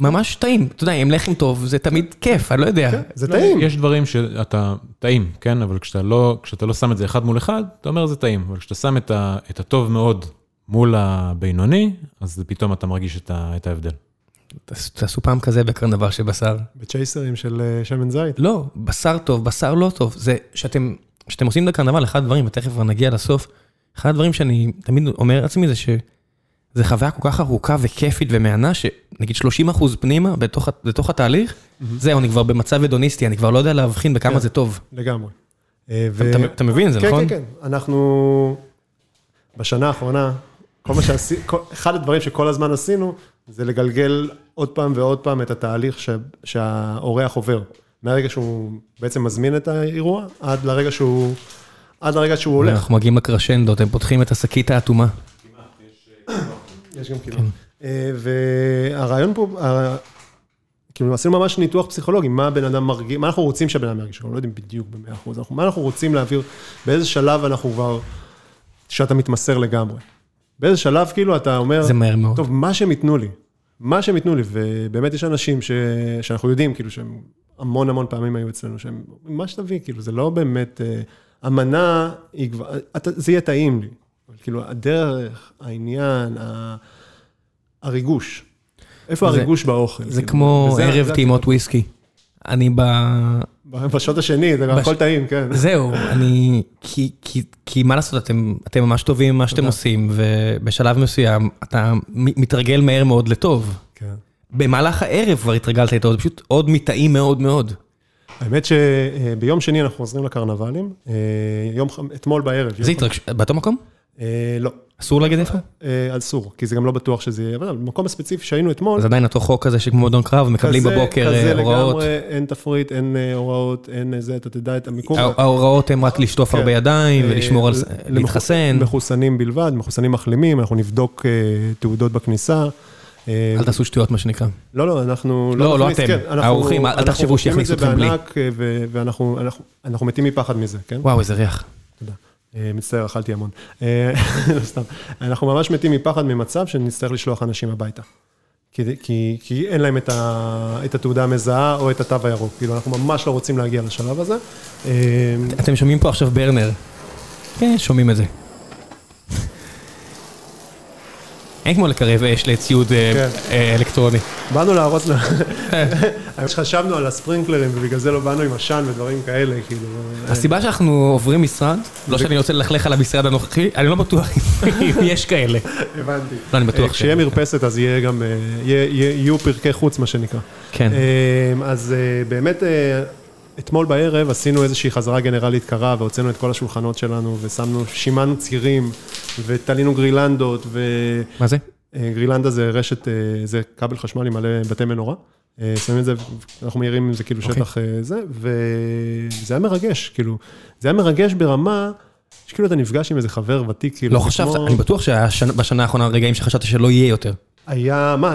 ממש טעים. אתה יודע, עם לחם טוב זה תמיד כיף, אני לא יודע. כן, זה לא, טעים. יש דברים שאתה טעים, כן? אבל כשאתה לא, כשאתה לא שם את זה אחד מול אחד, אתה אומר זה טעים. אבל כשאתה שם את, ה, את הטוב מאוד מול הבינוני, אז פתאום אתה מרגיש את, ה, את ההבדל. תעש- תעשו פעם כזה בקרנבל של בשר. בצ'ייסרים של אה, שמן זית. לא, בשר טוב, בשר לא טוב. זה שאתם, כשאתם עושים את הקרנבל, אחד הדברים, ותכף נגיע לסוף, אחד הדברים שאני תמיד אומר לעצמי זה שזה חוויה כל כך ארוכה וכיפית ומהנה, שנגיד 30 אחוז פנימה בתוך, בתוך התהליך, זהו, אני כבר במצב הדוניסטי, אני כבר לא יודע להבחין בכמה כן. זה טוב. לגמרי. אה, אתה- ו- אתה- אתה מבין את זה, כן, נכון? כן, כן. אנחנו, בשנה האחרונה, כל מה שעשינו, אחד הדברים שכל הזמן עשינו, זה לגלגל עוד פעם ועוד פעם את התהליך ש- שהאורח עובר. מהרגע שהוא בעצם מזמין את האירוע, עד לרגע שהוא, עד לרגע שהוא הולך. אנחנו מגיעים לקרשנדו, אתם פותחים את השקית האטומה. יש גם כאילו. כן. אה, והרעיון פה, כאילו עשינו ממש ניתוח פסיכולוגי, מה הבן אדם מרגיש, מה אנחנו רוצים שהבן אדם ירגיש, אנחנו לא יודעים בדיוק במאה אחוז, מה אנחנו רוצים להעביר, באיזה שלב אנחנו כבר, שאתה מתמסר לגמרי. באיזה שלב כאילו אתה אומר, זה מהר מאוד. טוב, מה שהם ייתנו לי, מה שהם ייתנו לי, ובאמת יש אנשים ש... שאנחנו יודעים, כאילו, שהם המון המון פעמים היו אצלנו, שהם, מה שתביא, כאילו, זה לא באמת, אה, המנה כבר, זה יהיה טעים לי, כאילו, הדרך, העניין. הריגוש, איפה זה- הריגוש באוכל? זה כאילו, כמו וזה- ערב טעימות וויסקי. אני ב... בשעות השני, זה גם בש- הכל טעים, כן. זהו, אני, כי, כי, כי מה לעשות, אתם, אתם ממש טובים במה שאתם. עושים, ובשלב מסוים אתה מתרגל מהר מאוד לטוב. כן. במהלך הערב כבר התרגלת איתו, זה פשוט עוד מטעים מאוד מאוד. האמת שביום שני אנחנו חוזרים לקרנבלים, אה, אתמול בערב. זה התרגש... באותו מקום? אה, לא, אסור להגיד איפה? אה, אסור, כי זה גם לא בטוח שזה יהיה, אבל במקום הספציפי שהיינו אתמול, אז עדיין אותו חוק כזה שכמו מועדון קרב, מקבלים כזה- בבוקר כזה אה, הוראות. לגמרי, אין תפריט, אין אה, הוראות, אין אה, זה, אתה תדע את המיקום. הה- ההוראות הן רק לשטוף כן. הרבה ידיים אה, ולשמור על... ל- להתחסן. מחוסנים בלבד, מחוסנים מחלימים, אנחנו נבדוק אה, תעודות בכניסה. אה, אל תעשו שטויות מה שנקרא. לא, לא, אנחנו לא, לא נכניס, אתם. כן, האורחים, אל תחשבו שיכניסו אתכם בלי. אה, ואנחנו אנחנו- אנחנו מתים מפחד מזה, כן? וואו, איזה ריח. תודה. אה, מצטער, אכלתי המון. [LAUGHS] לא סתם. אנחנו ממש מתים מפחד ממצב שנצטרך לשלוח אנשים הביתה. כי, כי, כי אין להם את, ה, את התעודה המזהה או את התו הירוק. כאילו, אנחנו ממש לא רוצים להגיע לשלב הזה. אתם שומעים פה עכשיו ברנר. כן, שומעים את זה. אין כמו לקרב אש לציוד אה, כן. אה, אלקטרוני. באנו להרוס, לה- האמת שחשבנו על הספרינקלרים ובגלל זה לא באנו עם עשן ודברים כאלה, כאילו. הסיבה שאנחנו עוברים משרד, לא שאני רוצה ללכלך על המשרד הנוכחי, אני לא בטוח [LAUGHS] אם יש כאלה. הבנתי. לא, אני בטוח ש- כשיהיה מרפסת אז יהיה גם, אה, יהיו פרקי חוץ, מה שנקרא. כן. אה, אז אה, באמת, אה, אתמול בערב עשינו איזושהי חזרה גנרלית קרה והוצאנו את כל השולחנות שלנו ושמנו, שימנו צירים ותלינו גרילנדות ו... מה זה? אה, גרילנדה זה רשת, אה, זה כבל חשמל עם מלא בתי מנורה. אה, שמים את זה, אנחנו מאירים עם זה כאילו אוקיי. שטח זה, וזה היה מרגש, כאילו, זה היה מרגש ברמה, שכאילו אתה נפגש עם איזה חבר ותיק, כאילו, לא חשבת, כמו- אני בטוח שבשנה האחרונה רגעים שחשבת שלא יהיה יותר. היה, מה,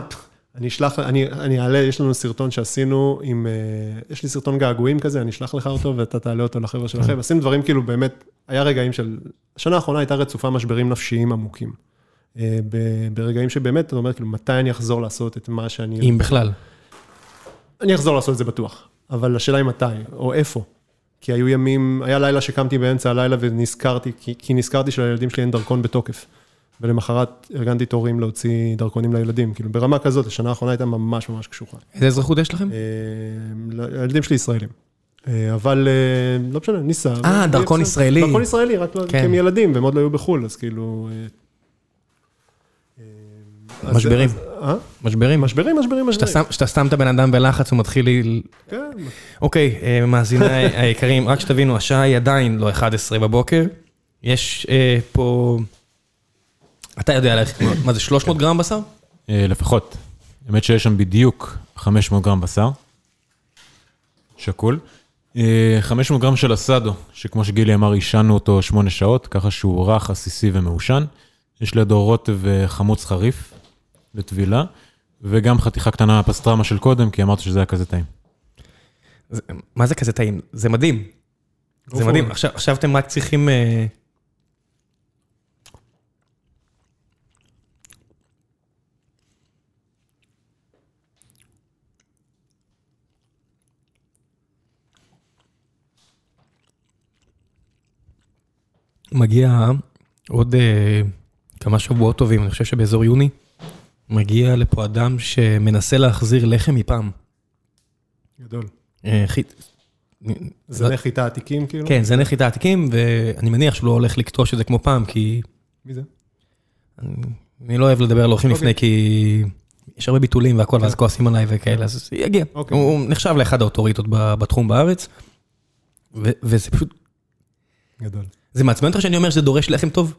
אני אשלח, אני, אני אעלה, יש לנו סרטון שעשינו עם, אה, יש לי סרטון געגועים כזה, אני אשלח לך אותו ואתה תעלה אותו לחבר'ה שלכם. עשינו דברים כאילו באמת, היה רגעים של, השנה האחרונה הייתה רצופה משברים נפשיים עמוקים. אה, ב- ברגעים שבאמת, אתה אומר, כאילו, מתי אני אחזור לעשות את מה שאני... אם בכלל. אני אחזור לעשות את זה בטוח, אבל השאלה היא מתי, או איפה. כי היו ימים, היה לילה שקמתי באמצע הלילה ונזכרתי, כי, כי נזכרתי שלילדים שלי אין דרכון בתוקף. ולמחרת ארגנתי תורים להוציא דרכונים לילדים, כאילו ברמה כזאת, השנה האחרונה הייתה ממש ממש קשוחה. איזה אזרחות יש לכם? אה, הילדים שלי ישראלים. אה, אבל אה, לא משנה, ניסה. אה, דרכון. ישראלי. דרכון ישראלי, רק לא, כן. כי הם ילדים, והם עוד לא היו בחו"ל, אז כאילו... משברים. משברים. משברים, משברים, משברים. שם- כשאתה שם את הבן אדם בלחץ הוא מתחיל... ל- כן, אוקיי, מאזיניי היקרים, רק שתבינו, השעה היא עדיין לא 11 בבוקר. יש פה... אתה יודע להעריך, מה זה 300 גרם בשר? אה, לפחות. האמת שיש שם בדיוק 500 גרם בשר, שקול. אה, 500 גרם של אסדו, שכמו שגילי אמר, עישנו אותו 8 שעות, ככה שהוא רך, עסיסי ומעושן. יש לידו רוטב וחמוץ חריף לטבילה, וגם חתיכה קטנה פסטרמה של קודם, כי אמרת שזה היה כזה טעים. זה- מה זה כזה טעים? זה מדהים. זה מדהים. עכשיו עכשיו אתם רק צריכים... אה, מגיע עוד אה, כמה שבועות טובים, אני חושב שבאזור יוני, מגיע לפה אדם שמנסה להחזיר לחם מפעם. גדול. אה, חית- זה נחיתה עתיקים, כאילו? כן, זה נחיתה עתיקים, ואני מניח שהוא לא הולך לקטוש את זה כמו פעם, כי מי זה? אני, אני לא אוהב לדבר על אורחים אוקיי. לפני, כי יש הרבה ביטולים והכל, ואז כועסים עליי וכאלה, אז יגיע. אוקיי. הוא הוא נחשב לאחד האוטוריטות בתחום בארץ, ו- וזה פשוט, גדול. זה מעצבן אותך שאני אומר שזה דורש לחם טוב?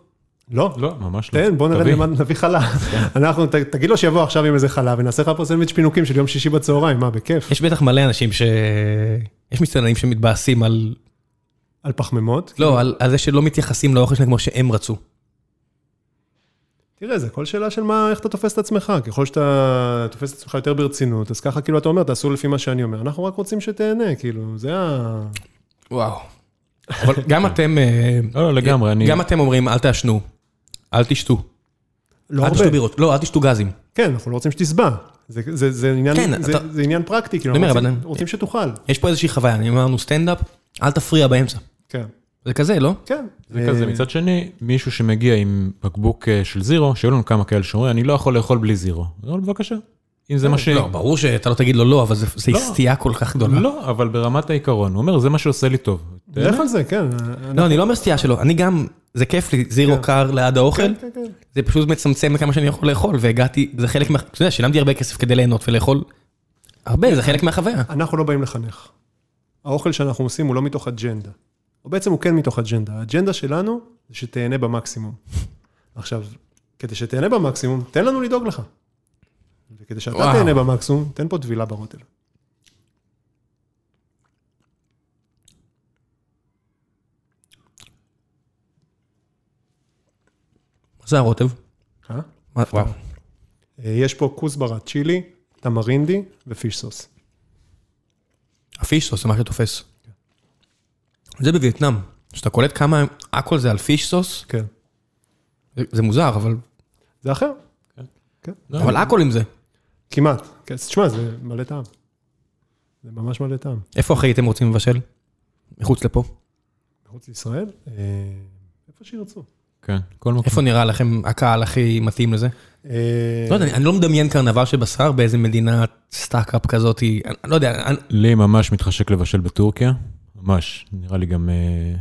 לא, לא, ממש לא. תן, בוא נראה. למה נביא חלב. [LAUGHS] אנחנו, ת- תגיד לו שיבוא עכשיו עם איזה חלב ונעשה לך פה סנדוויץ' פינוקים של יום שישי בצהריים, מה, בכיף. יש בטח מלא אנשים ש... יש מסתננים שמתבאסים על... על פחמימות? לא, על, על זה שלא מתייחסים לאוכל שלהם כמו שהם רצו. תראה, זה כל שאלה של מה, איך אתה תופס את עצמך. ככל שאתה תופס את עצמך יותר ברצינות, אז ככה כאילו אתה אומר, תעשו לפי מה שאני אומר. אנחנו רק רוצים שתהנה, כאילו, זה ה... וואו. אבל גם אתם... אה, לא, לא, לגמרי, אני... גם אתם אומרים, אל תעשנו, אל תשתו. לא אל הרבה. תשתו בירות, לא, אל תשתו גזים. כן, אנחנו לא רוצים שתשבע. זה, זה, זה, עניין, כן, זה, אתה- זה עניין פרקטי, כאילו, רוצים, אבל- רוצים שתאכל. יש פה איזושהי חוויה, אני אמרנו סטנדאפ, אל תפריע באמצע. כן. זה כזה, לא? כן. זה כזה, אה, מצד שני, מישהו שמגיע עם בקבוק אה, של זירו, שהיו לנו כמה כאלה שאומרים, אני לא יכול לאכול בלי זירו. לא, בבקשה. אם זה מה ש... לא, ברור שאתה לא תגיד לו לא, אבל זה זה לא. סטייה כל כך גדולה. לא, אבל ברמת העיקרון, הוא אומר, זה מה שעושה לי טוב. לך על זה, כן. לא, אני לא אומר סטייה שלו, אני גם, זה כיף לי, זירו כן. קר ליד האוכל, כן, כן. זה פשוט מצמצם כמה שאני יכול לאכול, והגעתי, זה חלק מה... אתה יודע, שילמתי הרבה כסף כדי ליהנות ולאכול הרבה, זה חלק מהחוויה. אנחנו לא באים לחנך. האוכל שאנחנו עושים הוא לא מתוך אג'נדה. או בעצם הוא כן מתוך אג'נדה. האג'נדה שלנו זה שתהנה במקסימום. עכשיו, כדי שתהנה במקסימום, תן לנו לדאוג לך. וכדי שאתה וואו. תהנה במקסימום, תן פה טבילה ברוטל. זה הרוטב? אה? מה- וואו. אה, יש פה כוסברה צ'ילי, תמרינדי ופיש סוס. הפיש סוס זה מה שתופס. זה בווייטנאם, שאתה קולט כמה הכל זה על פיש סוס, כן. זה- זה מוזר, אבל... זה אחר, לא, אבל הכל עם זה. כמעט. כן, תשמע, זה מלא טעם. זה ממש מלא טעם. איפה הכי הייתם רוצים לבשל? מחוץ לפה. מחוץ לישראל, אה, איפה שירצו. כן, כל מקום. איפה נראה לכם הקהל הכי מתאים לזה? אה, לא יודע, אני- לא מדמיין קרנבל של בשר באיזה מדינה stuck-up כזאת, אני אני לא יודע, לי ממש מתחשק לבשל בטורקיה, ממש. נראה לי גם אה,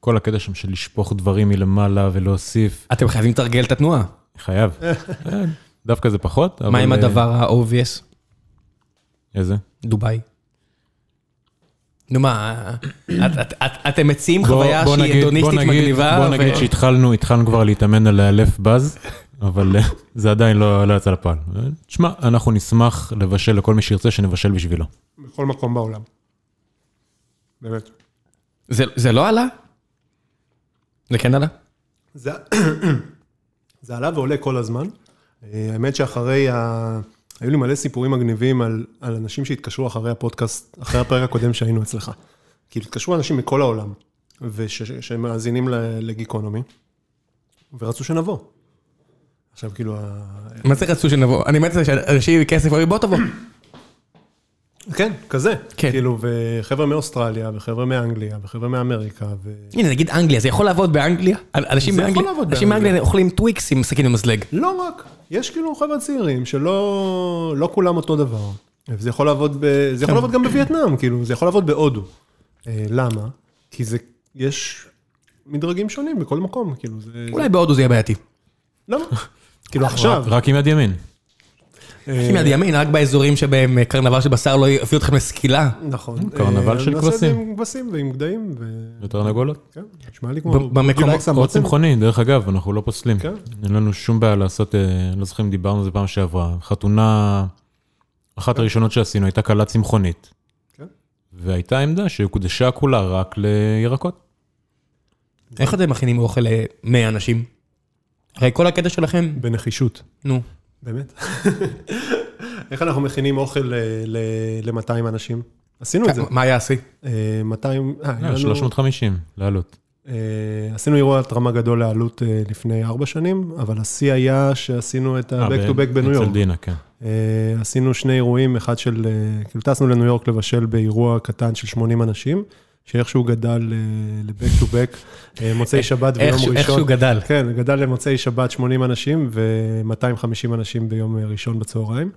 כל הקטע שם של לשפוך דברים מלמעלה ולהוסיף, אתם חייבים לתרגל את התנועה. חייב. אה, [LAUGHS] דווקא זה פחות. מה עם אה, הדבר ה-obvious? איזה? דובאי. נו מה, את- את- את- אתם מציעים חוויה שהיא הדוניסטית מגניבה? בוא נגיד שהתחלנו התחלנו כבר להתאמן על לאלף באז, אבל אה, זה עדיין לא לא יצא לפועל. אה, תשמע, אנחנו נשמח לבשל לכל מי שירצה שנבשל בשבילו. בכל מקום בעולם. באמת. זה- זה לא עלה? זה כן עלה? זה, [CLEARS THROAT] זה עלה ועולה כל הזמן. אה, האמת שאחרי ה... היו לי מלא סיפורים מגניבים על, על אנשים שהתקשרו אחרי הפודקאסט, אחרי הפרק הקודם שהיינו אצלך. כאילו, התקשרו אנשים מכל העולם, ושמאזינים לגיקונומי, ורצו שנבוא. עכשיו, כאילו. מה זה רצו שנבוא? אני מת שאנשים עם כסף אומרים בוא תבוא. כן, כזה. כן. כאילו, וחבר'ה מאוסטרליה, וחבר'ה מאנגליה, וחבר'ה מאמריקה, ו... הנה נגיד אנגליה, זה יכול לעבוד באנגליה? אנשים באנגליה לעבוד אנשים באנגליה. באנגליה אוכלים טוויקס עם סכין ומזלג. לא רק, יש כאילו חבר'ה צעירים שלא לא כולם אותו דבר. וזה יכול לעבוד, ב, זה יכול לעבוד גם בווייטנאם, כאילו, זה יכול לעבוד בהודו. אה, למה? כי זה, יש מדרגים שונים בכל מקום, כאילו, זה... אולי בהודו זה יהיה בעייתי. למה? [LAUGHS] כאילו עכשיו, רק עם יד ימין. אה, עם יד ימין, רק באזורים שבהם אה, קרנבל של בשר לא יביאו אתכם לסקילה. נכון. קרנבל אה, של נעשה את זה כבשים. עם כבשים ועם גדיים, ו... ותרנגולות. כן, נשמע לי כמו... במקומות- או? צמחוני, דרך אגב, אנחנו לא פוסלים. כן. אין לנו שום בעיה לעשות, אה, לא זוכר אם דיברנו על זה פעם שעברה, חתונה, אחת הראשונות שעשינו הייתה קלה צמחונית. כן. והייתה עמדה שהוקדשה כולה רק לירקות. איך אתם מכינים אוכל ל-100 אנשים? הרי כל הקטע שלכם, בנחישות. נו, באמת? איך אנחנו מכינים אוכל ל-200 אנשים? עשינו את זה. מה היה השיא? אה, 200, אה, היה לא, לנו- 350 לעלות. אה, עשינו אירוע התרמה גדול לעלות אה, לפני ארבע שנים, אבל השיא היה שעשינו את אה, ה-back to back בניו אצל יורק. דינה, כן. אה, עשינו שני אירועים, אחד של, אה, כאילו טסנו לניו יורק לבשל באירוע קטן של 80 אנשים, שאיכשהו גדל אה, ל-back to back, אה, מוצאי שבת ויום איכשהו- ראשון. איכשהו גדל. כן, גדל למוצאי שבת 80 אנשים ו-250 אנשים ביום ראשון בצהריים,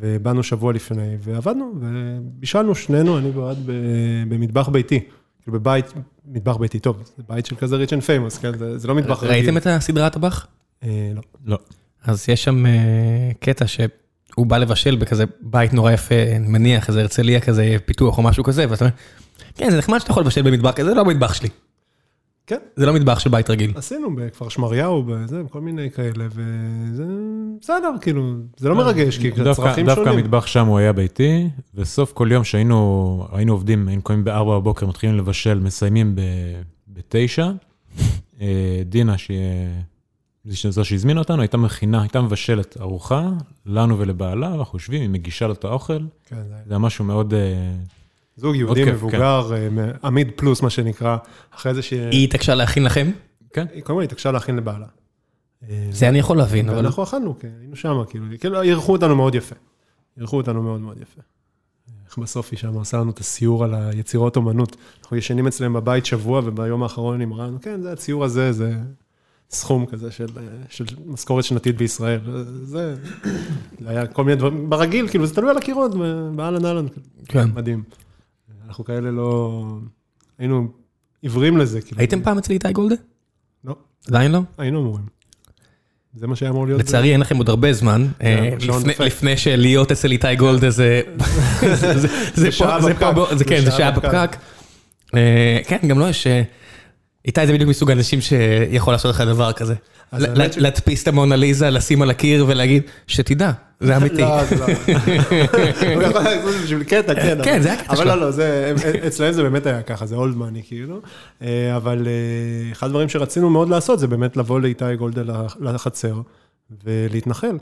ובאנו שבוע לפני, ועבדנו, ובישלנו שנינו, אני ואוהד, ב- במטבח ביתי. כאילו בבית, מטבח ביתי טוב, זה בית של כזה rich and famous, כן? זה, זה לא מטבח רגיל. ראיתם את הסדרה הטבח? אה, לא. לא. אז יש שם אה, קטע שהוא בא לבשל בכזה בית נורא יפה, אני מניח, איזה הרצליה כזה, פיתוח או משהו כזה, ואתה אומר, כן, זה נחמד שאתה יכול לבשל במטבח כזה, זה לא המטבח שלי. כן, זה לא מטבח של בית רגיל. עשינו בכפר שמריהו, בזה, כל מיני כאלה, וזה בסדר, כאילו, זה לא מרגש, כי זה דווקא- צרכים דווקא שונים. המטבח שם הוא היה ביתי, וסוף כל יום שהיינו היינו עובדים, היינו קמים ב-4 בבוקר, מתחילים לבשל, מסיימים ב-9. דינה, שהיא זו שהזמינה אותנו, הייתה מכינה, הייתה מבשלת ארוחה, לנו ולבעלה, אנחנו יושבים, היא מגישה לו את האוכל, כן, זה היה זה היה משהו מאוד... אה, זוג יהודי כיף, מבוגר, אה, עמיד פלוס, מה שנקרא, אחרי זה שהיא, היא התעקשה להכין לכם? כן, קודם כל התעקשה להכין לבעלה. אה, זה אני יכול להבין, אבל... ואנחנו אכלנו, כן, היינו שם, כאילו, כאילו, אירחו אותנו מאוד יפה. אירחו אותנו מאוד מאוד יפה. איך בסוף היא שם עשה לנו את הסיור על היצירות אומנות. אנחנו ישנים אצלם בבית שבוע, וביום האחרון היא אמרה לנו, כן, זה הציור הזה, זה סכום כזה של, של משכורת שנתית בישראל. זה, [COUGHS] זה היה כל מיני דברים, ברגיל, כאילו, זה תלוי על הקירות, באהלן אהלן, כן. מדהים. אנחנו כאלה לא... היינו עיוורים לזה, כאילו. הייתם פעם אצל איתי גולדה? לא, עדיין לא? היינו אמורים. זה מה שהיה אמור להיות. לצערי אין לכם עוד הרבה זמן, אה, שעון לפני- שלהיות אצל איתי גולדה זה... [LAUGHS] זה- שעה בפקק. כן. אה, כן, גם לא יש... אה, איתי זה בדיוק מסוג האנשים שיכול לעשות לך דבר כזה. להדפיס את המונליזה, לשים על הקיר ולהגיד, שתדע, זה [LAUGHS] אמיתי. לא, זה לא. [LAUGHS] הוא יכול לעשות את זה בשביל קטע, כן. כן, אבל- זה הקטע אבל שלו. לא, לא, זה, הם- אצלם זה באמת היה ככה, זה אולד מאני כאילו. אה, אבל אה, אחד הדברים שרצינו מאוד לעשות, זה באמת לבוא לאיתי גולדה לח- לחצר ולהתנחל.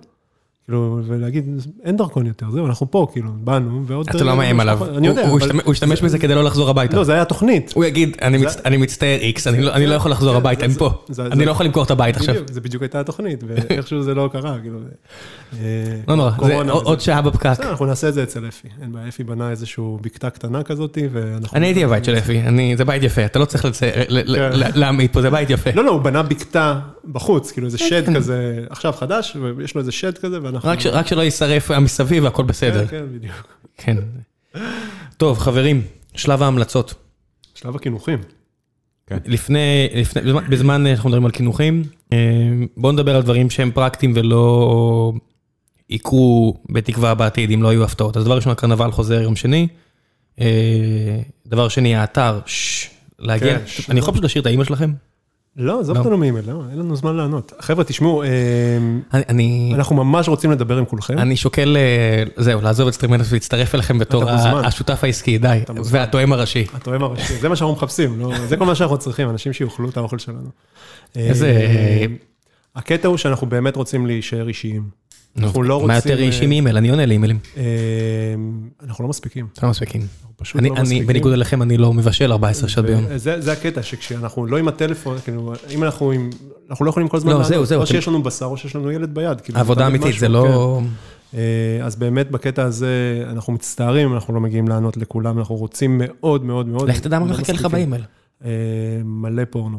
כאילו, ולהגיד, אין דרכון יותר, זהו, אנחנו פה, כאילו, באנו, ועוד... אתה לא מאיים עליו. אני יודע, אבל- הוא השתמש בזה כדי לא לחזור הביתה. לא, זה היה תוכנית. הוא יגיד, "אני מצ- אני מצטער איקס, אני לא- אני לא יכול לחזור הביתה, אני פה. אני לא יכול למכור את הבית עכשיו. זה בדיוק הייתה התוכנית, [LAUGHS] ואיכשהו זה לא קרה, כאילו... אה, לא נורא, עוד- שעה בפקק. אנחנו נעשה את זה אצל אפי. אין בעיה, אפי בנה איזשהו בקתה קטנה כזאת, ואנחנו... אני הייתי בבית של אפי, זה בית יפה, אתה לא צריך כן. להעמיד פה, זה בית יפה. לא, לא, הוא בנה בקתה בחוץ, כאילו איזה שד כן. כזה, עכשיו חדש, ויש לו איזה שד כזה, ואנחנו... רק ש- רק שלא יישרף מסביב והכל בסדר. כן, כן, בדיוק. כן. טוב, חברים, שלב ההמלצות. שלב הקינוחים. לפני, לפני, בזמן- בזמן אנחנו מדברים על קינוחים, אה, בואו נדבר על דברים שהם פרקטיים ולא יקרו בתקווה בעתיד, אם לא יהיו הפתעות. אז דבר ראשון, הקרנבל חוזר יום שני. אה, דבר שני, האתר, ששש, להגיע, כן. אני יכול פשוט להשאיר את האימא שלכם? לא, עזוב לא. אותנו מאימייל, לא, אין לנו זמן לענות. חבר'ה, תשמעו, אה, אני-. אנחנו ממש רוצים לדבר עם כולכם. אני שוקל, אה, זהו, לעזוב את סטרימנטוס ולהצטרף אליכם בתור השותף העסקי, די. והתואם הראשי. התואם הראשי, זה מה שאנחנו מחפשים, לא, זה כל מה שאנחנו צריכים, אנשים שיאכלו את האוכל שלנו. איזה- אה, הקטע הוא שאנחנו באמת רוצים להישאר אישיים. אנחנו לא מה רוצים, יותר אה, אישי מאימייל? אני עונה לאימיילים. אה, אנחנו לא מספיקים, לא מספיקים. פשוט אני, לא אני, מספיקים. בניגוד אליכם, אני לא מבשל 14 שעות ביום. זה, זה הקטע, שכשאנחנו לא עם הטלפון, כאילו, אם אנחנו עם, אנחנו לא יכולים כל הזמן לא, זהו, זהו, או שיש לנו בשר או שיש לנו ילד ביד. כאילו, עבודה אמיתית, זה לא... כן. אה, אז באמת בקטע הזה, אנחנו מצטערים, אנחנו לא מגיעים לענות לכולם, אנחנו רוצים מאוד מאוד מאוד. לך תדע מה לא מחכה לך. באימייל. אה, מלא פורנו.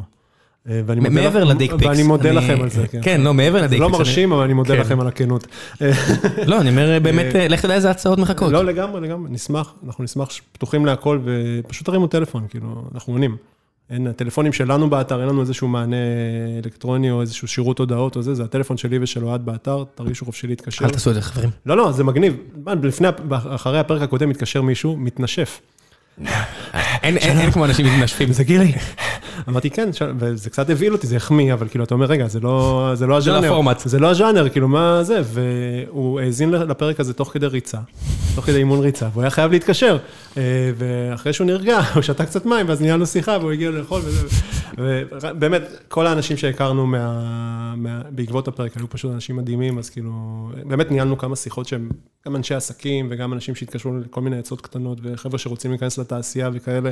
מעבר לכם- ל-dick pics. ואני מודה לכם על זה, כן. כן, לא, מעבר זה ל-dick לא pics. מרשים, אבל אני מודה כן. לכם על הכנות. אה, [LAUGHS] לא, אני אומר, באמת, אה, לך תדע איזה הצעות מחכות. לא, לגמרי, לגמרי, נשמח, אנחנו נשמח פתוחים להכל, ופשוט תרימו טלפון, כאילו, אנחנו עונים. אין, הטלפונים שלנו באתר, אין לנו איזשהו מענה אלקטרוני או איזשהו שירות הודעות או זה, זה הטלפון שלי ושל אוהד באתר, תרגישו חופשי להתקשר. אל תעשו את זה, חברים. לא, לא, זה מגניב. לפני, אחרי הפרק הקודם מתקשר מישהו, מתנשף. אין- כמו אנשים מתנשפים. זה גילי. אמרתי, כן, וזה קצת הבהיל אותי, זה החמיא, אבל כאילו, אתה אומר, רגע, זה לא, זה לא לא הז'אנר. הפורמט. זה לא הז'אנר, כאילו, מה זה? והוא האזין לפרק הזה תוך כדי ריצה, תוך כדי אימון ריצה, והוא היה חייב להתקשר. אה, ואחרי שהוא נרגע, [LAUGHS] הוא שתה קצת מים, ואז נהיה לו שיחה, והוא הגיע לאכול וזה. ובאמת, כל האנשים שהכרנו מה- מה- בעקבות הפרק היו פשוט אנשים מדהימים, אז כאילו, באמת ניהלנו כמה שיחות שהם גם אנשי עסקים, וגם אנשים שהתקשרו לכל מיני עצות קטנות, וחבר'ה שרוצים להיכנס לתעשייה וכאלה.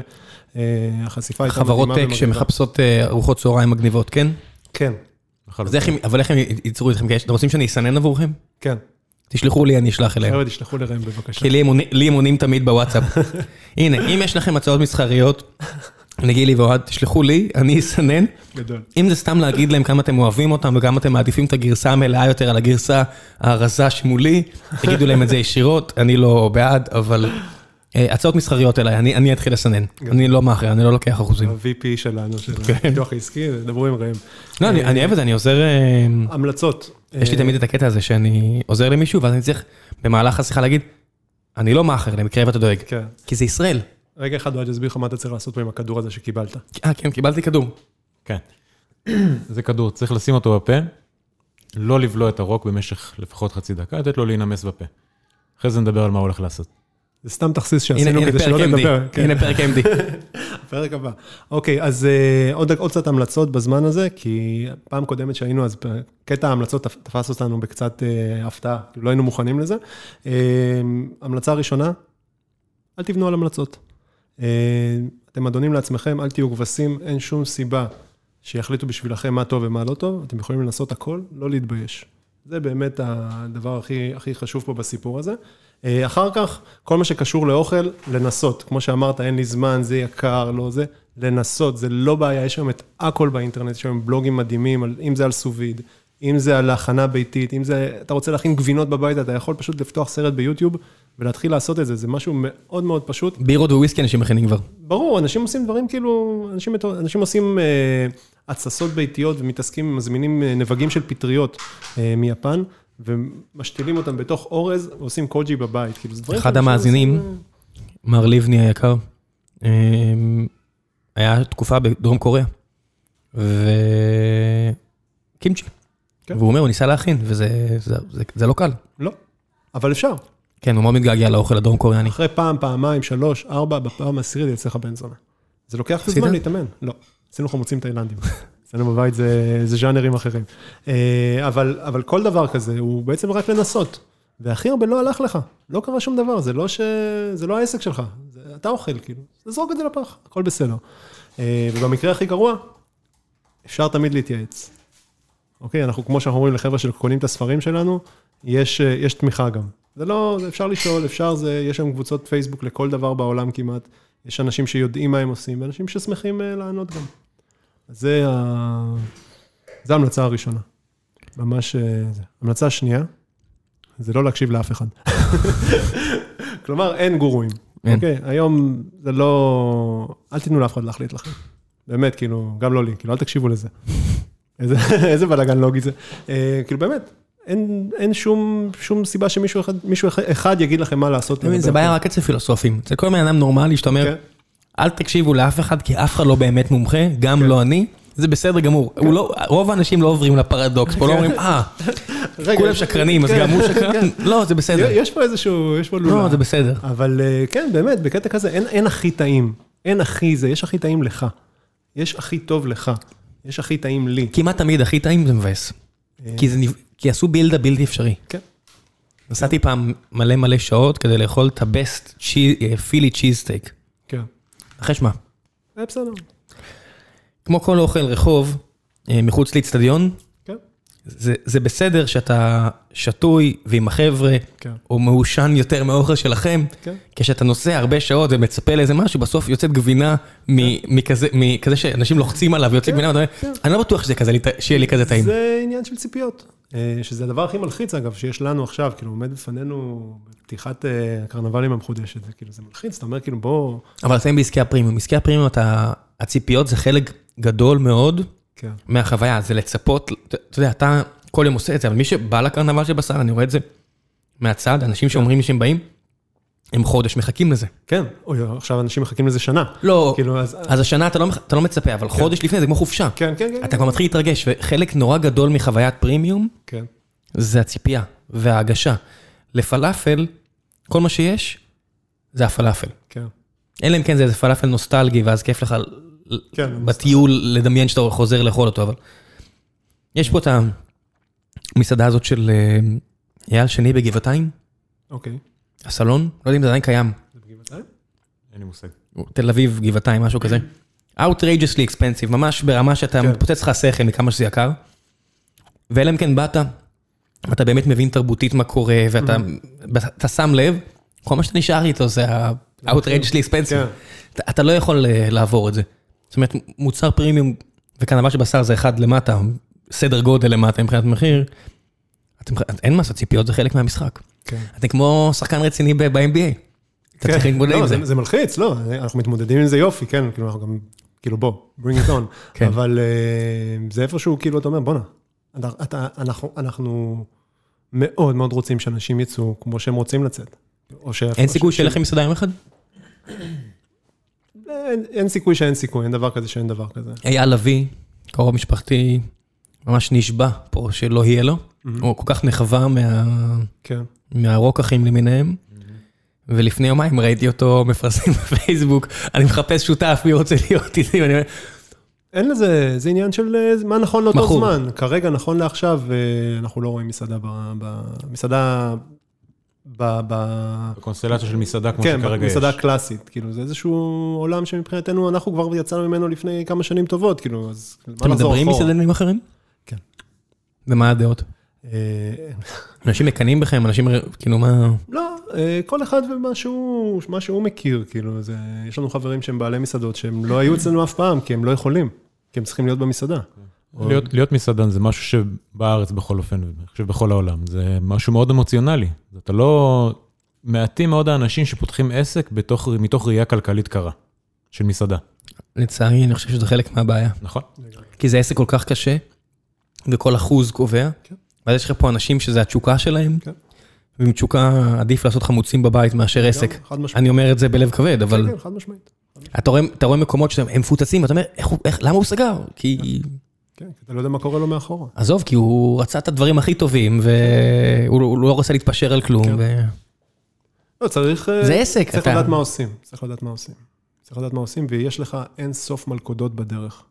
אה, החשיפה הייתה מדהימה. חברות טק. שמחפשות אה, ארוחות צהריים מגניבות, כן? כן, אז איך הם- אבל איך הם ייצרו אתכם? אתם רוצים שאני אסנן עבורכם? כן. תשלחו לי, אני אשלח אליהם. חבר'ה, תשלחו לראם בבקשה. כי לי הם עונים- לי תמיד בוואטסאפ. [LAUGHS] הנה, אם יש לכם הצעות מסחריות, לגילי ואוהד, תשלחו לי, אני אסנן. גדול. אם זה סתם להגיד להם כמה אתם אוהבים אותם וכמה אתם מעדיפים את הגרסה המלאה יותר על הגרסה הרזה שמולי, תגידו להם את זה ישירות, אני לא בעד, אבל אה, הצעות מסחריות אליי, אני אני אתחיל לסנן. אני לא מאחר, אני לא לוקח אחוזים. ה-VP שלנו, של כן. הפיתוח העסקי, דברו עם ראם. לא, אני אני אוהב את זה, אני עוזר... אה, המלצות. יש לי אה, תמיד את הקטע הזה שאני עוזר למישהו, ואז אני צריך במהלך השיחה להגיד, אני לא מאחר, למקרה ואתה דואג. כן. כי זה ישראל. רגע אחד, אוהד יסביר לך מה אתה צריך לעשות פה עם הכדור הזה שקיבלת. אה, כן, קיבלתי כדור. כן. [CLEARS THROAT] זה כדור, צריך לשים אותו בפה, לא לבלוע את הרוק במשך לפחות חצי דקה, לתת לו להינמס בפה. אחרי זה נדבר על מה הוא הולך לעשות. זה סתם תכסיס הנה שעשינו הנה כדי שלא MD, נדבר. כן. הנה פרק MD. [LAUGHS] פרק הבא. אוקיי, אז אה, עוד קצת המלצות בזמן הזה, כי פעם קודמת שהיינו, אז קטע ההמלצות תפ- תפס אותנו בקצת אה, הפתעה, לא היינו מוכנים לזה. אה, המלצה ראשונה, אל תבנו על המלצות. אתם אדונים לעצמכם, אל תהיו כבשים, אין שום סיבה שיחליטו בשבילכם מה טוב ומה לא טוב, אתם יכולים לנסות הכל, לא להתבייש. זה באמת הדבר הכי, הכי חשוב פה בסיפור הזה. אה, אחר כך, כל מה שקשור לאוכל, לנסות. כמו שאמרת, אין לי זמן, זה יקר, לא זה, לנסות, זה לא בעיה, יש היום את הכל באינטרנט, יש היום בלוגים מדהימים, אם זה על סוביד, אם זה על הכנה ביתית, אם זה, אתה רוצה להכין גבינות בבית, אתה יכול פשוט לפתוח סרט ביוטיוב ולהתחיל לעשות את זה, זה משהו מאוד מאוד פשוט. בירות וויסקי אנשים מכינים כבר. ברור, אנשים עושים דברים כאילו, אנשים, אנשים עושים אה, התססות ביתיות ומתעסקים, מזמינים אה, נבגים של פטריות אה, מיפן, ומשתילים אותם בתוך אורז, ועושים קוג'י בבית, כאילו, זה דברים... אחד המאזינים, מר לבני היקר, אה, היה תקופה בדרום קוריאה, וקימצ'י. כן. והוא אומר, הוא ניסה להכין, וזה זה- זה- זה לא קל. לא, אבל אפשר. כן, הוא מאוד מתגעגע לאוכל הדרום קוריאני. אחרי פעם, פעמיים, שלוש, ארבע, בפעם העשירית יצא לך בן זונה. זה לוקח? זמן להתאמן. לא, עשינו חמוצים תאילנדים. אצלנו בבית זה, זה ז'אנרים אחרים. אה, אבל, אבל כל דבר כזה הוא בעצם רק לנסות. והכי הרבה לא הלך לך, לא קרה שום דבר, זה לא, ש... זה לא העסק שלך, זה... אתה אוכל, כאילו, תזרוק את זה לפח, הכל בסדר. אה, ובמקרה הכי גרוע, אפשר תמיד להתייעץ. אוקיי, אנחנו, כמו שאנחנו אומרים לחבר'ה שקונים את הספרים שלנו, יש, אה, יש תמיכה גם. זה לא, אפשר לשאול, אפשר, זה, יש שם קבוצות פייסבוק לכל דבר בעולם כמעט. יש אנשים שיודעים מה הם עושים, ואנשים ששמחים לענות גם. זה, ההמלצה הראשונה. ממש, זה. המלצה שנייה, זה לא להקשיב לאף אחד. [LAUGHS] כלומר, אין גורואים. אין. אוקיי, היום זה לא... אל תיתנו לאף אחד להחליט לכם. באמת, כאילו, גם לא לי, כאילו, אל תקשיבו לזה. [LAUGHS] איזה, איזה בלאגן לוגי זה. אה, כאילו, באמת, אין, אין שום, שום סיבה שמישהו אחד, אחד יגיד לכם מה לעשות. זה בעיה רק אצל פילוסופים. זה כל בן אדם נורמלי שאתה אומר, כן. אל תקשיבו לאף אחד, כי אף אחד לא באמת מומחה, גם כן. לא אני. זה בסדר גמור. לא, רוב האנשים לא עוברים לפרדוקס, פה לא אומרים, אה, כולם שקרנים, אז גם הוא שקרן. לא, זה בסדר. יש פה איזשהו, יש פה לולה. לא, זה בסדר. אבל אה, כן, באמת, בקטע כזה, אין הכי טעים. אין הכי זה, יש הכי טעים לך. יש הכי טוב לך. יש הכי טעים לי. כמעט תמיד הכי טעים זה מבאס. אה. כי עשו בילדה בלתי אפשרי. כן. נסעתי פעם מלא מלא שעות כדי לאכול את הבסט פילי צ'יז סטייק. אחרי שמה. זה בסדר. כמו כל אוכל רחוב, אה, מחוץ לאצטדיון, כן. זה, זה בסדר שאתה שתוי ועם החבר'ה, כן. או מעושן יותר מהאוכל שלכם, כן. כשאתה נוסע הרבה שעות ומצפה לאיזה משהו, בסוף יוצאת גבינה כן. מכזה, מכזה שאנשים לוחצים עליו ויוצאת כן, גבינה, כן. אני לא בטוח שזה כזה, שיהיה לי כזה טעים. זה עניין של ציפיות, אה, שזה הדבר הכי מלחיץ אגב, שיש לנו עכשיו, כאילו עומד בפנינו בפתיחת אה, הקרנבלים המחודשת, זה כאילו, זה מלחיץ, אתה אומר כאילו בוא... אבל אתם בעסקי הפרימיום, עסקי הפרימיום, אתה, הציפיות זה חלק גדול מאוד כן. מהחוויה, זה לצפות, אתה יודע, אתה כל יום עושה את זה, אבל מי שבא לקרנבל של בשר, אני רואה את זה מהצד, אנשים שאומרים לי שהם באים, הם חודש מחכים לזה. כן, אוי, עכשיו אנשים מחכים לזה שנה. לא, כאילו, אז... אז השנה אתה לא, אתה לא מצפה, אבל כן. חודש לפני זה כמו חופשה. כן, כן, כן. אתה כבר מתחיל להתרגש, וחלק נורא גדול מחוויית פרימיום, כן. זה הציפייה וההגשה. לפלאפל, כל מה שיש, זה הפלאפל. כן. אלא אם כן זה איזה פלאפל נוסטלגי, ואז כיף לך כן, בטיול לדמיין שאתה חוזר לאכול אותו, אבל... יש פה את המסעדה הזאת של אה, אייל שני בגבעתיים. אוקיי. הסלון, לא יודע אם זה עדיין קיים. זה בגבעתיים? אין לי מושג. תל אביב, גבעתיים, משהו כזה. outrageously expensive, ממש ברמה שאתה כן. מתפוצץ לך השכל מכמה שזה יקר. ואלא אם כן באת, ואתה באמת מבין תרבותית מה קורה, ואתה שם לב, כל מה שאתה נשאר איתו זה ה-outrageously expensive. כן. אתה לא יכול אה, לעבור את זה. זאת אומרת, מוצר פרימיום וקנבה של בשר זה אחד למטה, סדר גודל למטה מבחינת מחיר, אין מסה ציפיות, זה חלק מהמשחק. כן. אתם כמו שחקן רציני ב-NBA. אתה צריך להתמודד עם זה. זה מלחיץ, לא, אנחנו מתמודדים עם זה יופי, כן, כאילו אנחנו גם, כאילו בוא, bring it on. [LAUGHS] כן. אבל זה איפשהו, כאילו, אתה אומר, בואנה, אנחנו מאוד מאוד רוצים שאנשים יצאו כמו שהם רוצים לצאת. אין סיכוי שיהיה לכם מסעדה יום אחד? אין, אין סיכוי שאין סיכוי, אין דבר כזה שאין דבר כזה. אייל לביא, קרוב משפחתי, ממש נשבע פה שלא יהיה לו. הוא כל כך נחווה מה... כן. מהרוקחים למיניהם. Mm-hmm. ולפני יומיים ראיתי אותו מפרסם בפייסבוק, אני מחפש שותף, מי רוצה להיות איתי, ואני אומר... אין לזה, זה עניין של מה נכון לאותו זמן. כרגע, נכון לעכשיו, אה, אנחנו לא רואים מסעדה, מסעדה בקונסטלציה של מסעדה כמו כן, שכרגע יש. כן, מסעדה קלאסית, כאילו זה איזשהו עולם שמבחינתנו, אנחנו כבר יצאנו ממנו לפני כמה שנים טובות, כאילו, אז מה לחזור אחורה? אתם מדברים עם מסעדנים אחרים? כן. ומה הדעות? אנשים מקנאים בכם, אנשים, כאילו מה... לא, אה, כל אחד ומה שהוא מכיר, כאילו, זה, יש לנו חברים שהם בעלי מסעדות, שהם לא היו אצלנו אף פעם, כי הם לא יכולים, כי הם צריכים להיות במסעדה. להיות, להיות מסעדן זה משהו שבארץ בכל אופן, אני חושב בכל העולם, זה משהו מאוד אמוציונלי. אתה לא... מעטים מאוד האנשים שפותחים עסק בתוך, מתוך ראייה כלכלית קרה, של מסעדה. לצערי, אני חושב שזה חלק מהבעיה. נכון. כי זה עסק כל כך קשה, וכל אחוז קובע, כן. ואז יש לך פה אנשים שזה התשוקה שלהם, כן. ועם תשוקה עדיף לעשות חמוצים בבית מאשר עסק. אני אומר את זה בלב כבד, אבל... כן, כן, חד משמעית. אתה רואה, אתה מקומות שהם מפוצצים, ואתה אומר, למה הוא סגר? כי... כן, כי אתה לא יודע מה קורה לו מאחורה. עזוב, כי הוא רצה את הדברים הכי טובים, והוא לא רוצה להתפשר על כלום. כן. לא, צריך... אה, זה עסק. צריך לדעת מה עושים. צריך לדעת מה עושים. צריך לדעת מה עושים, ויש לך אין סוף מלכודות בדרך,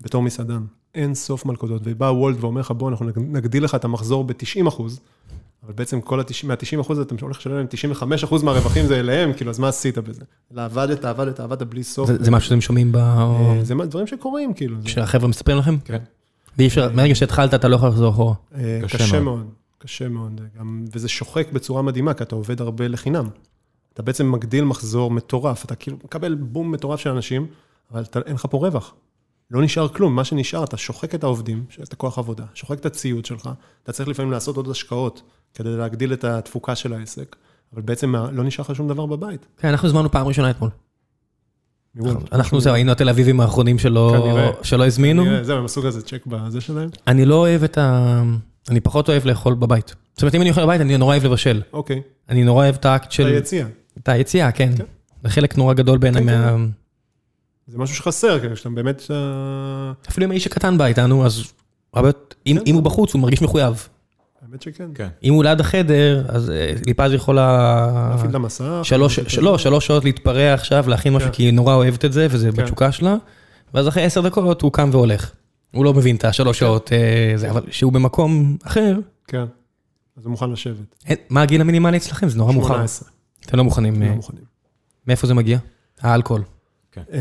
בתור מסעדן. אין סוף מלכודות, ובא וולט ואומר לך, בוא, אנחנו נגדיל לך את המחזור ב-90 אחוז, אבל בעצם כל ה-90, מה-90 אחוז אתה הולך לשלם להם 95 אחוז מהרווחים זה אליהם, כאילו, אז מה עשית בזה? אלא עבדת, עבדת, עבדת בלי סוף. זה, זה מה שאתם שומעים ב... אה, זה דברים שקורים, כאילו. שהחבר'ה מספרים לכם? כן. ואי אפשר, מרגע שהתחלת אתה לא יכול לחזור אחורה. אה, קשה מאוד. קשה מאוד, גם, וזה שוחק בצורה מדהימה, כי אתה עובד הרבה לחינם. אתה בעצם מגדיל מחזור מטורף, אתה כאילו מקבל בום מטורף של אנשים, אבל אתה, אין לך פה רווח. לא נשאר כלום, מה שנשאר, אתה שוחק את העובדים, את הכוח עבודה, שוחק את הציוד שלך, אתה צריך לפעמים לעשות עוד השקעות כדי להגדיל את התפוקה של העסק, אבל בעצם לא נשאר לך שום דבר בבית. כן, אנחנו הזמנו פעם ראשונה אתמול. אנחנו זהו, היינו התל אביבים האחרונים שלא הזמינו. זהו, הם עשו כזה צ'ק בזה שלהם. אני לא אוהב את ה... אני פחות אוהב לאכול בבית. זאת אומרת, אם אני אוכל בבית, אני נורא אוהב לבשל. אוקיי, אני נורא אוהב את האקט את של... היציאה. את היציאה, כן. כן. זה חלק נורא גדול בעיניי כן, מה... זה משהו שחסר, כאילו, שאתה באמת... אה, אפילו אם האיש הקטן בא איתנו, אז אם כן. אם הוא בחוץ, הוא מרגיש מחויב. האמת שכן. כן. אם הוא ליד החדר, אז אה, ליפז יכולה... להפעיל את המסך. לא, שלוש שעות להתפרע עכשיו, להכין משהו. כי היא נורא אוהבת את זה, וזה. בתשוקה שלה. ואז אחרי עשר דקות הוא קם והולך. הוא לא מבין את השלוש שעות, אה, זה, אבל כשהוא במקום אחר, כן. אז הוא מוכן לשבת. מה הגיל המינימלי אצלכם? זה נורא מאוחר. 18. אתם לא מוכנים, לא מוכנים. מאיפה זה מגיע? האלכוהול. אה,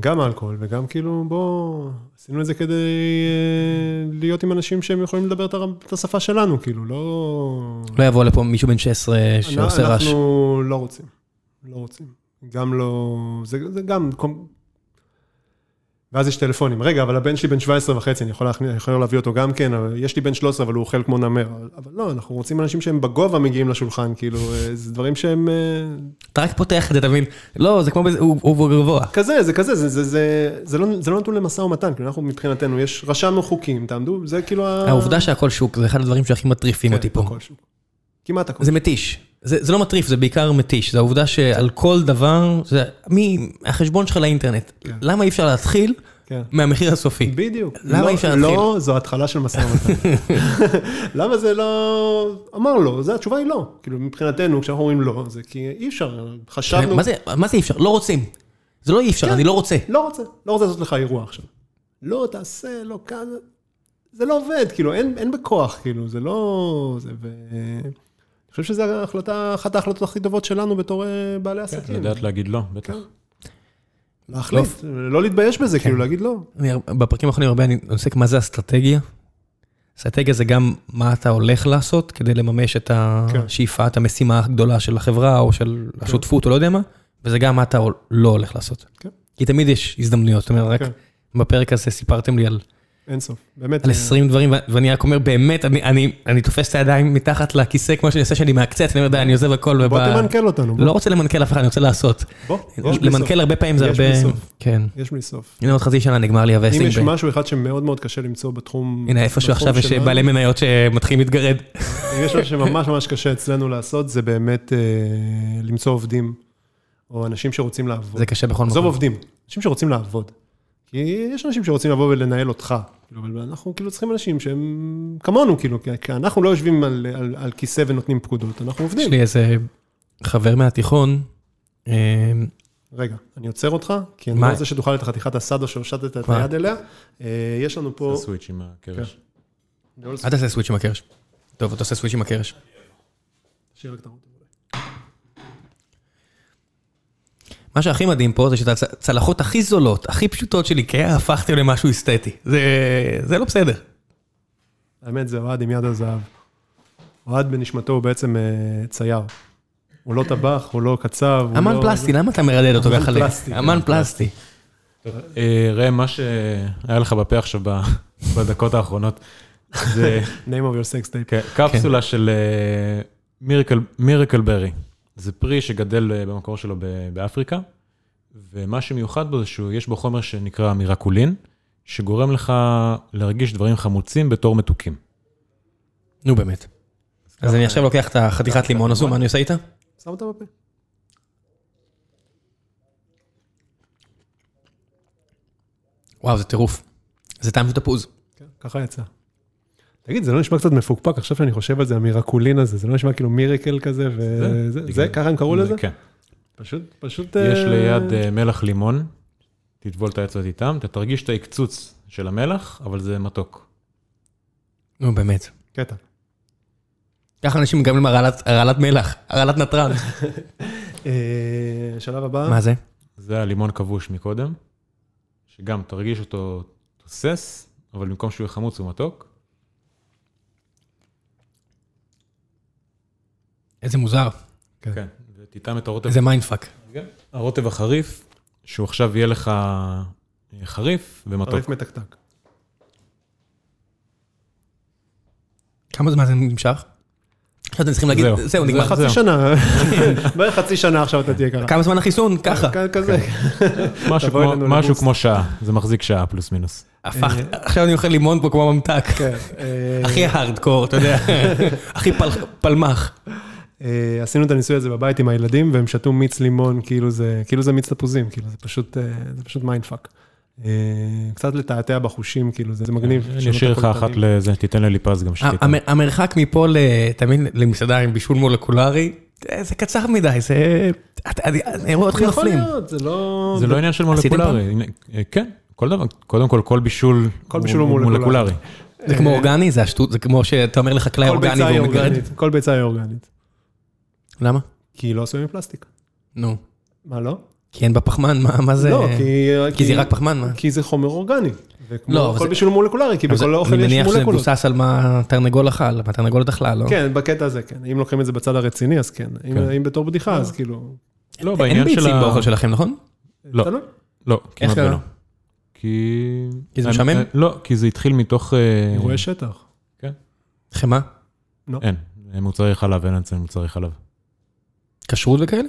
גם אלכוהול וגם כאילו, בוא, עשינו את זה כדי אה, להיות עם אנשים שהם יכולים לדבר את השפה שלנו, כאילו, לא... לא יבוא לפה מישהו בן 16 שעושה רעש. אנחנו לא רוצים. לא רוצים. גם לא... זה זה גם... ואז יש טלפונים. רגע, אבל הבן שלי בן 17 וחצי, אני יכול, להכניס, אני יכול להביא אותו גם כן, יש לי בן 13, אבל הוא אוכל כמו נמר. אבל- לא, אנחנו רוצים אנשים שהם בגובה מגיעים לשולחן, כאילו, אה, זה דברים שהם... אה, אתה רק פותח את זה, אתה מבין? לא, זה כמו בזה, הוא הוא גבוה. כזה, זה כזה, זה, זה, זה, זה, לא, זה לא נתון למשא ומתן, כאילו אנחנו מבחינתנו, יש, רשמנו חוקים, תעמדו, זה כאילו ה... העובדה שהכל שוק, זה אחד הדברים שהכי מטריפים אותי פה. כן, הכל שוק. כמעט הכל. זה מתיש. זה, זה לא מטריף, זה בעיקר מתיש. זה העובדה שעל כל דבר, זה מי, החשבון שלך לאינטרנט. כן. למה אי אפשר להתחיל כן. מהמחיר הסופי? בדיוק. למה לא, אי אפשר להתחיל? לא, זו התחלה של משא ומתן. [LAUGHS] למה זה לא... אמר לא, זה התשובה היא לא. כאילו מבחינתנו, כשאנחנו אומרים לא, זה כי אי אפשר, חשבנו... מה זה, מה זה אי אפשר? לא רוצים. זה לא אי אפשר, כן. אני לא רוצה. לא רוצה, לא רוצה לעשות לך אירוע עכשיו. לא תעשה, לא כאן, זה לא עובד, כאילו, אין, אין בכוח, כאילו, זה לא... זה, ו... אני חושב שזו אחת ההחלטות הכי טובות שלנו בתור אה, בעלי עסקים. לדעת להגיד לא, בטח. כן. להחליט, לא להתבייש בזה, כאילו, להגיד לא. אני, בפרקים האחרונים הרבה אני עוסק מה זה אסטרטגיה. אסטרטגיה זה גם מה אתה הולך לעשות כדי לממש את כן. השאיפה, את המשימה הגדולה של החברה או של השותפות או לא יודע מה, וזה גם מה אתה לא הולך לעשות. כן. כי תמיד יש הזדמנויות, זאת אומרת, רק כן. בפרק הזה סיפרתם לי על אין סוף, באמת. על אה, 20 דברים, ואני רק אומר, באמת, אני- אני אני תופס את הידיים מתחת לכיסא, כמו שאני עושה, שאני מעקצץ, אני אומר, די, אני עוזב הכל. בוא ובא- תמנכ"ל אותנו, בוא. לא רוצה למנכ"ל אף אחד, אני רוצה לעשות. בוא, סוף. למנכ"ל הרבה פעמים זה יש בלי הרבה... סוף. כן. יש בלי סוף. הנה עוד חצי שנה נגמר לי עם ה-vesting. יש ב- משהו אחד שמאוד מאוד קשה למצוא בתחום... הנה, איפשהו עכשיו יש בעלי מניות שמתחילים להתגרד. אם יש משהו שממש ממש קשה אצלנו לעשות, זה באמת אה, למצוא עובדים, או אנשים שרוצים לעבוד. זה קשה בכל עזוב מקום. עובדים, אנשים שרוצים לעבוד. כי יש אנשים שרוצים לבוא ולנהל אותך, כאילו, אבל אנחנו כאילו צריכים אנשים שהם כמונו, כאילו, כי- אנחנו לא יושבים על, על, על כיסא ונותנים פקודות, אנחנו יש עובדים. לי איזה חבר מהתיכון, אה, רגע, אני עוצר אותך, כי אני מה? לא רוצה שתאכל את חתיכת הסאדו שהושטת את? היד אליה. אה, יש לנו פה... זה סוויץ' עם הקרש. לא אל תעשה סוויץ' עם הקרש. טוב, אתה עושה סוויץ' עם הקרש. שיר רק. מה שהכי מדהים פה זה שאת הצלחות הכי זולות, הכי פשוטות של איקאה, הפכתם למשהו אסתטי. זה זה לא בסדר. האמת, זה אוהד עם יד הזהב. אוהד בנשמתו הוא בעצם אה, צייר. הוא לא טבח, הוא לא קצב. הוא אמן לא- פלסטי, למה אתה מרדד אותו אמן ככה? פלסטי, כן, אמן פלסטי. אה, ראם, מה שהיה לך בפה עכשיו בדקות האחרונות, זה [LAUGHS] name of your sex tape. כן, קפסולה של מירקל ברי. זה פרי שגדל אה, במקור שלו ב- באפריקה, ומה שמיוחד בו זה שיש בו חומר שנקרא מירקולין, שגורם לך להרגיש דברים חמוצים בתור מתוקים. נו באמת. אז אני עכשיו לוקח את החתיכת לימון הזו, מה אני עושה איתה? שם אותה בפה. וואו, זה טירוף. זה טעם של תפוז. כן, ככה יצא. תגיד, זה לא נשמע קצת מפוקפק, עכשיו שאני חושב על זה, המירקולין הזה, זה לא נשמע כאילו מירקל כזה, וזה, זה, ככה הם קראו לזה? כן. פשוט, פשוט... יש אה, ליד אה, מלח לימון, תטבול את האצבע איתם, אתה תרגיש את ההקצוץ של המלח, אבל זה מתוק. נו, באמת. קטע. ככה אנשים מקבלים הרעלת הרעלת מלח, הרעלת נתרן. [LAUGHS] אה, השלב הבא, מה זה? זה הלימון כבוש מקודם, שגם תרגיש אותו תוסס, אבל במקום שהוא יהיה חמוץ הוא מתוק. איזה מוזר. כן. כן. ותטעם את הרוטב. איזה mindfuck. הרוטב החריף, שהוא עכשיו יהיה לך אה, חריף ומתוק. חריף מתקתק. כמה זמן זה נמשך? עכשיו אתם צריכים להגיד, זהו. נגמר. זהו. חצי שנה, [LAUGHS] בערך חצי שנה עכשיו אתה תהיה ככה. כמה זמן החיסון? ככה. כ- כזה. [LAUGHS] משהו כמו- שעה, זה מחזיק שעה פלוס מינוס. הפך, עכשיו אני אוכל לימון פה כמו ממתק. כן, אה, הכי הארדקור, אתה יודע. [LAUGHS] הכי פל- פלמח. אה, עשינו את הניסוי הזה בבית עם הילדים, והם שתו מיץ לימון, כאילו זה, כאילו זה מיץ תפוזים, כאילו זה פשוט, זה פשוט mindfuck. אה, קצת לתעתע בחושים, כאילו זה זה מגניב. אני אשאיר לך. אחת לזה, תיתן לליפז גם שתיתן. המ- המרחק מפה, ל- תמיד למסעדה עם בישול מולקולרי, זה קצר מדי, זה... אני אני רואה אתכם יכול נופלים. להיות, זה לא... זה לא עניין של מולקולרי. כן, כל דבר. קודם כל, כל בישול כל בישול הוא מולקולרי. זה כמו אורגני, זה השטות, זה כמו שאתה אומר לחקלאי כל אורגני ביצה היא והוא מגרד. אורגנית, כל ביצה היא אורגנית. למה? כי היא לא עשויה מפלסטיק. נו. מה לא? כי אין בה פחמן, מה מה זה? לא, כי... כי זה רק פחמן, מה? כי זה חומר אורגני. לא, וכמו אבל כל זה- בישול מולקולרי, כי בכל אוכל אני יש מניח שזה מולקולות. מבוסס על מה תרנגול אכל, מה תרנגולת אכלה, לא? כן, בקטע הזה כן. אם לוקחים את זה בצד הרציני, אז כן. אם- כן. אם בתור בדיחה, אז כאילו... לא, אין בעניין של ביצים ה... באוכל שלכם, נכון? לא. תלוי. לא, כמעט? ולא. כי... כי זה אני- משעמם? אה, לא, כי זה התחיל מתוך... אה, אירועי שטח. חמאה? אין, מוצרי חלב, אין אצלנו מוצרי חלב. כשרות וכאלה?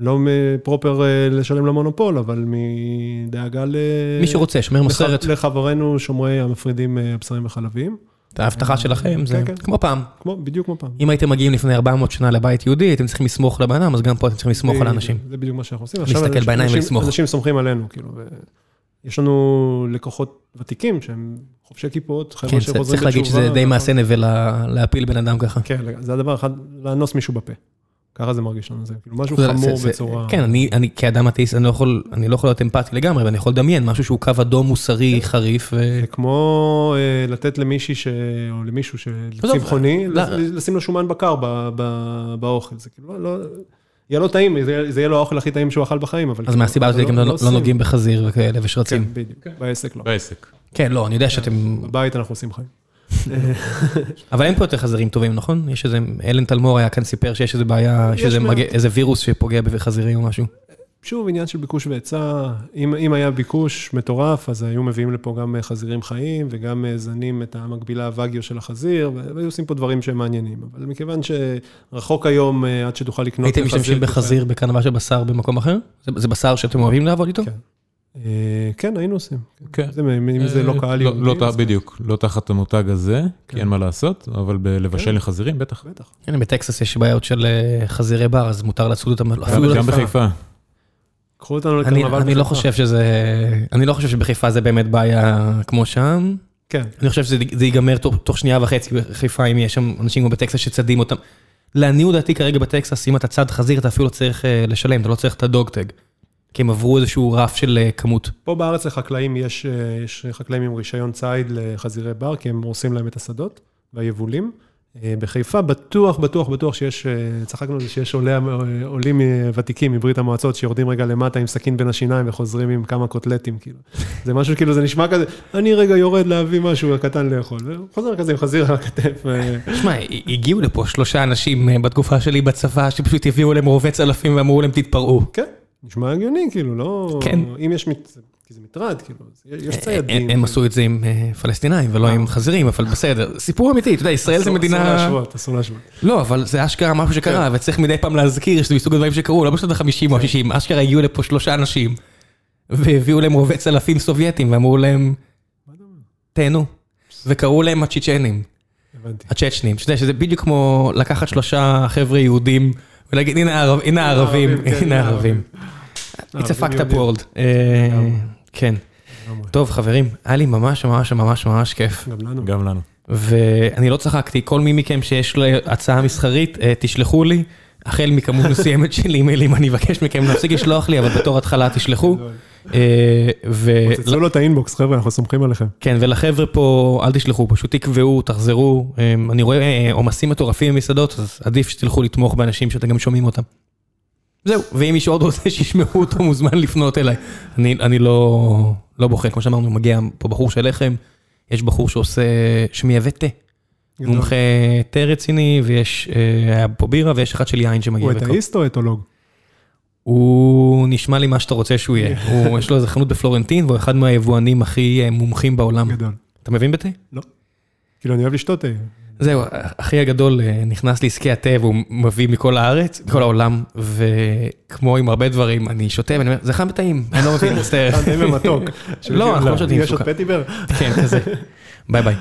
לא פרופר אה, לשלם למונופול, אבל מדאגה ל... מי שרוצה, שומר מסורת. לחברינו שומרי המפרידים אה, הבשרים וחלביים. את ההבטחה שלכם, זה כן, כן. כמו פעם. כמו, בדיוק כמו פעם. אם הייתם מגיעים לפני 400 שנה לבית יהודי, הייתם צריכים לסמוך לבן אדם, אז גם פה אתם צריכים לסמוך על האנשים. זה בדיוק מה שאנחנו עושים. להסתכל בעיניים ולסמוך. אנשים סומכים עלינו, כאילו. ו- יש לנו לקוחות ותיקים שהם חובשי כיפות, חבר'ה כן, שחוזרים בתשובה. צריך להגיד שזה די מעשה נבל לה- להפיל בן אדם ככה. כן. זה הדבר אחד, לאנוס מישהו בפה. ככה זה מרגיש לנו, זה כאילו משהו חמור זה- בצורה... כן, אני, אני כאדם אתאיסט, אני לא יכול, אני לא יכול להיות אמפתי לגמרי, ואני יכול לדמיין משהו שהוא קו אדום מוסרי חריף, ו... זה כמו אה, לתת למישהי ש... או למישהו ש... צמחוני, לא- לש- לשים לו שומן בקר ב- ב- באוכל. זה כאילו, לא- לא... יהיה לו טעים, זה יהיה- לו האוכל הכי טעים שהוא אכל בחיים, אבל... אז כאילו, מהסיבה הזאת אבל גם לא, לא. נוגעים בחזיר וכאלה כן, ושרצים. בדיוק, בעסק לא. בעסק. כן, לא, אני יודע שאתם... בבית אנחנו עושים חיים. אבל אין פה יותר חזירים טובים, נכון? יש איזה... אלן תלמור היה כאן סיפר שיש איזה בעיה, יש איזה מעט. מג- איזה וירוס שפוגע בחזירים או משהו. שוב, עניין של ביקוש והיצע. אם, אם היה ביקוש מטורף, אז היו מביאים לפה גם אה, חזירים חיים, וגם אה, זנים את המקבילה הווגיו של החזיר, והיו עושים פה דברים שהם מעניינים. אבל מכיוון שרחוק היום אה, עד שתוכל לקנות הייתם משתמשים בחזיר בקרנבל של בשר במקום אחר? זה- זה בשר שאתם אוהבים לעבוד איתו? כן. אה, כן, היינו עושים. כן. זה, אם זה לא קהל לא, יהודי, לא, אז- בדיוק, לא תחת המותג הזה, כי כן. אין מה לעשות, אבל בלבשל כן. לחזירים, בטח. בטח. הנה, בטקסס יש בעיות של אה, חזירי בר, אז מותר לצוד אותם, אפילו גם לחיפה. בחיפה. קחו אותנו אני, לקרנבל אני לא. חושב שזה, אני לא חושב שבחיפה זה באמת בעיה כמו שם. כן, אני חושב שזה זה ייגמר תוך, שנייה וחצי בחיפה, אם יש שם אנשים כמו בטקסס שצדים אותם. לעניות דעתי כרגע בטקסס, אם אתה צד חזיר, אתה אפילו לא צריך אה, לשלם, אתה לא צריך את הדוגטג. כי הם עברו איזשהו רף של אה, כמות. פה בארץ לחקלאים יש, אה, יש חקלאים עם רישיון ציד לחזירי בר, כי הם הורסים להם את השדות והיבולים. אה, בחיפה בטוח, בטוח, בטוח שיש, צחקנו על זה שיש עולי, אה, עולים ותיקים מברית המועצות שיורדים רגע למטה עם סכין בין השיניים וחוזרים עם כמה קוטלטים, כאילו. זה משהו כאילו, זה נשמע כזה, אני רגע יורד להביא משהו קטן לאכול, וחוזר כזה עם חזיר על הכתף. תשמע, הגיעו לפה שלושה אנשים בתקופה שלי בצבא, שפשוט הביאו להם רובי צלפים ואמרו להם תתפרעו. כן, נשמע הגיוני, כאילו, לא... כן. אם יש, מת... כי זה מטרד, כאילו, יש הם- ציידים. הם עשו את זה עם אה, פלסטינאים ולא עם חזירים, אבל בסדר. סיפור אמיתי, אתה יודע, ישראל זה מדינה... אסור להשוות, אסור להשוות. לא, אבל זה אשכרה משהו שקרה, וצריך מדי פעם להזכיר שזה מסוג הדברים שקרו, לא בשנות ה-50 או ה-60, אשכרה הגיעו לפה שלושה אנשים, והביאו להם רובי צלפים סובייטים, ואמרו להם, תהנו. וקראו להם הצ'צ'נים, הבנתי. הצ'צ'נים, שזה בדיוק כמו לקחת שלושה חבר'ה יהודים, ולהגיד, הנה הערב- הנה הערבים, הערבים, כן, הנה הערבים. It's a הערבים fucked up world. אה. כן. טוב, חברים, היה לי ממש ממש ממש ממש כיף. גם לנו. גם לנו. ואני לא צחקתי, כל מי מכם שיש לו הצעה מסחרית, אה, תשלחו לי, החל מכמות [LAUGHS] מסוימת של אימיילים, אני אבקש מכם להפסיק לשלוח לי, אבל בתור התחלה תשלחו. אה. פוצצו לו את האינבוקס, חבר'ה, אנחנו סומכים עליכם. כן, ולחבר'ה פה, אל תשלחו, פשוט תקבעו, תחזרו. אה, אני רואה אה, עומסים מטורפים במסעדות, אז עדיף שתלכו לתמוך באנשים שאתם גם שומעים אותם. זהו, ואם מישהו עוד רוצה שישמעו אותו, מוזמן לפנות אליי. אני, אני לא, לא בוחר, כמו שאמרנו, מגיע פה בחור של לחם, יש בחור שעושה, שמייבא תה. מומחה תה רציני, ויש, אה, היה פה בירה, ויש אחד של יין שמגיע. הוא. אתאיסט או אתולוג? הוא נשמע לי מה שאתה רוצה שהוא יהיה. [LAUGHS] הוא, יש לו איזה חנות בפלורנטין, והוא אחד מהיבואנים הכי אה, מומחים בעולם. גדול. אתה מבין בתה? לא. כאילו, אני אוהב לשתות תה. זהו, אחי הגדול אה, נכנס לעסקי התה והוא מביא מכל הארץ, מכל העולם, וכמו עם הרבה דברים, אני שותה ואני אומר, זה חם וטעים, אני לא מבין, [LAUGHS] מצטער. תה ומתוק. [LAUGHS] לא, אנחנו לא שותים יש עוד סוכר. פטיבר? כן, כזה. ביי ביי.